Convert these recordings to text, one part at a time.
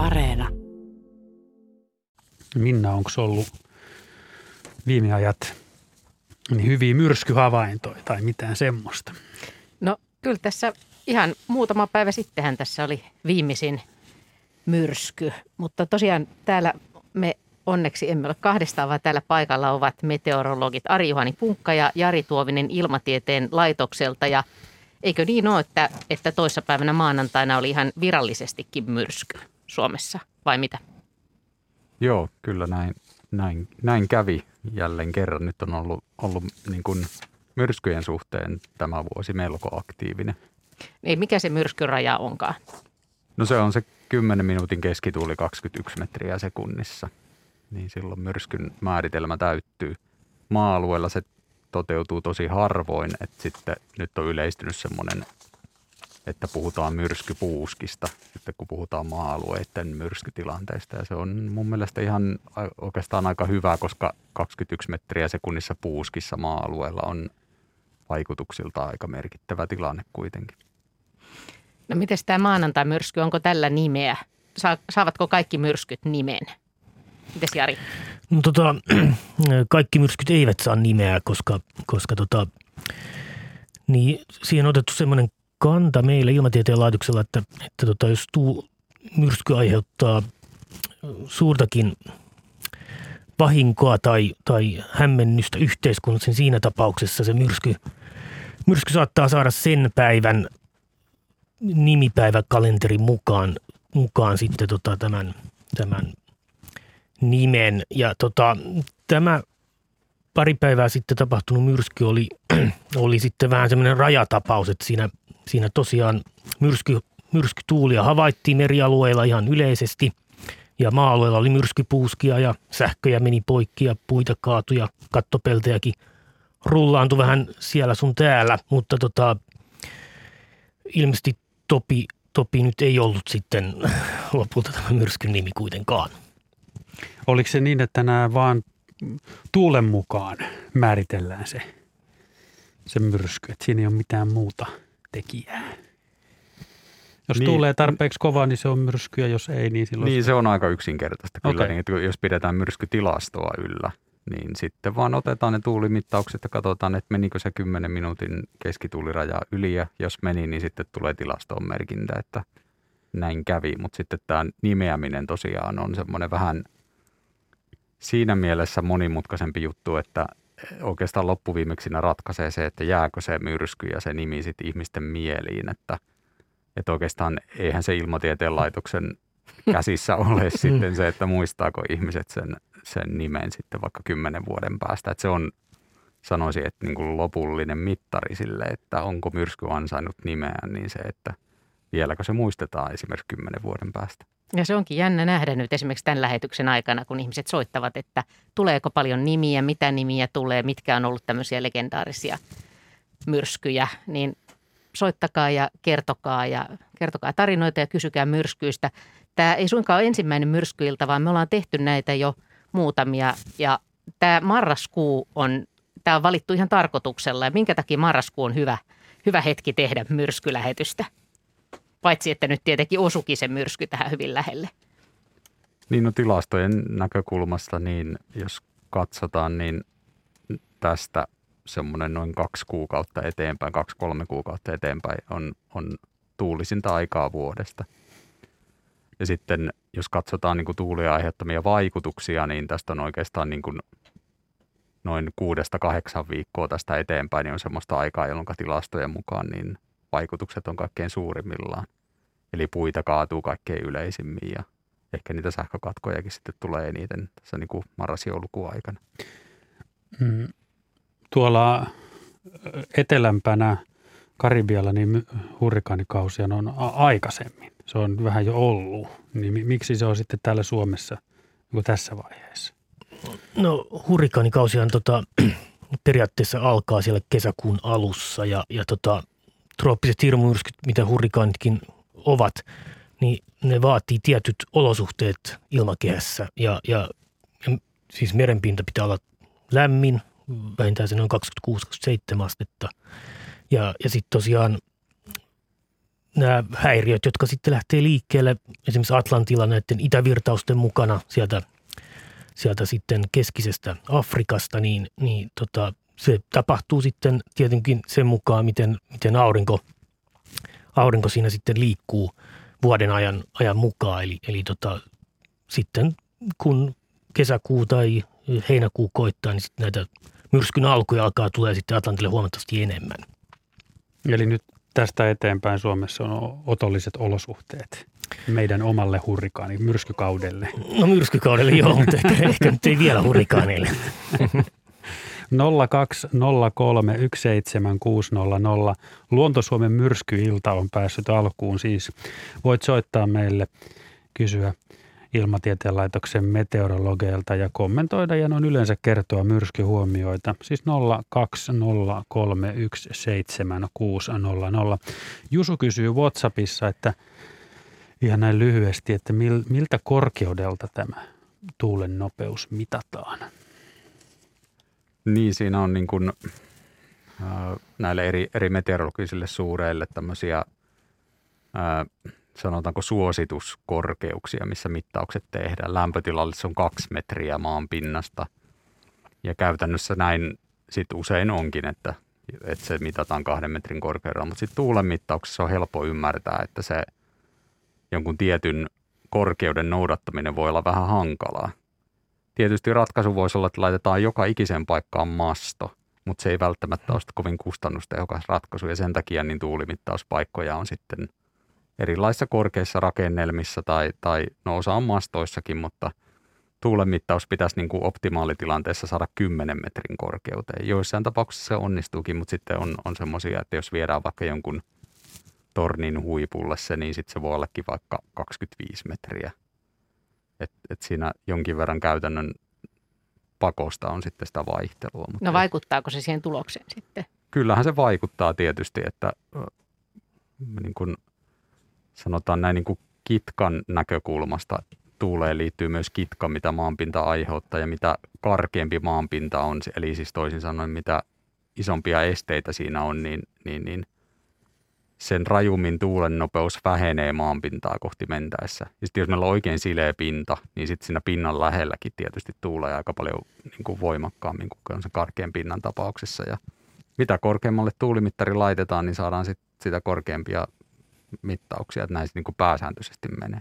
Areena. Minna, onko ollut viime ajat niin hyviä myrskyhavaintoja tai mitään semmoista? No kyllä tässä ihan muutama päivä sittenhän tässä oli viimeisin myrsky, mutta tosiaan täällä me onneksi emme ole kahdestaan, vaan täällä paikalla ovat meteorologit Ari-Juhani Punkka ja Jari Tuovinen Ilmatieteen laitokselta ja eikö niin ole, että, että toissapäivänä maanantaina oli ihan virallisestikin myrsky Suomessa vai mitä? Joo, kyllä näin, näin, näin kävi jälleen kerran. Nyt on ollut, ollut niin kuin myrskyjen suhteen tämä vuosi melko aktiivinen. Ei, mikä se myrskyraja onkaan? No se on se 10 minuutin keskituuli 21 metriä sekunnissa. Niin silloin myrskyn määritelmä täyttyy. Maa-alueella se toteutuu tosi harvoin, että sitten nyt on yleistynyt semmoinen, että puhutaan myrskypuuskista, sitten kun puhutaan maa-alueiden myrskytilanteista. Ja se on mun mielestä ihan oikeastaan aika hyvä, koska 21 metriä sekunnissa puuskissa maa-alueella on vaikutuksilta aika merkittävä tilanne kuitenkin. No miten tämä maanantai-myrsky, onko tällä nimeä? Saavatko kaikki myrskyt nimen? Mites Jari? No, tota, kaikki myrskyt eivät saa nimeä, koska, koska tota, niin siihen on otettu semmoinen kanta meillä ilmatieteen laitoksella, että, että tota, jos tuu, myrsky aiheuttaa suurtakin vahinkoa tai, tai hämmennystä yhteiskunnassa, niin siinä tapauksessa se myrsky, myrsky saattaa saada sen päivän nimipäiväkalenterin mukaan, mukaan sitten tota tämän, tämän nimen. Ja tota, tämä pari päivää sitten tapahtunut myrsky oli, oli sitten vähän semmoinen rajatapaus, että siinä, siinä tosiaan myrsky, myrskytuulia havaittiin merialueilla ihan yleisesti. Ja maa-alueella oli myrskypuuskia ja sähköjä meni poikki ja puita kaatuja, kattopeltejäkin rullaantui vähän siellä sun täällä, mutta tota, ilmeisesti Topi, Topi nyt ei ollut sitten lopulta tämä myrskyn nimi kuitenkaan. Oliko se niin, että nämä vaan tuulen mukaan määritellään se, se myrsky, että siinä ei ole mitään muuta tekijää? Jos niin, tuulee tarpeeksi kovaa, niin se on myrsky ja jos ei, niin silloin... Niin, se on aika yksinkertaista kyllä. Okay. Niin, että jos pidetään myrskytilastoa yllä, niin sitten vaan otetaan ne tuulimittaukset ja katsotaan, että menikö se 10 minuutin keskituuliraja yli ja jos meni, niin sitten tulee tilastoon merkintä, että näin kävi. Mutta sitten tämä nimeäminen tosiaan on semmoinen vähän siinä mielessä monimutkaisempi juttu, että oikeastaan loppuviimeksi ratkaisee se, että jääkö se myrsky ja se nimi sitten ihmisten mieliin, että, että oikeastaan eihän se ilmatieteen laitoksen käsissä ole sitten se, että muistaako ihmiset sen sen nimen sitten vaikka kymmenen vuoden päästä. Että se on, sanoisin, että niin kuin lopullinen mittari sille, että onko myrsky ansainnut nimeään, niin se, että vieläkö se muistetaan esimerkiksi kymmenen vuoden päästä. Ja se onkin jännä nähdä nyt esimerkiksi tämän lähetyksen aikana, kun ihmiset soittavat, että tuleeko paljon nimiä, mitä nimiä tulee, mitkä on ollut tämmöisiä legendaarisia myrskyjä, niin soittakaa ja kertokaa ja kertokaa tarinoita ja kysykää myrskyistä. Tämä ei suinkaan ole ensimmäinen myrskyilta, vaan me ollaan tehty näitä jo – muutamia ja tämä marraskuu on, tämä on valittu ihan tarkoituksella ja minkä takia marraskuu on hyvä, hyvä hetki tehdä myrskylähetystä? Paitsi, että nyt tietenkin osukin se myrsky tähän hyvin lähelle. Niin no tilastojen näkökulmasta, niin jos katsotaan, niin tästä semmoinen noin kaksi kuukautta eteenpäin, kaksi-kolme kuukautta eteenpäin on, on tuulisinta aikaa vuodesta – ja sitten jos katsotaan niin kuin tuulien aiheuttamia vaikutuksia, niin tästä on oikeastaan niin kuin noin kuudesta kahdeksan viikkoa tästä eteenpäin, niin on semmoista aikaa, jolloin tilastojen mukaan niin vaikutukset on kaikkein suurimmillaan. Eli puita kaatuu kaikkein yleisimmin ja ehkä niitä sähkökatkojakin sitten tulee eniten tässä niin kuin marras-joulukuun aikana. Mm. Tuolla etelämpänä Karibialla niin hurrikaanikausia on aikaisemmin se on vähän jo ollut. Niin miksi se on sitten täällä Suomessa niin tässä vaiheessa? No hurrikaanikausihan tota, periaatteessa alkaa siellä kesäkuun alussa ja, ja tota, trooppiset hirmumyrskyt, mitä hurrikaanitkin ovat, niin ne vaatii tietyt olosuhteet ilmakehässä ja, ja, ja siis merenpinta pitää olla lämmin, vähintään se noin 26-27 astetta. Ja, ja sitten tosiaan nämä häiriöt, jotka sitten lähtee liikkeelle esimerkiksi Atlantilla näiden itävirtausten mukana sieltä, sieltä sitten keskisestä Afrikasta, niin, niin tota, se tapahtuu sitten tietenkin sen mukaan, miten, miten aurinko, aurinko siinä sitten liikkuu vuoden ajan, ajan mukaan. Eli, eli tota, sitten kun kesäkuu tai heinäkuu koittaa, niin sitten näitä myrskyn alkuja alkaa tulee sitten Atlantille huomattavasti enemmän. Eli nyt tästä eteenpäin Suomessa on otolliset olosuhteet meidän omalle hurrikaani, myrskykaudelle. No myrskykaudelle joo, mutta ehkä, ehkä nyt ei vielä hurrikaaneille. 0203 Luontosuomen myrskyilta on päässyt alkuun siis. Voit soittaa meille, kysyä Ilmatieteen laitoksen meteorologeilta ja kommentoida ja noin yleensä kertoa myrskyhuomioita. Siis 020317600. Jusu kysyy WhatsAppissa, että ihan näin lyhyesti, että miltä korkeudelta tämä tuulen nopeus mitataan? Niin, siinä on niin kuin, näille eri, eri meteorologisille suureille tämmöisiä äh, sanotaanko suosituskorkeuksia, missä mittaukset tehdään. Lämpötilalle se on kaksi metriä maan pinnasta. Ja käytännössä näin sit usein onkin, että, että se mitataan kahden metrin korkeudella. Mutta sitten tuulen mittauksessa on helppo ymmärtää, että se jonkun tietyn korkeuden noudattaminen voi olla vähän hankalaa. Tietysti ratkaisu voisi olla, että laitetaan joka ikisen paikkaan masto, mutta se ei välttämättä ole kovin kustannustehokas ratkaisu ja sen takia niin tuulimittauspaikkoja on sitten – erilaisissa korkeissa rakennelmissa tai, tai no osa on mastoissakin, mutta tuulenmittaus pitäisi niin kuin optimaalitilanteessa saada 10 metrin korkeuteen. Joissain tapauksissa se onnistuukin, mutta sitten on, on semmoisia, että jos viedään vaikka jonkun tornin huipulle se, niin sitten se voi ollakin vaikka 25 metriä. Et, et siinä jonkin verran käytännön pakosta on sitten sitä vaihtelua. Mutta no vaikuttaako se siihen tulokseen sitten? Kyllähän se vaikuttaa tietysti, että niin kuin sanotaan näin niin kuin kitkan näkökulmasta tuuleen liittyy myös kitka, mitä maanpinta aiheuttaa ja mitä karkeampi maanpinta on, eli siis toisin sanoen mitä isompia esteitä siinä on, niin, niin, niin sen rajummin tuulen nopeus vähenee maanpintaa kohti mentäessä. Ja sitten jos meillä on oikein sileä pinta, niin sitten siinä pinnan lähelläkin tietysti tuulee aika paljon niin kuin voimakkaammin kuin on se karkean pinnan tapauksessa. Ja mitä korkeammalle tuulimittari laitetaan, niin saadaan sit sitä korkeampia mittauksia, että näissä niin kuin pääsääntöisesti menee.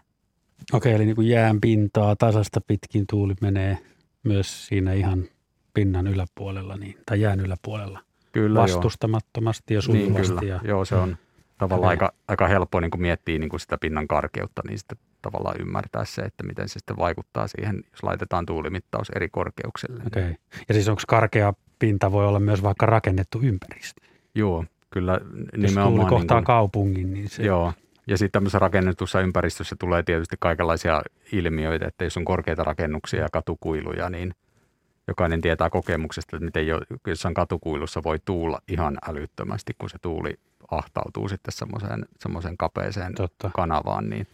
Okei, eli niin kuin jään pintaa tasasta pitkin tuuli menee myös siinä ihan pinnan yläpuolella niin, tai jään yläpuolella. Kyllä, Vastustamattomasti joo. ja sujuvasti. Niin, ja, joo, se on tavallaan aika, aika helppo niin kuin miettiä niin kuin sitä pinnan karkeutta, niin sitten tavallaan ymmärtää se, että miten se sitten vaikuttaa siihen, jos laitetaan tuulimittaus eri korkeukselle. Okei. Ja siis onko karkea pinta voi olla myös vaikka rakennettu ympäristö? Joo, kyllä nimenomaan... Jos kohtaa niin kuin, kaupungin, niin se... Joo, ja sitten tämmöisessä rakennetussa ympäristössä tulee tietysti kaikenlaisia ilmiöitä, että jos on korkeita rakennuksia ja katukuiluja, niin jokainen tietää kokemuksesta, että miten jossain katukuilussa voi tuulla ihan älyttömästi, kun se tuuli ahtautuu sitten semmoiseen, semmoiseen kapeeseen Totta. kanavaan, niin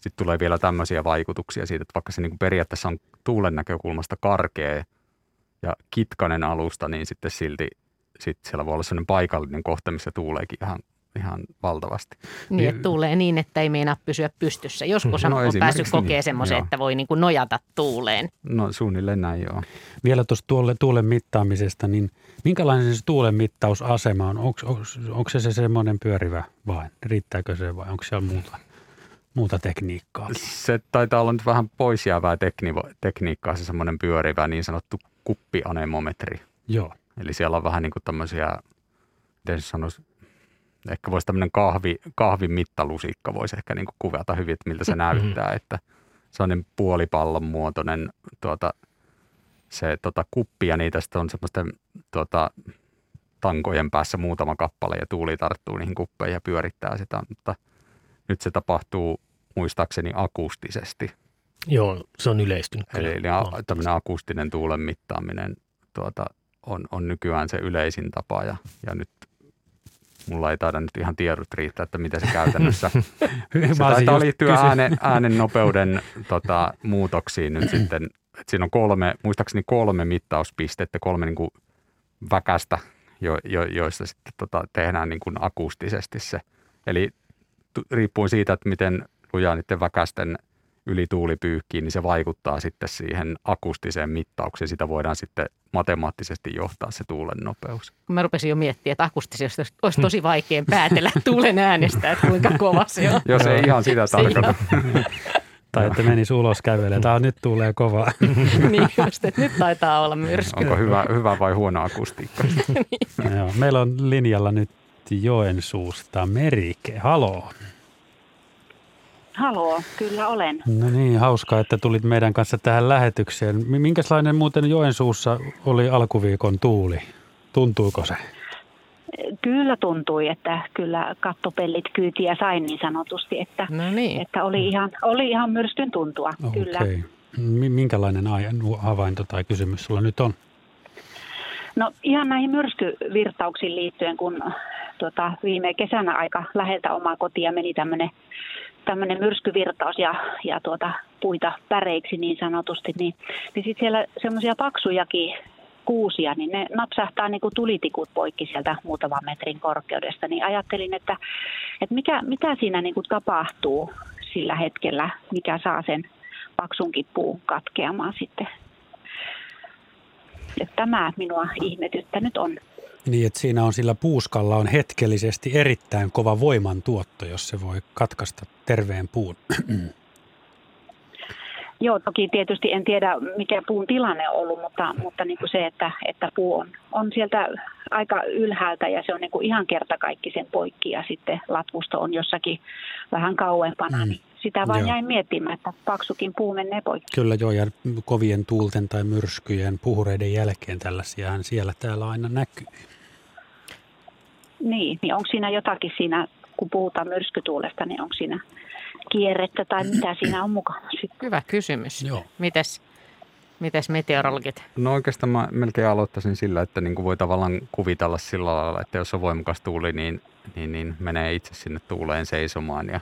sitten tulee vielä tämmöisiä vaikutuksia siitä, että vaikka se niin kuin periaatteessa on tuulen näkökulmasta karkea ja kitkanen alusta, niin sitten silti sitten siellä voi olla sellainen paikallinen kohta, missä tuuleekin ihan, ihan valtavasti. Niin, että tuulee niin, että ei meinaa pysyä pystyssä. Joskus no, on päässyt kokea niin, semmoisen, että voi niin kuin nojata tuuleen. No suunnilleen näin, joo. Vielä tuosta tuulen, tuulen mittaamisesta, niin minkälainen se tuulen mittausasema on? Onko, onko, onko se se semmoinen pyörivä vai? Riittääkö se vai onko siellä muuta? muuta tekniikkaa? Se taitaa olla nyt vähän poisjäävää tekni- tekniikkaa, se semmoinen pyörivä niin sanottu kuppianemometri. Joo. Eli siellä on vähän niin kuin tämmöisiä, miten se sanoisi, ehkä voisi tämmöinen kahvi, kahvin mittalusikka voisi ehkä niin kuin kuvata hyvin, että miltä se mm-hmm. näyttää, että sellainen puolipallon muotoinen tuota, se tota, kuppi ja niitä sitten on semmoisten tuota, tankojen päässä muutama kappale ja tuuli tarttuu niihin kuppeihin ja pyörittää sitä, mutta nyt se tapahtuu muistaakseni akustisesti. Joo, se on yleistynyt. Eli, eli tämmöinen akustinen tuulen mittaaminen tuota, on, on nykyään se yleisin tapa ja, ja nyt mulla ei taida nyt ihan tiedot riittää, että miten se käytännössä. se taitaa liittyä äänen, äänen nopeuden tota, muutoksiin nyt sitten. Että siinä on kolme, muistaakseni kolme mittauspistettä, kolme niin kuin väkästä, jo, jo, joista sitten tota, tehdään niin kuin akustisesti se. Eli riippuen siitä, että miten lujaa niiden väkästen yli tuuli pyyhkii, niin se vaikuttaa sitten siihen akustiseen mittaukseen. Sitä voidaan sitten matemaattisesti johtaa se tuulen nopeus. Mä rupesin jo miettimään, että akustisesti olisi tosi vaikea päätellä tuulen äänestä, että kuinka kova se on. Jos ei ihan sitä tarkoita. Tai että menisi ulos kävelemään. Tämä nyt tulee kovaa. niin just, että nyt taitaa olla myrsky. Onko hyvä, hyvä vai huono akustiikka? niin. Joo, meillä on linjalla nyt Joensuusta Merike. Haloo. Haloo, kyllä olen. No niin, hauskaa, että tulit meidän kanssa tähän lähetykseen. Minkälainen muuten Joensuussa oli alkuviikon tuuli? Tuntuuko se? Kyllä tuntui, että kyllä kattopellit kyytiä sain niin sanotusti, että, no niin. että oli, ihan, oli ihan myrskyn tuntua. Okay. Kyllä. Minkälainen havainto tai kysymys sulla nyt on? No ihan näihin myrskyvirtauksiin liittyen, kun tuota, viime kesänä aika läheltä omaa kotia meni tämmöinen tämmöinen myrskyvirtaus ja, ja tuota, puita päreiksi niin sanotusti, niin, niin sitten siellä semmoisia paksujakin kuusia, niin ne napsahtaa niin kuin tulitikut poikki sieltä muutaman metrin korkeudesta. Niin ajattelin, että, että mikä, mitä siinä niin kuin tapahtuu sillä hetkellä, mikä saa sen paksunkin puun katkeamaan sitten. Että tämä minua ihmetyttänyt on. Niin, että siinä on sillä puuskalla on hetkellisesti erittäin kova voimantuotto, jos se voi katkaista terveen puun. Joo, toki tietysti en tiedä, mikä puun tilanne on ollut, mutta, mutta niin kuin se, että, että puu on, on sieltä aika ylhäältä ja se on niin kuin ihan kertakaikkisen poikki ja sitten latvusto on jossakin vähän kauempana, mm. niin sitä vaan joo. jäin miettimään, että paksukin puu menee poikki. Kyllä joo, ja kovien tuulten tai myrskyjen puhureiden jälkeen tällaisiahan siellä täällä aina näkyy. Niin, niin onko siinä jotakin siinä, kun puhutaan myrskytuulesta, niin onko siinä kierrettä tai mitä siinä on mukana? Hyvä kysymys. Joo. Mites, mites meteorologit? No oikeastaan mä melkein aloittaisin sillä, että niin kuin voi tavallaan kuvitella sillä lailla, että jos on voimakas tuuli, niin, niin, niin menee itse sinne tuuleen seisomaan ja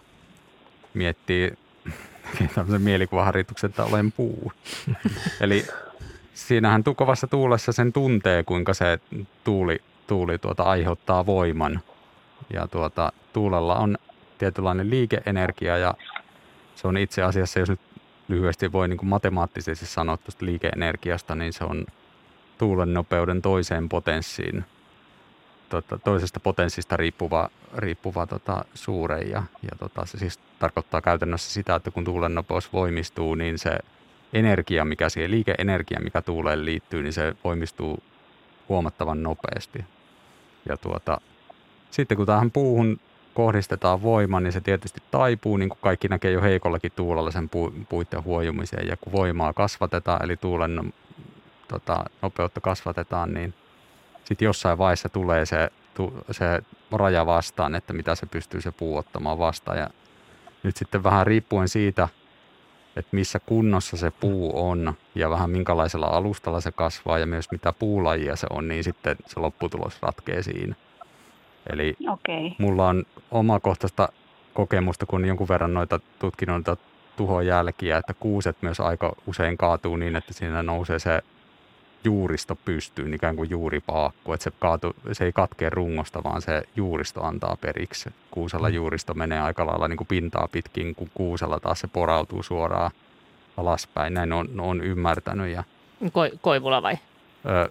miettii tämmöisen mielikuvaharjoituksen, että olen puu. Eli siinähän kovassa tuulessa sen tuntee, kuinka se tuuli tuuli tuota aiheuttaa voiman. Ja tuota, tuulella on tietynlainen liikeenergia ja se on itse asiassa, jos nyt lyhyesti voi niin kuin matemaattisesti sanoa tuosta liikeenergiasta, niin se on tuulen nopeuden toiseen potenssiin, tuota, toisesta potenssista riippuva, riippuva tota, suure. Ja, ja tota, se siis tarkoittaa käytännössä sitä, että kun tuulen nopeus voimistuu, niin se energia, mikä siihen liikeenergia, mikä tuuleen liittyy, niin se voimistuu huomattavan nopeasti. Ja tuota, sitten kun tähän puuhun kohdistetaan voima, niin se tietysti taipuu, niin kuin kaikki näkee jo heikollakin tuulella sen pu- puitten huojumiseen. Ja kun voimaa kasvatetaan, eli tuulen no, tota, nopeutta kasvatetaan, niin sitten jossain vaiheessa tulee se, tu, se raja vastaan, että mitä se pystyy se puu ottamaan vastaan. Ja nyt sitten vähän riippuen siitä, että missä kunnossa se puu on ja vähän minkälaisella alustalla se kasvaa ja myös mitä puulajia se on, niin sitten se lopputulos ratkee siinä. Eli okay. mulla on omakohtaista kokemusta, kun jonkun verran noita tutkinut noita tuhojälkiä, että kuuset myös aika usein kaatuu niin, että siinä nousee se juuristo pystyyn, ikään kuin juuripaakku, että se, kaatu, se ei katkee rungosta, vaan se juuristo antaa periksi. Kuusella mm. juuristo menee aika lailla niin kuin pintaa pitkin, kun kuusella taas se porautuu suoraan alaspäin. Näin on, on ymmärtänyt. Ja, Ko- koivulla vai? Öö,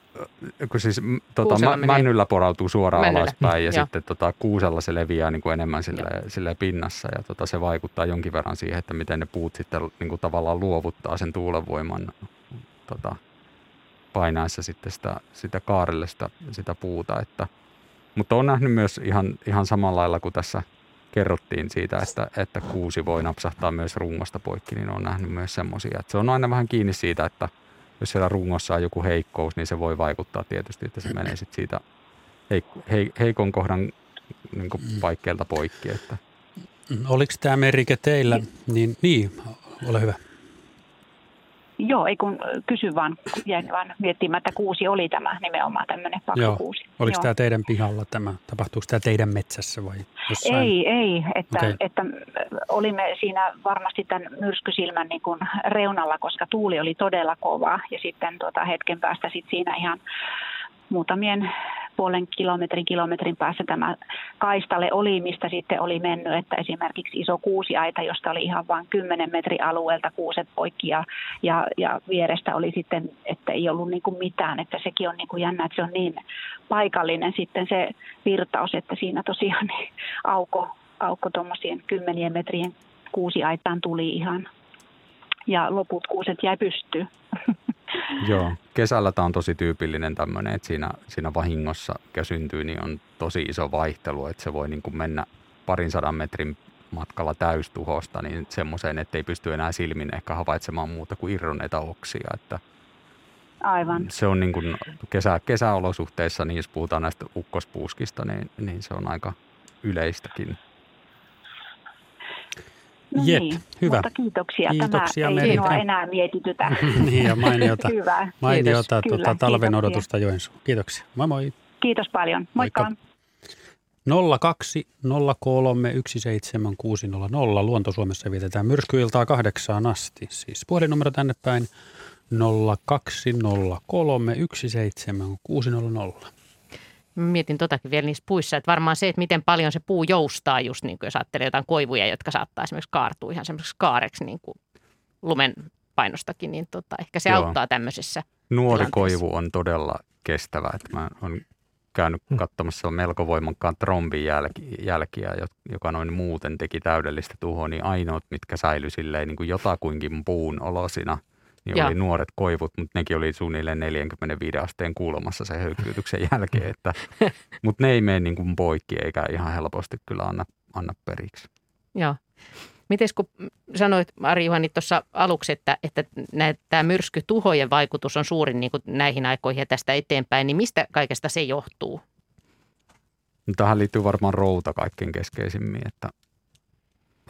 kun siis tota, mä, männyllä porautuu suoraan männyllä. alaspäin ja Joo. sitten tota, kuusella se leviää niin kuin enemmän sille, sille pinnassa ja tota, se vaikuttaa jonkin verran siihen, että miten ne puut sitten niin kuin tavallaan luovuttaa sen tuulenvoiman tota, painaessa sitten sitä, sitä kaarelle sitä, sitä puuta. Että, mutta on nähnyt myös ihan, ihan samalla lailla kuin tässä kerrottiin siitä, että, että kuusi voi napsahtaa myös rungosta poikki, niin on nähnyt myös semmoisia. Se on aina vähän kiinni siitä, että jos siellä rungossa on joku heikkous, niin se voi vaikuttaa tietysti, että se menee sitten siitä heik- heikon kohdan niin paikkeelta poikki. Että. Oliko tämä merike teillä? Niin, niin, ole hyvä. Joo, ei kun kysy vaan, jäin vaan miettimään, että kuusi oli tämä nimenomaan tämmöinen paksu Joo. kuusi. Oliko Joo. tämä teidän pihalla tämä? Tapahtuuko tämä teidän metsässä vai jossain? Ei, ei. Että, okay. että olimme siinä varmasti tämän myrskysilmän niin kuin reunalla, koska tuuli oli todella kova. Ja sitten tuota hetken päästä sit siinä ihan muutamien puolen kilometrin kilometrin päässä tämä kaistalle oli, mistä sitten oli mennyt, että esimerkiksi iso kuusiaita, josta oli ihan vain 10 metrin alueelta kuuset poikki ja, ja, ja vierestä oli sitten, että ei ollut niin kuin mitään, että sekin on niin kuin jännä, että se on niin paikallinen sitten se virtaus, että siinä tosiaan niin auko, auko tuommoisien kymmenien metrien kuusiaitaan tuli ihan ja loput kuuset jäi pystyyn. Joo, kesällä tämä on tosi tyypillinen tämmöinen, että siinä, siinä vahingossa, mikä syntyy, niin on tosi iso vaihtelu, että se voi niin kuin mennä parin sadan metrin matkalla täystuhosta, niin semmoiseen, että ei pysty enää silmin ehkä havaitsemaan muuta kuin irroneita oksia. Että Aivan. Se on niin kuin kesä, kesäolosuhteissa, niin jos puhutaan näistä ukkospuuskista, niin, niin se on aika yleistäkin. No Jep, niin, hyvä. Mutta kiitoksia. Kiitoksia Tämä ei Merita. minua enää mietitytä. niin ja mainiota, Hyvä. mainiota Kiitos. tuota, Kyllä, talven kiitoksia. odotusta Joensuun. Kiitoksia. Moi moi. Kiitos paljon. Moikka. Moikka. 02 03 17600. Luontosuomessa vietetään myrskyiltaa kahdeksaan asti. Siis puhelinnumero tänne päin 0203 17600. Mietin totakin vielä niissä puissa, että varmaan se, että miten paljon se puu joustaa just niin kuin jos ajattelee jotain koivuja, jotka saattaa esimerkiksi kaartua ihan semmoiseksi kaareksi niin kuin lumen painostakin, niin tota, ehkä se Joo. auttaa tämmöisessä. Nuori koivu on todella kestävä. Että mä olen käynyt Hmm. katsomassa melko voimakkaan trombin jälki, jälkiä, jo- joka noin muuten teki täydellistä tuhoa, niin ainoat, mitkä säilyi silleen niin kuin jotakuinkin puun olosina, niin Joo. oli nuoret koivut, mutta nekin oli suunnilleen 45 asteen kulmassa sen höykytyksen jälkeen. Että, mutta ne ei mene niin kuin poikki eikä ihan helposti kyllä anna, anna periksi. Joo. Miten kun sanoit Ari Juhani tuossa aluksi, että, että tämä myrskytuhojen vaikutus on suurin niin kuin näihin aikoihin ja tästä eteenpäin, niin mistä kaikesta se johtuu? No, Tähän liittyy varmaan routa kaikkein keskeisimmin, että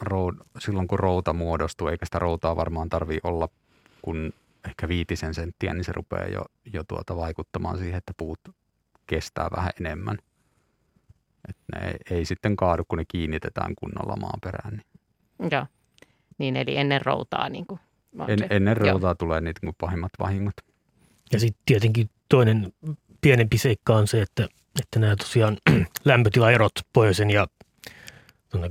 roud, silloin kun routa muodostuu, eikä sitä routaa varmaan tarvii olla kun ehkä viitisen senttiä, niin se rupeaa jo, jo tuota vaikuttamaan siihen, että puut kestää vähän enemmän. Et ne ei, ei sitten kaadu, kun ne kiinnitetään kunnolla maaperään. Niin Joo. Niin, eli ennen routaa. Niin kuin en, se. ennen Joo. routaa tulee niitä niin kuin pahimmat vahingot. Ja sitten tietenkin toinen pienempi seikka on se, että, että nämä tosiaan lämpötilaerot pohjoisen ja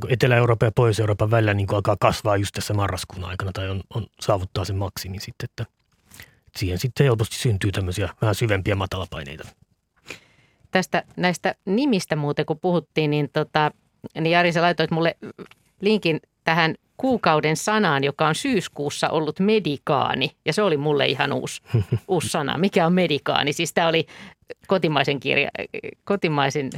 Etelä-Euroopan ja Pohjois-Euroopan välillä niin alkaa kasvaa just tässä marraskuun aikana tai on, on saavuttaa sen maksimin sitten, että, että siihen sitten helposti syntyy tämmöisiä vähän syvempiä matalapaineita. Tästä näistä nimistä muuten, kun puhuttiin, niin, tota, niin Jari, sä laitoit mulle linkin tähän kuukauden sanaan, joka on syyskuussa ollut medikaani. Ja se oli mulle ihan uusi, uusi sana. Mikä on medikaani? Siis tämä oli kotimaisen, kirja, kotimaisen,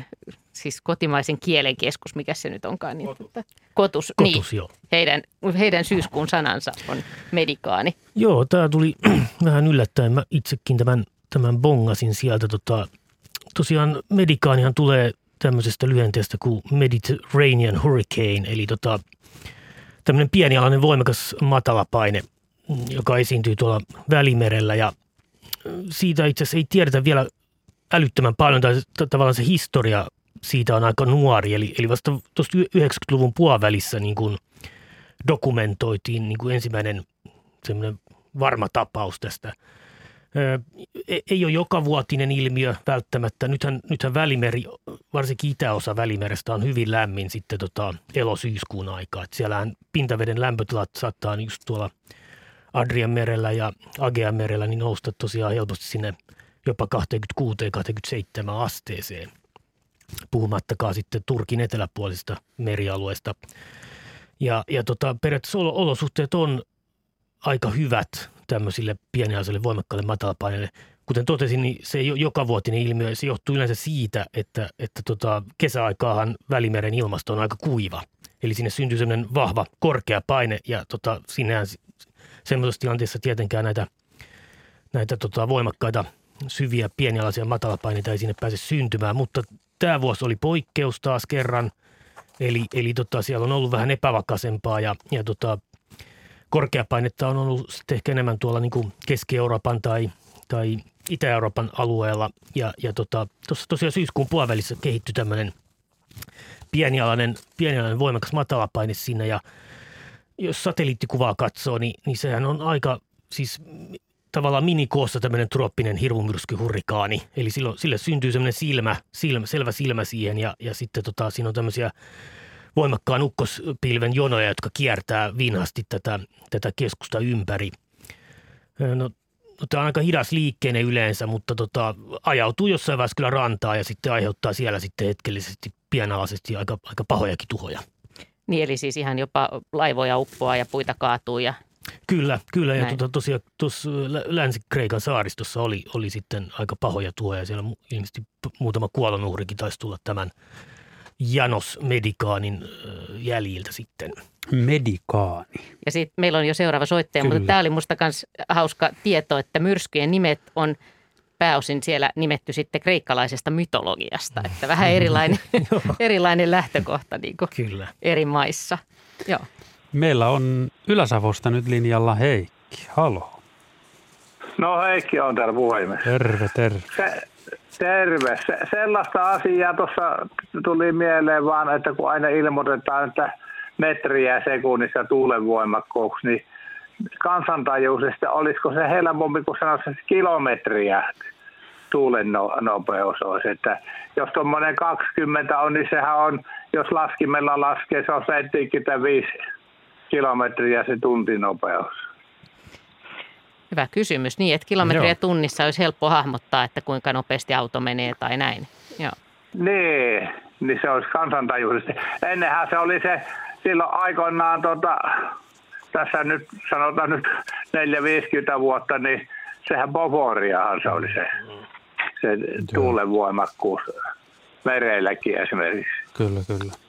siis kotimaisen kielen keskus, mikä se nyt onkaan. Niin, kotus. Kotus, niin. Kotus, joo. Heidän, heidän syyskuun sanansa on medikaani. Joo, tämä tuli vähän yllättäen. Mä itsekin tämän, tämän bongasin sieltä. Tota, tosiaan medikaanihan tulee tämmöisestä lyhenteestä kuin Mediterranean Hurricane, eli tota, tämmöinen pienialainen voimakas matalapaine, joka esiintyy tuolla Välimerellä ja siitä itse asiassa ei tiedetä vielä älyttömän paljon, tai tavallaan se historia siitä on aika nuori, eli, eli vasta tuosta 90-luvun puolivälissä niin kuin dokumentoitiin niin kuin ensimmäinen semmoinen varma tapaus tästä. E- ei ole jokavuotinen ilmiö välttämättä. Nythän, nythän välimeri, varsinkin itäosa välimerestä on hyvin lämmin sitten tota elosyyskuun aikaa. Siellähän pintaveden lämpötilat saattaa just tuolla Adrian merellä ja Agean merellä niin nousta tosiaan helposti sinne jopa 26-27 asteeseen. Puhumattakaan sitten Turkin eteläpuolisesta merialueesta. Ja, ja tota, periaatteessa olo- olosuhteet on aika hyvät tämmöisille pienialaisille voimakkaille matalapaineille. Kuten totesin, niin se ei ole jokavuotinen ilmiö. Se johtuu yleensä siitä, että, että tota, kesäaikaahan Välimeren ilmasto on aika kuiva. Eli sinne syntyy semmoinen vahva korkea paine ja tota, sinnehän semmoisessa tilanteessa tietenkään näitä, näitä tota, voimakkaita syviä pienialaisia matalapaineita ei sinne pääse syntymään. Mutta tämä vuosi oli poikkeus taas kerran. Eli, eli tota, siellä on ollut vähän epävakaisempaa ja, ja tota, korkeapainetta on ollut sitten ehkä enemmän tuolla niin kuin Keski-Euroopan tai, tai Itä-Euroopan alueella. Ja, ja tota, tosiaan syyskuun puolivälissä kehittyi tämmöinen pienialainen, pienialainen voimakas matalapaine sinne. Ja jos satelliittikuvaa katsoo, niin, niin sehän on aika, siis tavallaan minikoossa tämmöinen trooppinen hirmumyrskyhurrikaani. Eli silloin, sille syntyy semmoinen silmä, silmä, selvä silmä siihen ja, ja sitten tota, siinä on tämmöisiä voimakkaan ukkospilven jonoja, jotka kiertää vinhasti tätä, tätä keskusta ympäri. No, no tämä on aika hidas liikkeinen yleensä, mutta tota, ajautuu jossain vaiheessa kyllä rantaa ja sitten aiheuttaa siellä sitten hetkellisesti pienalaisesti aika, aika pahojakin tuhoja. Niin eli siis ihan jopa laivoja uppoaa ja puita kaatuu ja Kyllä, kyllä. Ja tuota, tosiaan tuossa Länsi-Kreikan saaristossa oli, oli sitten aika pahoja tuhoja. Siellä ilmeisesti muutama kuolonuhrikin taisi tulla tämän Janos Medikaanin jäljiltä sitten. Medikaani. Ja sitten meillä on jo seuraava soittaja, Kyllä. mutta tämä oli musta myös hauska tieto, että myrskyjen nimet on pääosin siellä nimetty sitten kreikkalaisesta mytologiasta, että vähän erilainen, erilainen lähtökohta niin Kyllä. eri maissa. Joo. Meillä on Ylä-Savosta nyt linjalla Heikki. Halo. No Heikki on täällä puhelimessa. Terve, terve. Se, terve. Se, sellaista asiaa tuossa tuli mieleen vaan, että kun aina ilmoitetaan, että metriä sekunnissa tuulen voimakkuuksi, niin kansantajuisesti olisiko se helpompi, kun sanoisi kilometriä tuulen no, nopeus olisi. Että jos tuommoinen 20 on, niin sehän on, jos laskimella laskee, se on 75 kilometriä se tuntinopeus? Hyvä kysymys. Niin, että kilometriä Joo. tunnissa olisi helppo hahmottaa, että kuinka nopeasti auto menee tai näin. Joo. Niin, niin se olisi kansantajuisesti. Ennenhän se oli se silloin aikoinaan, tota, tässä nyt sanotaan nyt 4-50 vuotta, niin sehän Bovoriahan se oli se, se tuulen voimakkuus mereilläkin esimerkiksi. Kyllä, kyllä.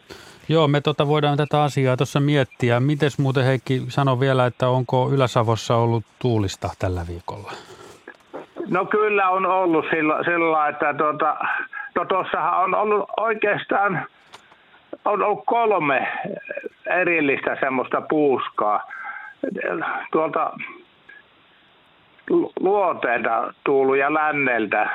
Joo, me tota voidaan tätä asiaa tuossa miettiä. Mites muuten Heikki sano vielä, että onko Ylä-Savossa ollut tuulista tällä viikolla? No kyllä on ollut sillä, sillä että tuota, no tuossahan on ollut oikeastaan on ollut kolme erillistä semmoista puuskaa. Tuolta luoteelta tullut ja länneltä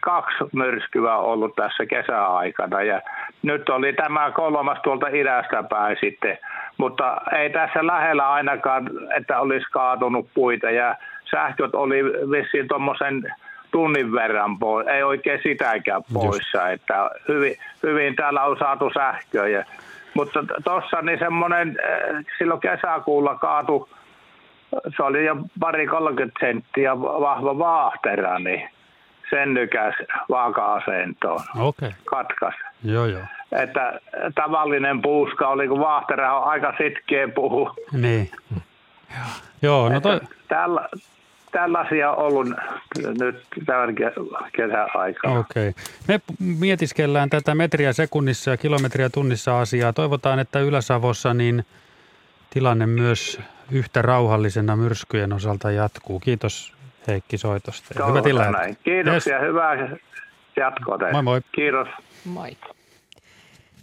kaksi myrskyä on ollut tässä kesäaikana ja nyt oli tämä kolmas tuolta idästä päin sitten, mutta ei tässä lähellä ainakaan, että olisi kaatunut puita ja sähköt oli vissiin tuommoisen tunnin verran pois, ei oikein sitäkään poissa, Just. että hyvin, hyvin täällä on saatu sähköä. Mutta tuossa niin semmoinen, eh, silloin kesäkuulla kaatu, se oli jo pari 30 senttiä vahva vaahtera, niin sen nykäs vaaka-asentoon. Okay. Katkas. Joo, joo. Että tavallinen puuska oli, kun vaahtera on aika sitkeä puhu. Niin. Joo, no toi... Tällä, tällaisia on ollut nyt tämän kesän aikaa. Okei. Okay. Me mietiskellään tätä metriä sekunnissa ja kilometriä tunnissa asiaa. Toivotaan, että Ylä-Savossa niin tilanne myös yhtä rauhallisena myrskyjen osalta jatkuu. Kiitos Heikki soitosta. Ja hyvä tilanne. Näin. Kiitoksia, yes. hyvää jatkoa teille. Moi moi. Kiitos. Moi.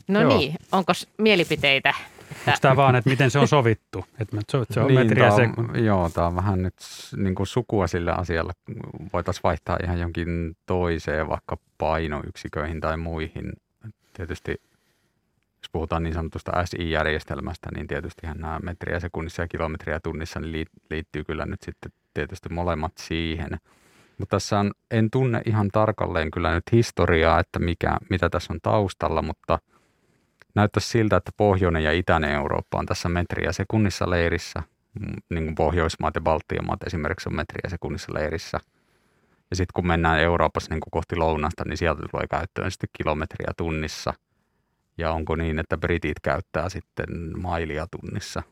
No Joo. niin, onko mielipiteitä? Että... Onko tämä vaan, että miten se on sovittu? Että se on niin, metriä sekunti. Joo, tämä on vähän nyt niin kuin sukua sillä asialla. Voitaisiin vaihtaa ihan jonkin toiseen, vaikka painoyksiköihin tai muihin. Tietysti jos puhutaan niin sanotusta SI-järjestelmästä, niin tietysti nämä metriä sekunnissa ja kilometriä tunnissa niin liittyy kyllä nyt sitten tietysti molemmat siihen. Mutta tässä on, en tunne ihan tarkalleen kyllä nyt historiaa, että mikä, mitä tässä on taustalla, mutta näyttäisi siltä, että pohjoinen ja itäinen Eurooppa on tässä metriä sekunnissa leirissä, niin kuin Pohjoismaat ja Baltian maat esimerkiksi on metriä sekunnissa leirissä. Ja sitten kun mennään Euroopassa niin kuin kohti lounasta, niin sieltä tulee käyttöön sitten kilometriä tunnissa. Ja onko niin, että britit käyttää sitten mailia tunnissa?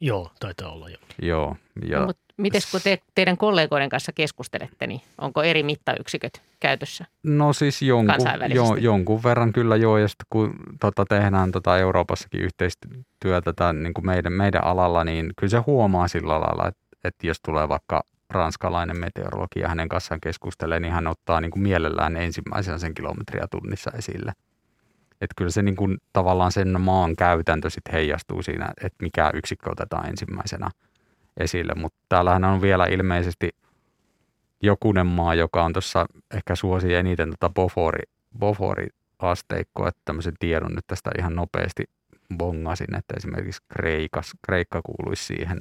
Joo, taitaa olla jo. Joo. Ja... No, mutta Miten kun te, teidän kollegoiden kanssa keskustelette, niin onko eri mittayksiköt käytössä No siis jonkun, jo, jonkun verran kyllä joo, ja sitten kun tota, tehdään tota Euroopassakin yhteistyötä tämän, niin kuin meidän, meidän alalla, niin kyllä se huomaa sillä lailla, että, että jos tulee vaikka ranskalainen meteorologi ja hänen kanssaan keskustelee, niin hän ottaa niin kuin mielellään ensimmäisen sen kilometriä tunnissa esille. Että kyllä se niin kuin, tavallaan sen maan käytäntö sitten heijastuu siinä, että mikä yksikkö otetaan ensimmäisenä – esille, mutta täällähän on vielä ilmeisesti jokunen maa, joka on tuossa ehkä suosi eniten tota Bofori, Bofori-asteikkoa, että tämmöisen tiedon nyt tästä ihan nopeasti bongasin, että esimerkiksi Kreikas, Kreikka kuuluisi siihen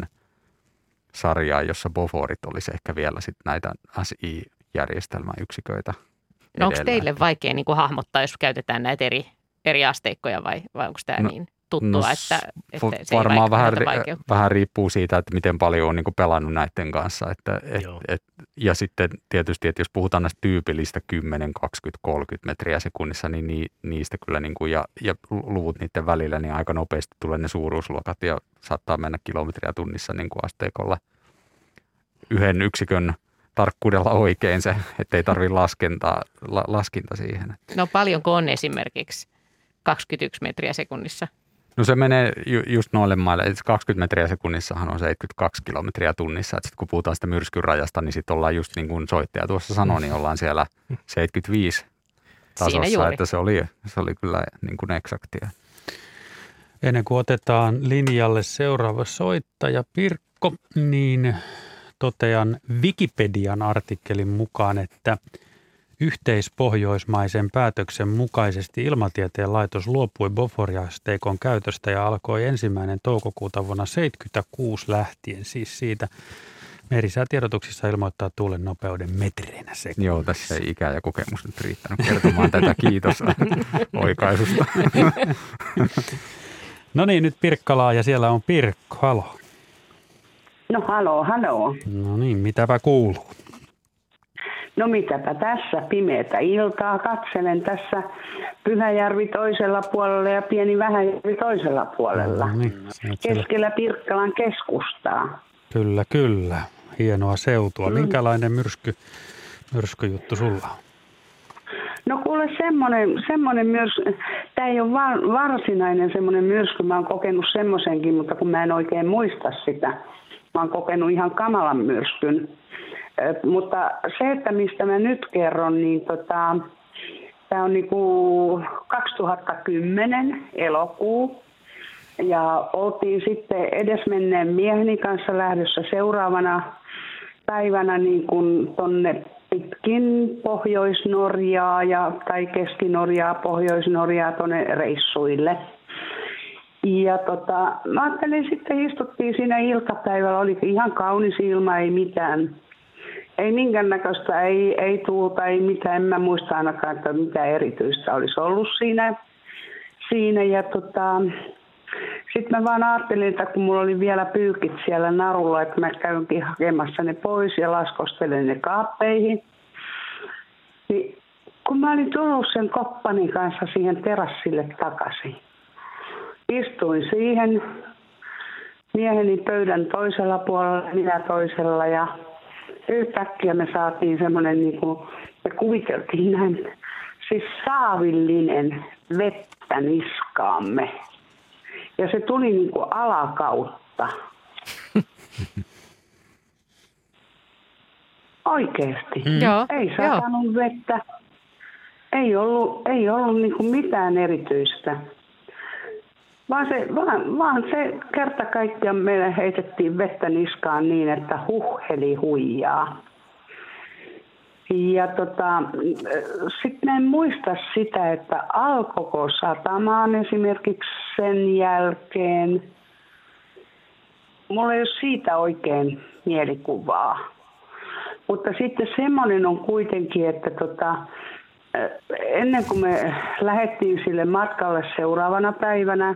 sarjaa, jossa Boforit olisi ehkä vielä sitten näitä SI-järjestelmäyksiköitä. No onko teille vaikea niin kuin hahmottaa, jos käytetään näitä eri, eri asteikkoja vai, vai onko tämä no, niin tuttua, no, että, että se varmaan ei vähän, vähän riippuu siitä, että miten paljon on niin pelannut näiden kanssa. Että, et, et, ja sitten tietysti, että jos puhutaan näistä tyypillistä 10, 20, 30 metriä sekunnissa, niin ni, niistä kyllä niin kuin, ja, ja luvut niiden välillä, niin aika nopeasti tulee ne suuruusluokat ja saattaa mennä kilometriä tunnissa niin kuin asteikolla yhden yksikön tarkkuudella oikein se, ettei tarvitse laskentaa, la, laskinta siihen. No paljonko on esimerkiksi 21 metriä sekunnissa? No se menee ju, just noille maille, että 20 metriä sekunnissahan on 72 kilometriä tunnissa. Että sit kun puhutaan sitä myrskyn rajasta, niin sitten ollaan just niin kuin soittaja tuossa sanoi, niin ollaan siellä 75 tasossa, että se oli, se oli kyllä niin kuin eksaktia. Ennen kuin otetaan linjalle seuraava soittaja Pirkko, niin totean Wikipedian artikkelin mukaan, että – Yhteispohjoismaisen päätöksen mukaisesti Ilmatieteen laitos luopui Boforiasteikon käytöstä ja alkoi ensimmäinen toukokuuta vuonna 1976 lähtien, siis siitä merisäätiedotuksissa ilmoittaa tuulen nopeuden metreinä sekunnissa. Joo, tässä ei ikä ja kokemus nyt riittänyt kertomaan tätä. Kiitos oikaisusta. no niin, nyt Pirkkalaa ja siellä on Pirkko. Halo. No halo, halo. No niin, mitäpä kuuluu? No mitäpä tässä, pimeätä iltaa, katselen tässä Pyhäjärvi toisella puolella ja pieni Vähäjärvi toisella puolella. No niin, Keskellä Pirkkalan keskustaa. Kyllä, kyllä. Hienoa seutua. Mm. Minkälainen myrsky, myrskyjuttu sulla on? No kuule semmoinen, semmoinen myös, tämä ei ole varsinainen semmoinen myrsky, mä oon kokenut semmoisenkin, mutta kun mä en oikein muista sitä. Mä oon kokenut ihan kamalan myrskyn mutta se, että mistä mä nyt kerron, niin tota, tämä on niinku 2010 elokuu. Ja oltiin sitten edesmenneen mieheni kanssa lähdössä seuraavana päivänä niin kuin tonne pitkin Pohjois-Norjaa ja, tai Keski-Norjaa, Pohjois-Norjaa tuonne reissuille. Ja tota, mä ajattelin sitten, istuttiin siinä iltapäivällä, oli ihan kaunis ilma, ei mitään ei minkäännäköistä, ei, ei tuulta, ei mitään. En mä muista ainakaan, että mitä erityistä olisi ollut siinä. siinä ja tota, sitten mä vaan ajattelin, että kun mulla oli vielä pyykit siellä narulla, että mä käynkin hakemassa ne pois ja laskostelen ne kaappeihin. Niin kun mä olin tullut sen koppani kanssa siihen terassille takaisin, istuin siihen mieheni pöydän toisella puolella, minä toisella ja yhtäkkiä me saatiin semmoinen, niin kuin, me kuviteltiin näin, siis saavillinen vettä niskaamme. Ja se tuli niin kuin alakautta. Oikeasti. Mm. Joo, ei saanut vettä. Ei ollut, ei ollut niin kuin mitään erityistä. Vaan se, vaan, vaan se kerta kaikkiaan meille heitettiin vettä niskaan niin, että huheli huijaa. Ja tota, sitten en muista sitä, että alkoiko satamaan esimerkiksi sen jälkeen. Mulla ei ole siitä oikein mielikuvaa. Mutta sitten semmoinen on kuitenkin, että tota, ennen kuin me lähdettiin sille matkalle seuraavana päivänä,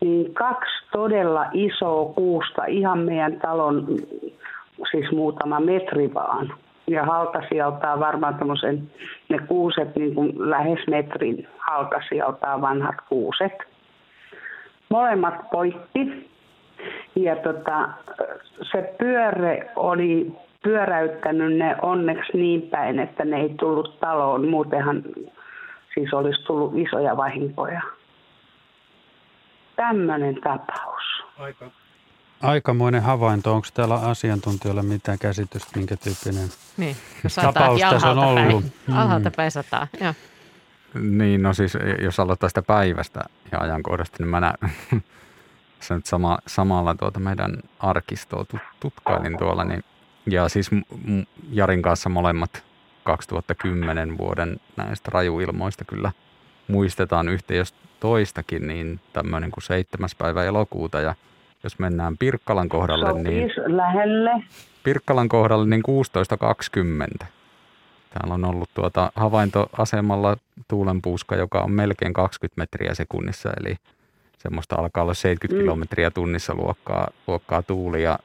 niin kaksi todella isoa kuusta ihan meidän talon, siis muutama metri vaan. Ja halkasijaltaan varmaan tämmöisen, ne kuuset niin kuin lähes metrin halkasijaltaan vanhat kuuset. Molemmat poikki. Ja tota, se pyöre oli pyöräyttänyt ne onneksi niin päin, että ne ei tullut taloon. Muutenhan siis olisi tullut isoja vahinkoja tämmöinen tapaus. Aika. Aikamoinen havainto. Onko täällä asiantuntijoilla mitään käsitystä, minkä tyyppinen niin, tapaus tässä on ollut? Päin. Alhaalta päin sataa, joo. Niin, no siis jos aloittaa sitä päivästä ja ajankohdasta, niin mä näen, se nyt sama, samalla tuota meidän arkistoa tutkailin tuolla, niin, ja siis Jarin kanssa molemmat 2010 vuoden näistä rajuilmoista kyllä muistetaan jos toistakin, niin tämmöinen kuin 7. päivä elokuuta ja jos mennään Pirkkalan kohdalle, niin Sopis lähelle. Pirkkalan kohdalle niin 16.20. Täällä on ollut tuota havaintoasemalla tuulenpuuska, joka on melkein 20 metriä sekunnissa, eli semmoista alkaa olla 70 Mm. kilometriä tunnissa luokkaa, luokkaa tuulia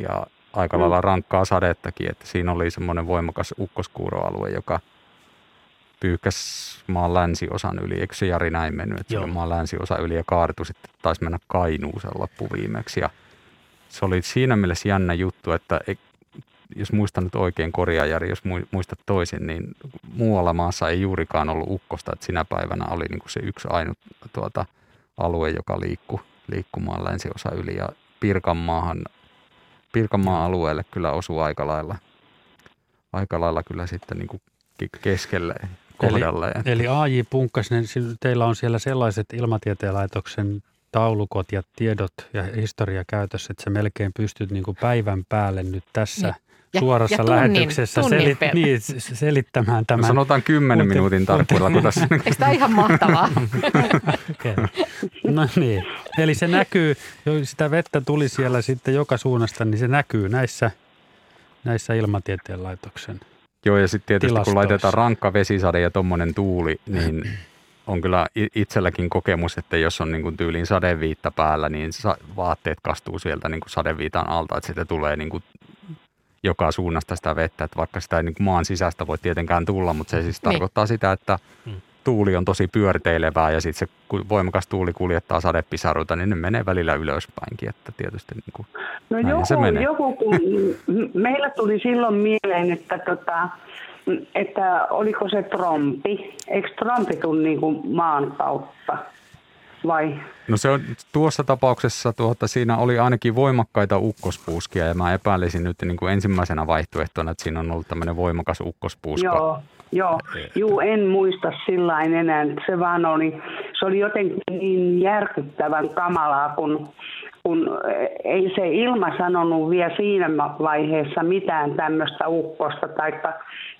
ja aika lailla rankkaa sadettakin, että siinä oli semmoinen voimakas ukkoskuuroalue, joka pyyhkäs maan länsiosan yli. Eikö se Jari näin mennyt, että se Joo. oli maan länsiosa yli ja kaartui sitten taisi mennä Kainuuseen loppuviimeksi. Ja se oli siinä mielessä jännä juttu, että ei- jos muistan nyt oikein korjaa Jari, jos mui- muistat toisin, niin muualla maassa ei juurikaan ollut ukkosta, että sinä päivänä oli niin kuin se yksi ainut tuota, alue, joka liikkui liikkumaan länsiosa yli ja Pirkanmaahan, Pirkanmaan alueelle kyllä osui aika lailla, aika lailla kyllä sitten niin kuin ke- keskelle kohdalleen. Eli AJ Punkkas, niin teillä on siellä sellaiset ilmatieteen laitoksen taulukot ja tiedot ja historia käytössä, että sä melkein pystyt niin kuin päivän päälle nyt tässä Niin. Ja- suorassa ja tunnin- lähetyksessä tunnin selit, per- niin, selittämään No tämän. sanotaan 10 Muuten- minuutin tarkkuudella, kun tässä Eikö tämä ihan mahtavaa? Okei. No niin, eli se näkyy, sitä vettä tuli siellä sitten joka suunnasta, niin se näkyy näissä, näissä ilmatieteen laitoksen. Joo, ja sitten tietysti tilastoissa. kun laitetaan rankka vesisade ja tuommoinen tuuli, niin on kyllä itselläkin kokemus, että jos on niin kuin tyyliin sadeviitta päällä, niin vaatteet kastuu sieltä niin kuin sadeviitan alta, että sitten tulee niin kuin joka suunnasta sitä vettä, että vaikka sitä ei niin kuin maan sisästä voi tietenkään tulla, mutta se siis Niin. tarkoittaa sitä, että Mm. Tuuli on tosi pyörteilevää ja sitten se kun voimakas tuuli kuljettaa sadepisaruita, niin ne menee välillä ylöspäinkin, että tietysti niin kuin, No Näin se joku, menee. joku kun, meillä tuli silloin mieleen, että, tota, että oliko se trompi. Eikö trompi tule niin kuin maan kautta? Vai? No se on tuossa tapauksessa, tuota, siinä oli ainakin voimakkaita ukkospuuskia ja mä epäilisin nyt niin kuin ensimmäisenä vaihtoehtona, että siinä on ollut tämmöinen voimakas ukkospuuska. Joo, joo. Juu, en muista sillä enää. Se vaan oli, se oli jotenkin niin järkyttävän kamalaa, kun, kun ei se ilma sanonut vielä siinä vaiheessa mitään tämmöistä ukkosta, taikka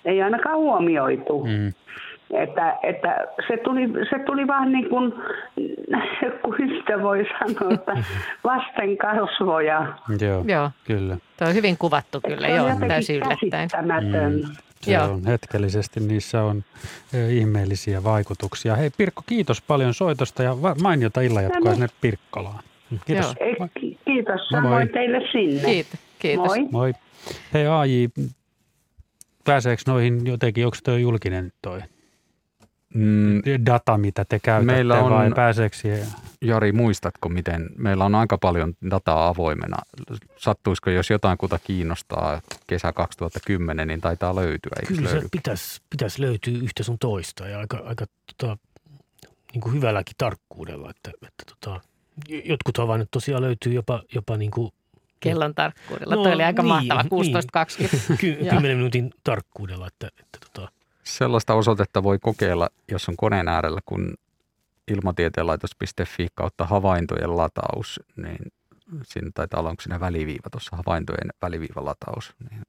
ei ainakaan huomioitu. Mm. Että, että se, tuli, se tuli vaan niin kuin, kuin sitä voi sanoa, että vasten kasvoja. Joo, Joo, kyllä. tuo on hyvin kuvattu kyllä, joo, täysin yllättäen. Mm. Se Joo. on hetkellisesti, niissä on ö, ihmeellisiä vaikutuksia. Hei Pirkko, kiitos paljon soitosta ja mainiota illanjatkoa No niin. sinne Pirkkalaan. Kiitos. Ei, ki- Kiitos Moi moi. samoin teille sinne. Kiitos, kiitos. Moi. Moi. Hei AJ, pääseekö noihin jotenkin, onko tuo julkinen toi Mm, data, mitä te käytätte Meillä on- vai pääseekö siihen? Jari, muistatko, miten meillä on aika paljon dataa avoimena? Sattuisiko, jos jotain kuta kiinnostaa kesä 2010, niin taitaa löytyä, eikö Kyllä se löydy? pitäisi, pitäisi löytyä yhtä sun toista ja aika, aika tota, niin kuin hyvälläkin tarkkuudella. Että, että tota, jotkut havainnot tosiaan löytyy jopa, jopa niin kuin Kellon tarkkuudella. No Toi oli aika niin, mahtava, niin. 16.20. ky- Joo. 10 minuutin tarkkuudella. Että, että tota, Sellaista osoitetta voi kokeilla, jos on koneen äärellä, kun ilmatieteenlaitos.fi kautta havaintojen lataus, niin siinä taitaa olla, onko siinä väliviiva tuossa havaintojen väliviivalataus, niin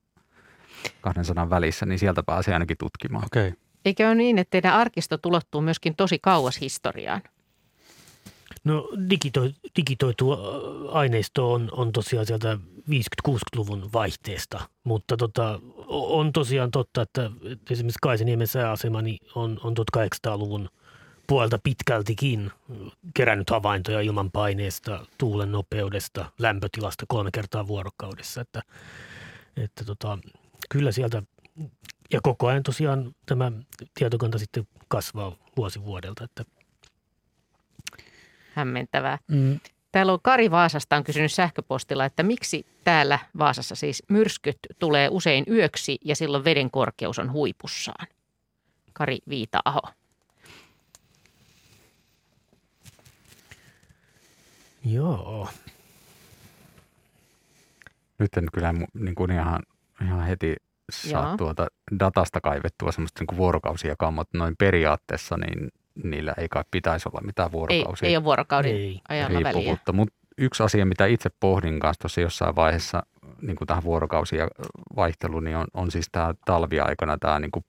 kahden sanan välissä, niin sieltä pääsee ainakin tutkimaan. Okei. Okay. Eikö ole niin, että teidän arkisto ulottuu myöskin tosi kauas historiaan? No digitoi, digitoitu ä, aineisto on, on tosiaan sieltä 50-60-luvun vaihteesta, mutta tota, on tosiaan totta, että että esimerkiksi Kaiseniemen sääasema niin on, on 1800-luvun puolta pitkältikin kerännyt havaintoja ilmanpaineesta, tuulen nopeudesta, lämpötilasta kolme kertaa vuorokaudessa. Että, että tota, kyllä sieltä, ja koko ajan tosiaan tämä tietokanta sitten kasvaa vuosi vuodelta, että Hämmentävää. Mm, Täällä on Kari Vaasasta on kysynyt sähköpostilla, että miksi täällä Vaasassa siis myrskyt tulee usein yöksi ja silloin veden korkeus on huipussaan. Kari Viita-aho. joo. Nyt en kyllä niin kuin ihan, ihan heti saa Joo. tuota datasta kaivettua semmoista niin kuin vuorokausia, mutta noin periaatteessa niin niillä ei kai pitäisi olla mitään Ei, vuorokausia ei ole vuorokauden Ei. ajalla väliä. Mutta yksi asia, mitä itse pohdin kanssa tuossa jossain vaiheessa niin kuin tähän vuorokausia vaihteluun, niin on, on siis tämä talviaikana tämä niin kuin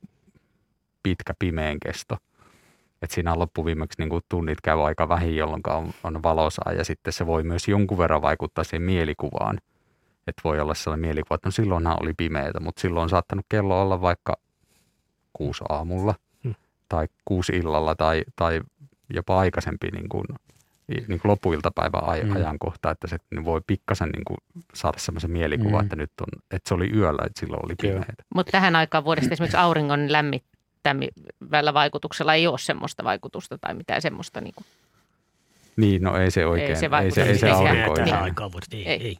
pitkä pimeän kesto. että siinä loppuviimeksi niin kuin tunnit käy aika vähin, jolloin on, on valosaa ja sitten se voi myös jonkun verran vaikuttaa siihen mielikuvaan. Että voi olla sellainen mielikuva, että no silloinhan oli pimeätä, mutta silloin on saattanut kello olla vaikka kuusi aamulla. Tai kuusi illalla tai, tai jopa aikaisempi niin kuin, niin kuin loppuiltapäivän aj- hmm. ajankohta, että se niin voi pikkasen niin kuin saada semmoisen mielikuvan, hmm. että nyt on, että se oli yöllä, että silloin oli pimeätä. Mutta tähän aikaan vuodesta esimerkiksi auringon lämmittävällä vaikutuksella ei ole semmoista vaikutusta tai mitään semmoista niin kuin niin, no ei se oikein. Ei se, ei se, ei se aurinko. Tähän aikaan vuodesta, ei, ei. ei.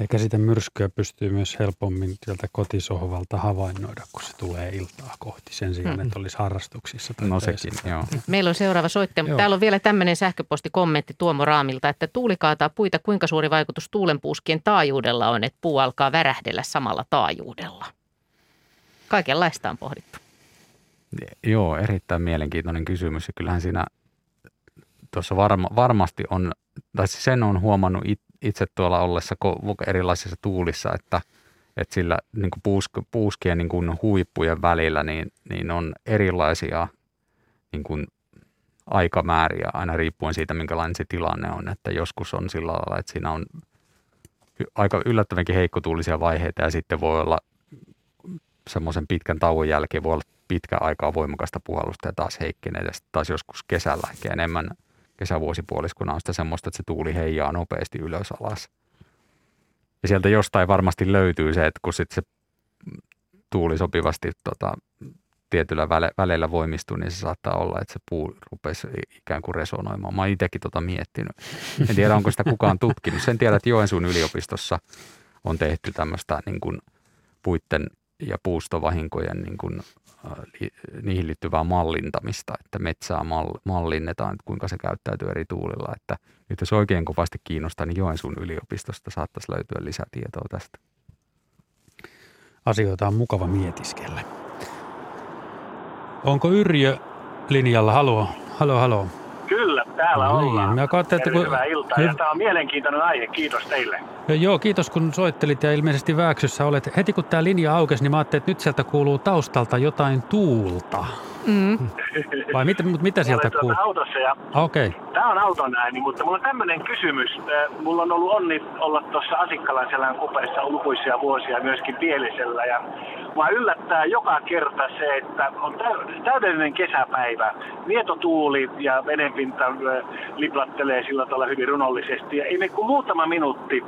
Eikä sitä myrskyä pystyy myös helpommin sieltä kotisohvalta havainnoida, kun se tulee iltaa kohti sen sijaan, että olisi harrastuksissa. Tai no sekin, joo. Meillä on seuraava soittaja, mutta täällä on vielä tämmöinen sähköpostikommentti Tuomo Raamilta, että tuuli kaataa puita, kuinka suuri vaikutus tuulenpuuskien taajuudella on, että puu alkaa värähdellä samalla taajuudella? Kaikenlaista on pohdittu. Joo, erittäin mielenkiintoinen kysymys ja kyllähän siinä tuossa varma, varmasti on, tai siis sen on huomannut it, itse tuolla ollessa erilaisissa tuulissa, että, että sillä niin kuin puusk, puuskien niin kuin huippujen välillä niin, niin on erilaisia niin kuin aikamääriä aina riippuen siitä, minkälainen se tilanne on. Että joskus on sillä lailla, että siinä on aika yllättävänkin heikkotuulisia vaiheita ja sitten voi olla semmoisen pitkän tauon jälkeen voi olla pitkä aikaa voimakasta puhallusta ja taas heikkenee ja sitten taas joskus kesällä enemmän – kesävuosipuoliskona on sitä semmoista, että se tuuli heijaa nopeasti ylös alas. Ja sieltä jostain varmasti löytyy se, että kun sitten se tuuli sopivasti tota, tietyllä väle, väleillä voimistuu, niin se saattaa olla, että se puu rupesi ikään kuin resonoimaan. Mä oon itsekin tota miettinyt. En tiedä, onko sitä kukaan tutkinut. Sen tiedä, että Joensuun yliopistossa on tehty tämmöistä niin puitten ja puustovahinkojen niin kuin niihin liittyvää mallintamista, että metsää mal- mallinnetaan, että kuinka se käyttäytyy eri tuulilla. Että nyt jos oikein kovasti kiinnostaa, niin Joensuun yliopistosta saattaisi löytyä lisätietoa tästä. Asioita on mukava mietiskellä. Onko Yrjö linjalla? Halo, halo, halo. Täällä no niin. ollaan. Mä katsoin, että kun... Hyvää iltaa ja tämä on mielenkiintoinen aihe. Kiitos teille. Ja joo, kiitos kun soittelit ja ilmeisesti Vääksyssä olet. Heti kun tämä linja aukesi, niin mä ajattelin, että nyt sieltä kuuluu taustalta jotain tuulta. Mm. Vai mit, mitä sieltä kuuluu? autossa ja okay. Tämä on auton ääni, mutta mulla on tämmöinen kysymys. Mulla on ollut onni olla tuossa Asikkalan selän kupeissa lukuisia vuosia myöskin Pielisellä ja Mua yllättää joka kerta se, että on täydellinen kesäpäivä. Vietotuuli ja vedenpinta liplattelee sillä tavalla hyvin runollisesti. Ja ei kuin muutama minuutti,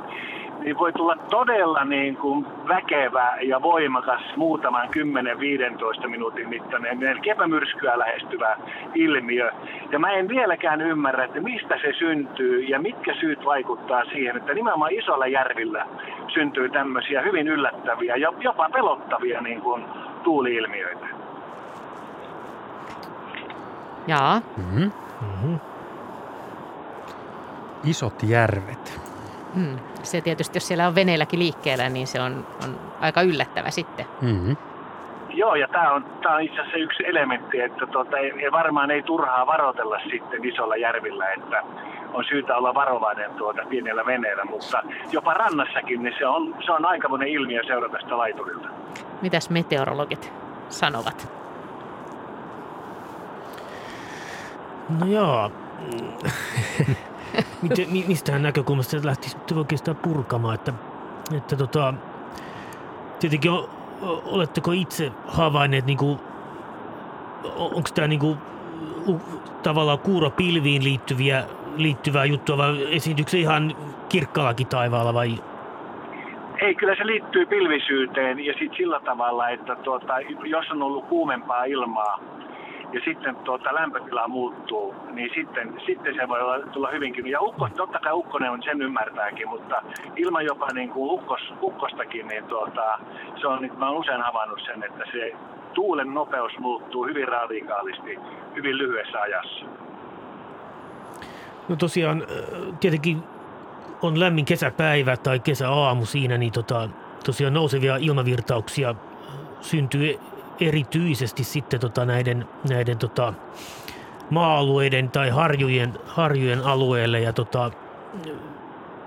niin voi tulla todella niin kuin väkevä ja voimakas muutaman 10-15 minuutin mittainen melkeinpä myrskyä lähestyvä ilmiö. Ja mä en vieläkään ymmärrä, että mistä se syntyy ja mitkä syyt vaikuttaa siihen, että nimenomaan isolla järvillä syntyy tämmöisiä hyvin yllättäviä ja jopa pelottavia niin kuin tuuliilmiöitä. Jaa. Mm-hmm. Mm-hmm. Isot järvet. Hmm. Se tietysti, jos siellä on veneelläkin liikkeellä, niin se on, on aika yllättävä sitten. Mm-hmm. Joo, ja tämä on, tää on itse asiassa yksi elementti, että tuota, ei, varmaan ei turhaa varotella sitten isolla järvillä, että on syytä olla varovainen tuota pienellä veneellä, mutta jopa rannassakin niin se on, se on aikamoinen ilmiö seurata sitä laiturilta. Mitäs meteorologit sanovat? No joo. Miten, mistähän näkökulmasta se lähtisi oikeastaan purkamaan, että, että tota, tietenkin on, oletteko itse havainneet, niin kuin, onko tämä niin kuin, tavallaan kuuropilviin liittyviä, liittyvää juttua vai esiintyykö se ihan kirkkaallakin taivaalla vai? Ei, kyllä se liittyy pilvisyyteen ja sitten sillä tavalla, että tuota, jos on ollut kuumempaa ilmaa, ja sitten tuota, lämpötila muuttuu, niin sitten, sitten se voi olla, tulla hyvinkin. Ja ukko, totta kai ukkonen on sen ymmärtääkin, mutta ilman jopa niin kuin ukkos, ukkostakin, niin tuota, se on, niin mä olen usein havainnut sen, että se tuulen nopeus muuttuu hyvin radikaalisti, hyvin lyhyessä ajassa. No tosiaan, tietenkin on lämmin kesäpäivä tai kesäaamu siinä, niin tota, tosiaan nousevia ilmavirtauksia syntyy erityisesti sitten tota näiden, näiden tota maa-alueiden tai harjujen, harjujen alueelle ja tota,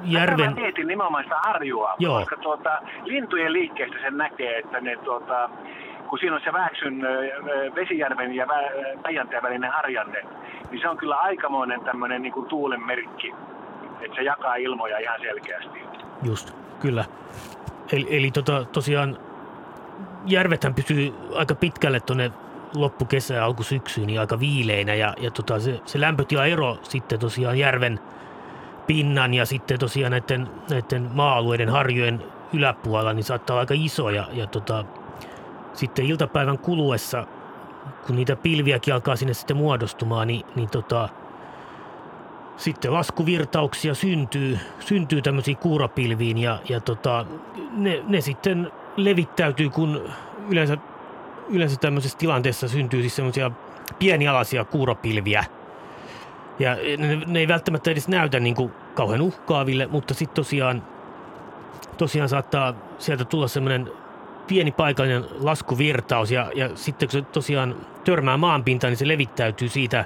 järven... Mä mietin nimenomaan sitä harjua, Joo. koska tuota, lintujen liikkeestä sen näkee, että ne tuota, kun siinä on se Vääksyn Vesijärven ja Päijänteen välinen harjanne, niin se on kyllä aikamoinen tämmöinen niin kuin tuulen merkki, että se jakaa ilmoja ihan selkeästi. Just, kyllä. Eli, eli tota, tosiaan järvethän pysyy aika pitkälle tuonne loppukesä alkusyksyyn niin aika viileinä. Ja, ja tota, se, se lämpötilaero sitten tosiaan järven pinnan ja sitten tosiaan näiden, näiden maa-alueiden harjojen yläpuolella niin saattaa olla aika iso. Ja, ja tota, sitten iltapäivän kuluessa, kun niitä pilviäkin alkaa sinne sitten muodostumaan, niin, niin tota, sitten laskuvirtauksia syntyy, syntyy tämmöisiin kuurapilviin ja, ja tota, ne, ne sitten levittäytyy, kun yleensä, yleensä tämmöisessä tilanteessa syntyy siis semmoisia pienialaisia kuurapilviä. Ja ne, ne ei välttämättä edes näytä niin kuin kauhean uhkaaville, mutta sitten tosiaan, tosiaan saattaa sieltä tulla semmoinen pieni paikallinen laskuvirtaus ja, ja sitten kun se tosiaan törmää maanpintaan, niin se levittäytyy siitä,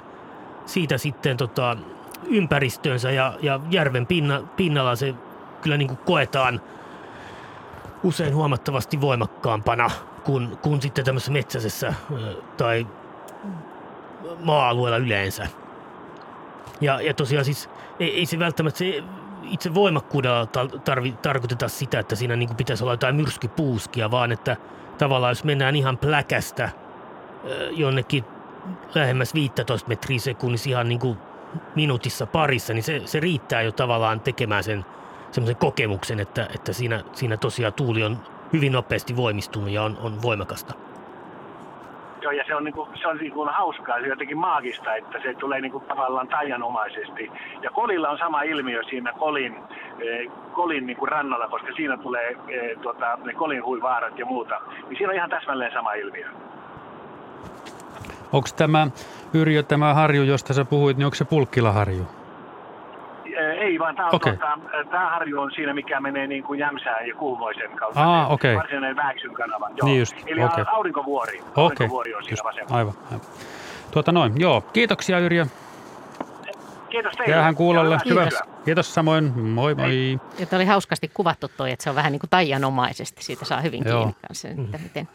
siitä sitten tota, ympäristöönsä ja, ja järven pinna, pinnalla se kyllä niin kuin koetaan usein huomattavasti voimakkaampana kuin, kuin sitten tämmöisessä metsäisessä tai maa-alueella yleensä. Ja, ja tosiaan siis ei, ei se välttämättä se itse voimakkuudella tarvi, tarkoiteta sitä, että siinä niin kuin pitäisi olla jotain myrskypuuskia, vaan että tavallaan jos mennään ihan pläkästä jonnekin lähemmäs 15 metriä sekunnissa ihan niin kuin minuutissa parissa, niin se, se riittää jo tavallaan tekemään sen semmoisen kokemuksen, että, että siinä, siinä tosiaan tuuli on hyvin nopeasti voimistunut ja on, on voimakasta. Joo, ja se on, niinku, se on niinku hauskaa, se on jotenkin maagista, että se tulee niinku tavallaan taianomaisesti. Ja kolilla on sama ilmiö siinä kolin, eh, kolin niinku rannalla, koska siinä tulee eh, tota, ne kolin huivaarat ja muuta. Niin siinä on ihan täsmälleen sama ilmiö. Onko tämä, Yrjö, tämä harju, josta sä puhuit, niin onko se Pulkkilaharju? Ei, vaan tämä, okay. tuota, tämä harju on siinä, mikä menee niin kuin Jämsään ja Kuhmoisen kautta. Ah, okay. Varsinainen Vääksyn kanava. Joo. Niin just, Eli okay. aurinkovuori. Aurinkovuori okay. on siinä vasemmalla. Aivan, aivan. Tuota noin, joo. Kiitoksia Yrjö. Kiitos teille. Jäähän kuulolle. Hyvä. Hyvä. Kiitos samoin. Moi moi. Ja oli hauskasti kuvattu toi, että se on vähän niin kuin taianomaisesti. Siitä saa hyvin Joo. kiinni kanssa, että miten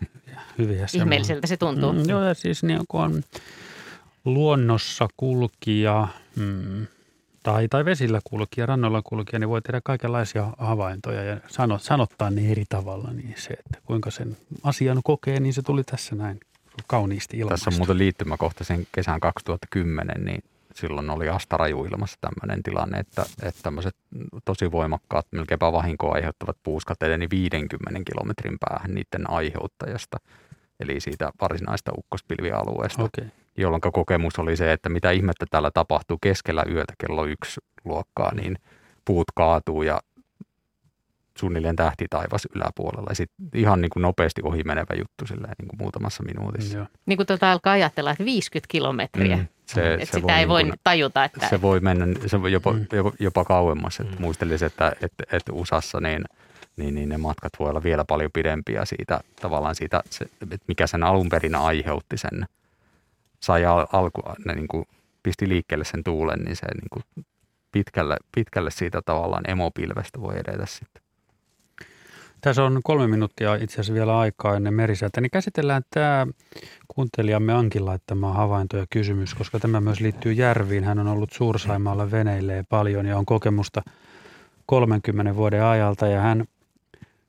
Hyviä ihmeelliseltä se tuntuu. Mm, joo, ja siis niin kuin on luonnossa kulkija mm, tai, tai vesillä kulkija, rannoilla kulkija, niin voi tehdä kaikenlaisia havaintoja ja sano, sanottaa ne eri tavalla. Niin se, että kuinka sen asian kokee, niin se tuli tässä näin kauniisti ilmaistu. Tässä on muuten liittymäkohta sen kesän 2010, niin silloin oli Astarajuilmassa tämmöinen tilanne, että, että tämmöiset tosi voimakkaat, melkeinpä vahinkoa aiheuttavat puuskat edeni 50 kilometrin päähän niiden aiheuttajasta, eli siitä varsinaista ukkospilvialueesta. Okei. Jolloin kokemus oli se, että mitä ihmettä täällä tapahtuu keskellä yötä kello yksi luokkaa, niin puut kaatuu ja suunnilleen tähti taivas yläpuolella. Ja sitten ihan niin kuin nopeasti ohi menevä juttu silleen, niin kuin muutamassa minuutissa. Joo. Niin kuin tuota alkaa ajatella, että 50 kilometriä. Mm, se, että sitä ei voi niin kuin- tajuta, että se voi mennä se voi jopa, Mm. jopa, jopa kauemmas. Että Mm. Muistelisin, että, että, että USAssa niin, niin, niin ne matkat voi olla vielä paljon pidempiä siitä tavallaan siitä, se, että mikä sen alun perin aiheutti sen, sai al, alku, ne niin kuin pisti liikkeelle sen tuulen, niin se niin kuin pitkälle, pitkälle siitä tavallaan emopilvestä voi edetä sitten. Tässä on kolme minuuttia itse asiassa vielä aikaa ennen merisäätä, niin käsitellään tämä kuuntelijamme Ankin laittama havainto ja kysymys, koska tämä myös liittyy järviin. Hän on ollut Suursaimaalla veneilee paljon ja on kokemusta 30 vuoden ajalta ja hän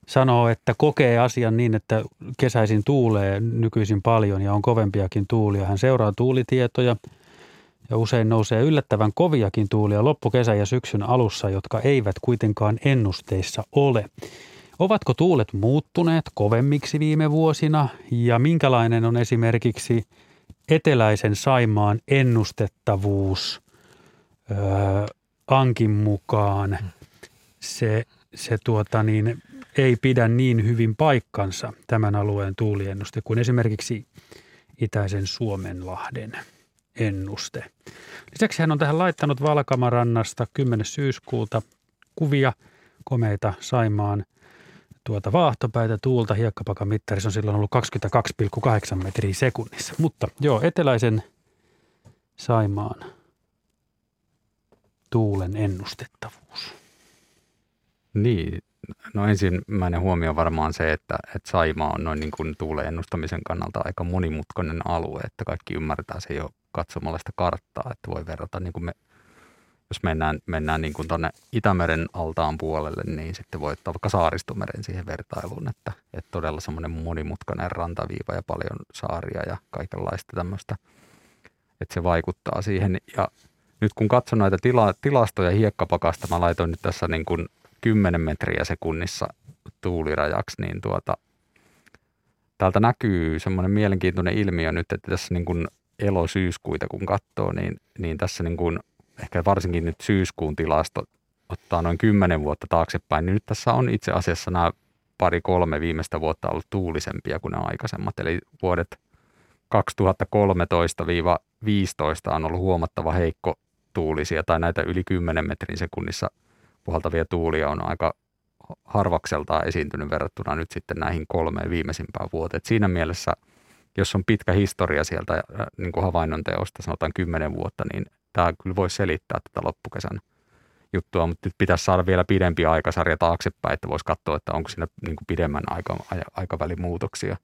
sanoo, että kokee asian niin, että kesäisin tuulee nykyisin paljon ja on kovempiakin tuulia. Hän seuraa tuulitietoja ja usein nousee yllättävän koviakin tuulia loppukesän ja syksyn alussa, jotka eivät kuitenkaan ennusteissa ole. Ovatko tuulet muuttuneet kovemmiksi viime vuosina ja minkälainen on esimerkiksi eteläisen Saimaan ennustettavuus öö, Ankin mukaan? Se, se tuota niin, ei pidä niin hyvin paikkansa tämän alueen tuuliennuste kuin esimerkiksi itäisen Suomenlahden ennuste. Lisäksi hän on tähän laittanut Valkamarannasta 10. syyskuuta kuvia komeita Saimaan tuota vaahtopäitä tuulta. Hiekkapakan mittarissa on silloin ollut 22,8 metriä sekunnissa. Mutta joo, eteläisen Saimaan tuulen ennustettavuus. Niin, No ensimmäinen huomio varmaan se, että, että Saima on noin niin kuin tuulen ennustamisen kannalta aika monimutkainen alue, että kaikki ymmärtää se jo katsomalla sitä karttaa, että voi verrata niin kuin me, jos mennään, mennään niin kuin tuonne Itämeren altaan puolelle, niin sitten voi ottaa vaikka Saaristomeren siihen vertailuun, että, että todella semmoinen monimutkainen rantaviiva ja paljon saaria ja kaikenlaista tämmöistä, että se vaikuttaa siihen. Ja nyt kun katson näitä tila, tilastoja hiekkapakasta, mä laitoin nyt tässä niin kuin 10 metriä sekunnissa tuulirajaksi, niin tuota, täältä näkyy semmoinen mielenkiintoinen ilmiö nyt, että tässä niin kuin elosyyskuita kun katsoo, niin, niin tässä niin kuin ehkä varsinkin nyt syyskuun tilasto ottaa noin 10 vuotta taaksepäin, niin nyt tässä on itse asiassa nämä pari-kolme viimeistä vuotta ollut tuulisempia kuin ne aikaisemmat. Eli vuodet 2013-15 on ollut huomattava heikko tuulisia tai näitä yli 10 metrin sekunnissa puhaltavia tuulia on aika harvakseltaan esiintynyt verrattuna nyt sitten näihin kolmeen viimeisimpään vuoteen. siinä mielessä, jos on pitkä historia sieltä äh, niin kuin havainnon teosta, sanotaan 10 vuotta, niin tämä kyllä voisi selittää tätä loppukesän juttua, mutta nyt pitäisi saada vielä pidempi aikasarja taaksepäin, että voisi katsoa, että onko siinä niin kuin pidemmän aika, aikavälin muutoksia.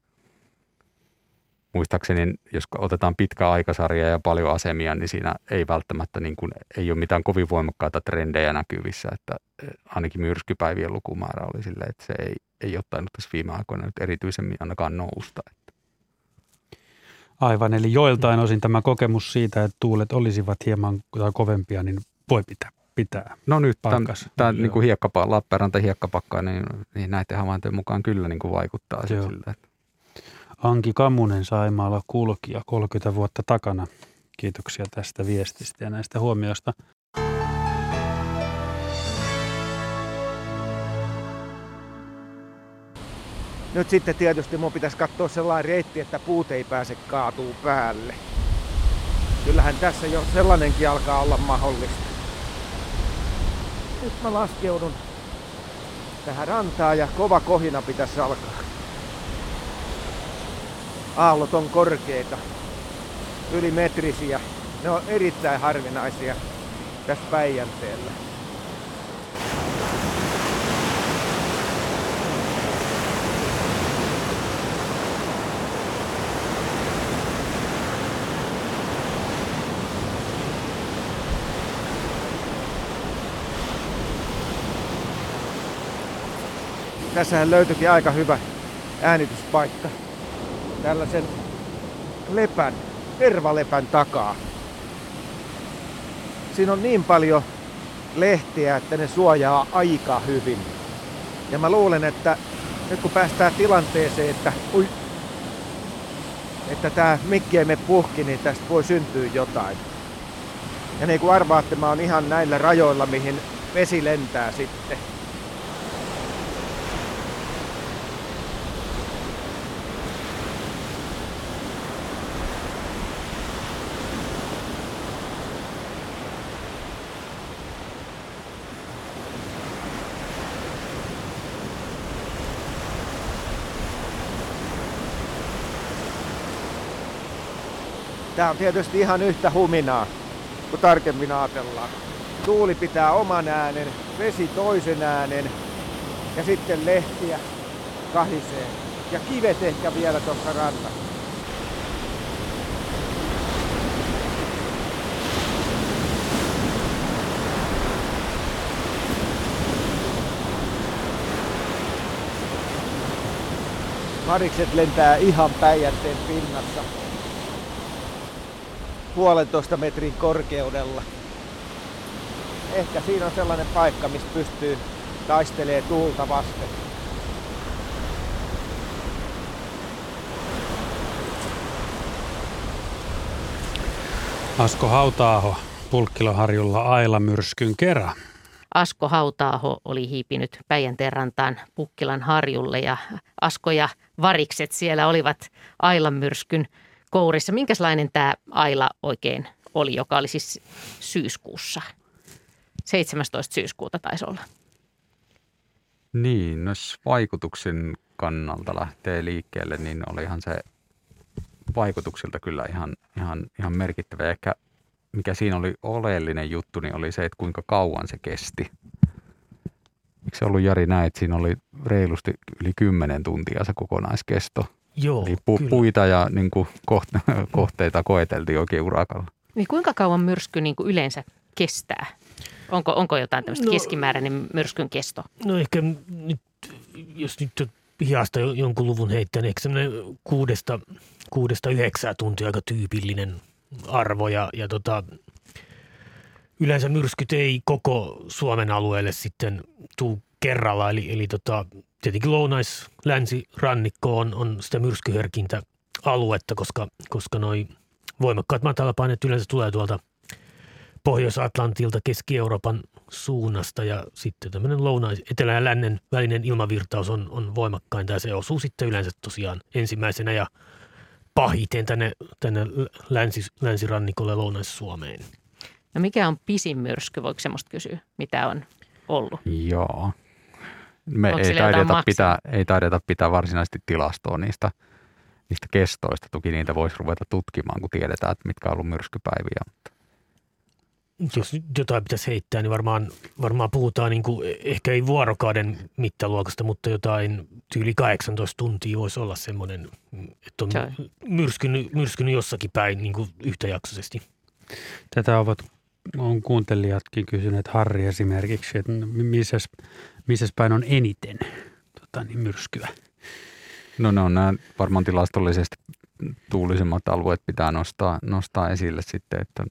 Muistaakseni, jos otetaan pitkä aikasarja ja paljon asemia, niin siinä ei välttämättä niin kuin, ei ole mitään kovin voimakkaita trendejä näkyvissä, että eh, ainakin myrskypäivien lukumäärä oli silleen, että se ei, ei ottanut tässä viime aikoina nyt erityisemmin ainakaan nousta. Aivan, eli joiltain osin tämä kokemus siitä, että tuulet olisivat hieman kovempia, niin voi pitää. pitää no nyt tämä niin kuin hiekkapa, Lappeenranta hiekkapakka, niin, niin näiden havaintojen mukaan kyllä niin kuin vaikuttaa sille. Että. Anki Kamunen Saimaalla kulkija 30 vuotta takana. Kiitoksia tästä viestistä ja näistä huomioista. Nyt sitten tietysti mun pitäisi katsoa sellainen reitti, että puut ei pääse kaatuu päälle. Kyllähän tässä jo sellainenkin alkaa olla mahdollista. Nyt mä laskeudun tähän rantaan ja kova kohina pitäisi alkaa. Aallot on korkeita, ylimetrisiä. Ne on erittäin harvinaisia tässä Päijänteellä. Tässähän löytyikin aika hyvä äänityspaikka tällaisen lepän, tervalepän takaa. Siinä on niin paljon lehtiä, että ne suojaa aika hyvin. Ja mä luulen, että nyt kun päästään tilanteeseen, että ui, että tämä mikki ei puhki, niin tästä voi syntyä jotain. Ja niin kuin arvaatte, mä oon ihan näillä rajoilla, mihin vesi lentää sitten. Tämä on tietysti ihan yhtä huminaa, kun tarkemmin ajatellaan. Tuuli pitää oman äänen, vesi toisen äänen ja sitten lehtiä kahisee. Ja kivet ehkä vielä tuossa rannassa. Marikset lentää ihan Päijänteen pinnassa puolentoista metrin korkeudella. Ehkä siinä on sellainen paikka, mistä pystyy taistelee tuulta vasten. Asko Hautaaho Pulkkiloharjulla Aila-myrskyn kerran. Asko Hautaaho oli hiipinyt Päijänteen rantaan Pukkilan harjulle ja Asko ja varikset siellä olivat Ailan myrskyn kourissa. Minkälainen tämä Aila oikein oli, joka oli siis syyskuussa? 17. syyskuuta taisi olla. Niin, no jos vaikutuksen kannalta lähtee liikkeelle, niin olihan se vaikutuksilta kyllä ihan, ihan, ihan merkittävä. Ehkä mikä siinä oli oleellinen juttu, niin oli se, että kuinka kauan se kesti. Miksi se ollut Jari näin, että siinä oli reilusti yli 10 tuntia se kokonaiskesto? Joo, Eli pu- puita ja niin kuin, koht- kohteita koeteltiin oikein urakalla. Niin kuinka kauan myrsky niin kuin yleensä kestää? Onko, onko jotain tämmöistä no, keskimääräinen myrskyn kesto? No ehkä nyt, jos nyt hihasta jonkun luvun heittää, niin ehkä semmoinen kuudesta, kuudesta yhdeksää tuntia aika tyypillinen arvo. Ja, ja tota, yleensä myrskyt ei koko Suomen alueelle sitten tuu kerralla. Eli, eli tota, tietenkin lounais-länsirannikko on, on sitä myrskyherkintä aluetta, koska, koska noi voimakkaat matalapaineet yleensä tulee tuolta Pohjois-Atlantilta, Keski-Euroopan suunnasta ja sitten tämmöinen lounais, etelä- ja lännen välinen ilmavirtaus on, on voimakkainta ja se osuu sitten yleensä tosiaan ensimmäisenä ja pahiten tänne, tänne länsi, länsirannikolle Lounais-Suomeen. No mikä on pisin myrsky, voiko semmoista kysyä, mitä on ollut? Joo. Me ei taideta, pitää, ei taideta pitää varsinaisesti tilastoa niistä, niistä kestoista. Toki niitä voisi ruveta tutkimaan, kun tiedetään, että mitkä on ollut myrskypäiviä. Mutta jos jotain pitäisi heittää, niin varmaan, varmaan puhutaan niin kuin, ehkä ei vuorokauden mittaluokasta, mutta jotain tyyli 18 tuntia voisi olla semmoinen, että on myrskynyt, myrskynyt jossakin päin niin kuin yhtäjaksoisesti. Tätä ovat on kuuntelijatkin kysyneet Harri esimerkiksi, että missä, missä päin on eniten tota, niin myrskyä? No ne on nämä varmaan tilastollisesti tuulisemmat alueet pitää nostaa, nostaa esille sitten, että,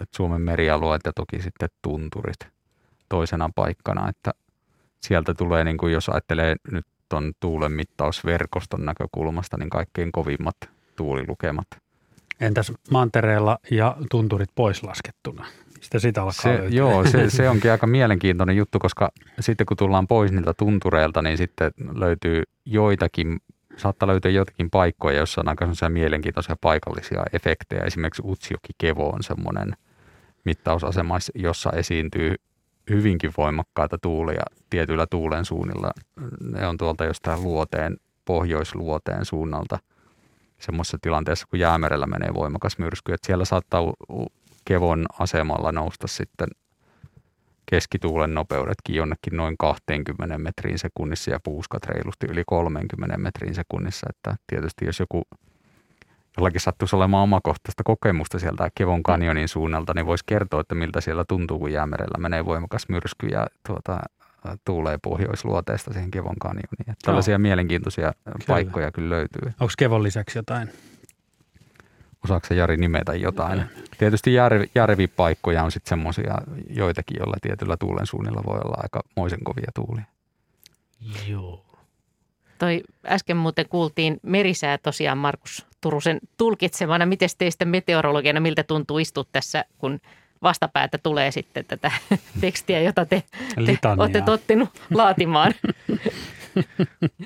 että Suomen merialueet ja toki sitten tunturit toisena paikkana, että sieltä tulee, niin kuin jos ajattelee nyt tuon tuulen mittausverkoston näkökulmasta, niin kaikkein kovimmat tuulilukemat. Entäs mantereella ja tunturit pois laskettuna? Sitä sitä alkaa se, Joo, se, se onkin aika mielenkiintoinen juttu, koska sitten kun tullaan pois niiltä tuntureilta, niin sitten löytyy joitakin, saattaa löytyä joitakin paikkoja, joissa on aika mielenkiintoisia paikallisia efektejä. Esimerkiksi Utsjoki Kevo on semmoinen mittausasema, jossa esiintyy hyvinkin voimakkaita tuulia tietyillä tuulen suunnilla. Ne on tuolta jostain luoteen, pohjoisluoteen suunnalta semmoisessa tilanteessa, kun jäämerellä menee voimakas myrsky, että siellä saattaa Kevon asemalla nousta sitten keskituulen nopeudetkin jonnekin noin 20 metriin sekunnissa ja puuskat reilusti yli 30 metriin sekunnissa. Että tietysti jos joku jollakin sattuisi olemaan omakohtaista kokemusta sieltä Kevon kanjonin suunnalta, niin voisi kertoa, että miltä siellä tuntuu, kun jäämerellä menee voimakas myrsky ja tuota, tuulee pohjoisluoteesta siihen Kevon kanjoniin. Että tällaisia no. mielenkiintoisia kyllä. paikkoja kyllä löytyy. Onko Kevon lisäksi jotain Osaako Jari nimetä jotain? No. Tietysti järvi, järvipaikkoja on sitten semmoisia joitakin, joilla tietyllä tuulen suunnilla voi olla aika moisen kovia tuulia. Joo. Toi äsken muuten kuultiin merisää tosiaan Markus Turusen tulkitsemana. Miten teistä meteorologiana, miltä tuntuu istua tässä, kun vastapäätä tulee sitten tätä tekstiä, jota te, te olette tottunut laatimaan?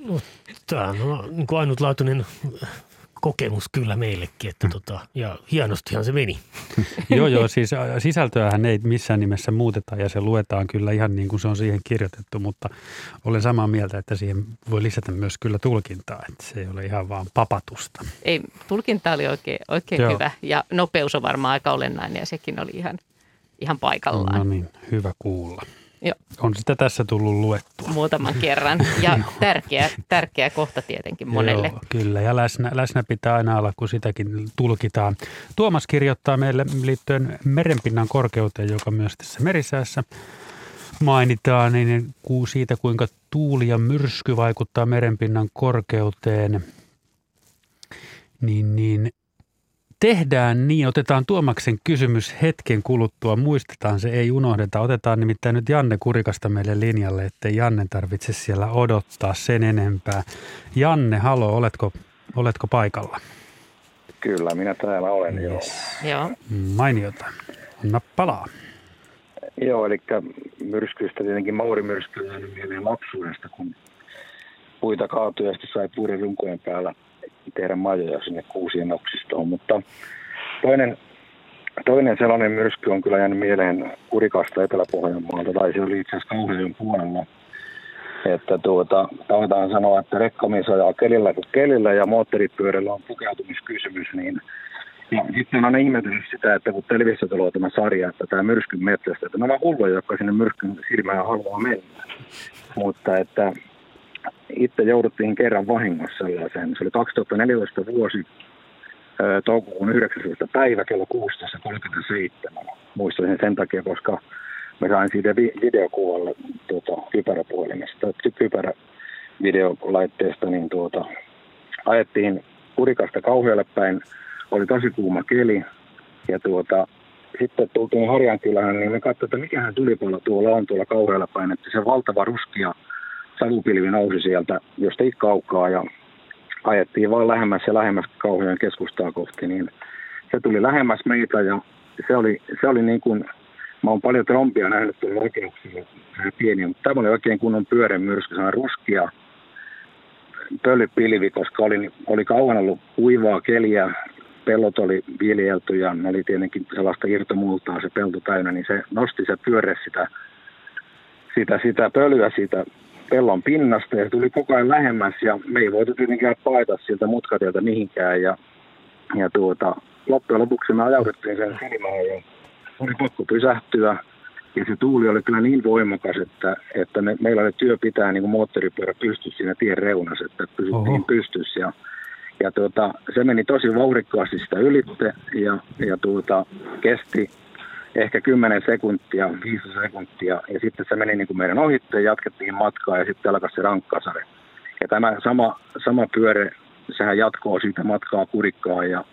No, tämä on niin ainutlaatuinen kokemus kyllä meillekin, että tota, ja hienostihan se meni. joo, joo, siis sisältöähän ei missään nimessä muuteta ja se luetaan kyllä ihan niin kuin se on siihen kirjoitettu, mutta olen samaa mieltä, että siihen voi lisätä myös kyllä tulkintaa, että se ei ole ihan vaan papatusta. Ei, tulkinta oli oikein, oikein hyvä ja nopeus on varmaan aika olennainen ja sekin oli ihan, ihan paikallaan. No niin, hyvä kuulla. Joo. On sitä tässä tullut luettua. Muutaman kerran ja tärkeä, tärkeä kohta tietenkin monelle. Joo, kyllä ja läsnä, läsnä pitää aina olla, kun sitäkin tulkitaan. Tuomas kirjoittaa meille liittyen merenpinnan korkeuteen, joka myös tässä merisäässä mainitaan, niin siitä kuinka tuuli ja myrsky vaikuttaa merenpinnan korkeuteen. Niin, niin tehdään niin, otetaan Tuomaksen kysymys hetken kuluttua, muistetaan se, ei unohdeta. Otetaan nimittäin nyt Janne Kurikasta meille linjalle, ettei Janne tarvitse siellä odottaa sen enempää. Janne, halo, oletko, oletko paikalla? Kyllä, minä täällä olen, yes. joo. Mainiota. Anna palaa. Joo, eli myrskyistä tietenkin Mauri-myrsky on mieleen lapsuudesta, kun puita kaatui ja sai puiden runkojen päällä tehdä majoja sinne kuusien oksistoon. Mutta toinen, toinen sellainen myrsky on kyllä jäänyt mieleen Kurikasta Etelä-Pohjanmaalta, tai se oli itse asiassa Kauhajoen puolella. Että tuota, taitaan sanoa, että rekkamies ajaa kelillä kuin kelillä ja moottoripyörällä on pukeutumiskysymys, niin Ja sitten on aina ihmetellyt sitä, että kun televisio tulee tämä sarja, että tämä myrskyn metsästä, että on hulluja, jotka sinne myrskyn silmään haluaa mennä. Mutta että itse jouduttiin kerran vahingossa sellaiseen. Se oli 2014 vuosi, toukokuun 19. päivä kello 16.37. Muistan sen takia, koska mä sain siitä videokuvalle tuota, kypäräpuhelimesta, kypärävideolaitteesta, niin tuota, ajettiin Kurikasta kauhealle päin, oli tosi kuuma keli, ja tuota, sitten tultiin Harjankylään, niin me katsoimme, että mikähän tulipalo tuolla on tuolla kauhealla päin, että se valtava ruskia savupilvi nousi sieltä josta kaukaa ja ajettiin vaan lähemmäs ja lähemmäs kauhean keskustaa kohti, niin se tuli lähemmäs meitä ja se oli, se oli niin kuin, mä oon paljon trompia nähnyt tuolla rakennuksilla, pieniä, mutta tämä oli oikein kunnon pyörän myrsky, sellainen ruskia pölypilvi, koska oli, oli kauan ollut kuivaa keliä, pellot oli viljelty ja ne oli tietenkin sellaista irtomultaa se pelto täynnä, niin se nosti se pyöre sitä, sitä, sitä pölyä siitä pellon pinnasta ja se tuli koko ajan lähemmäs ja me ei voitu tietenkään paeta siltä mutkatieltä mihinkään ja, ja tuota, loppujen lopuksi me ajauduttiin sen silmään ja oli pakko pysähtyä. Ja se tuuli oli kyllä niin voimakas, että, että me, meillä oli työ pitää niin kuin moottoripyörä pystyssä siinä tien reunassa, että pysyttiin Oho. pystyssä. Ja, ja tuota, se meni tosi vauhdikkaasti sitä ylitte ja, ja tuota, kesti ehkä 10 sekuntia, 5 sekuntia, ja sitten se meni niin kuin meidän ohitte, jatkettiin matkaa, ja sitten alkoi se rankkasare. Ja tämä sama, sama pyöre, sehän jatkoo siitä matkaa kurikkaa, ja,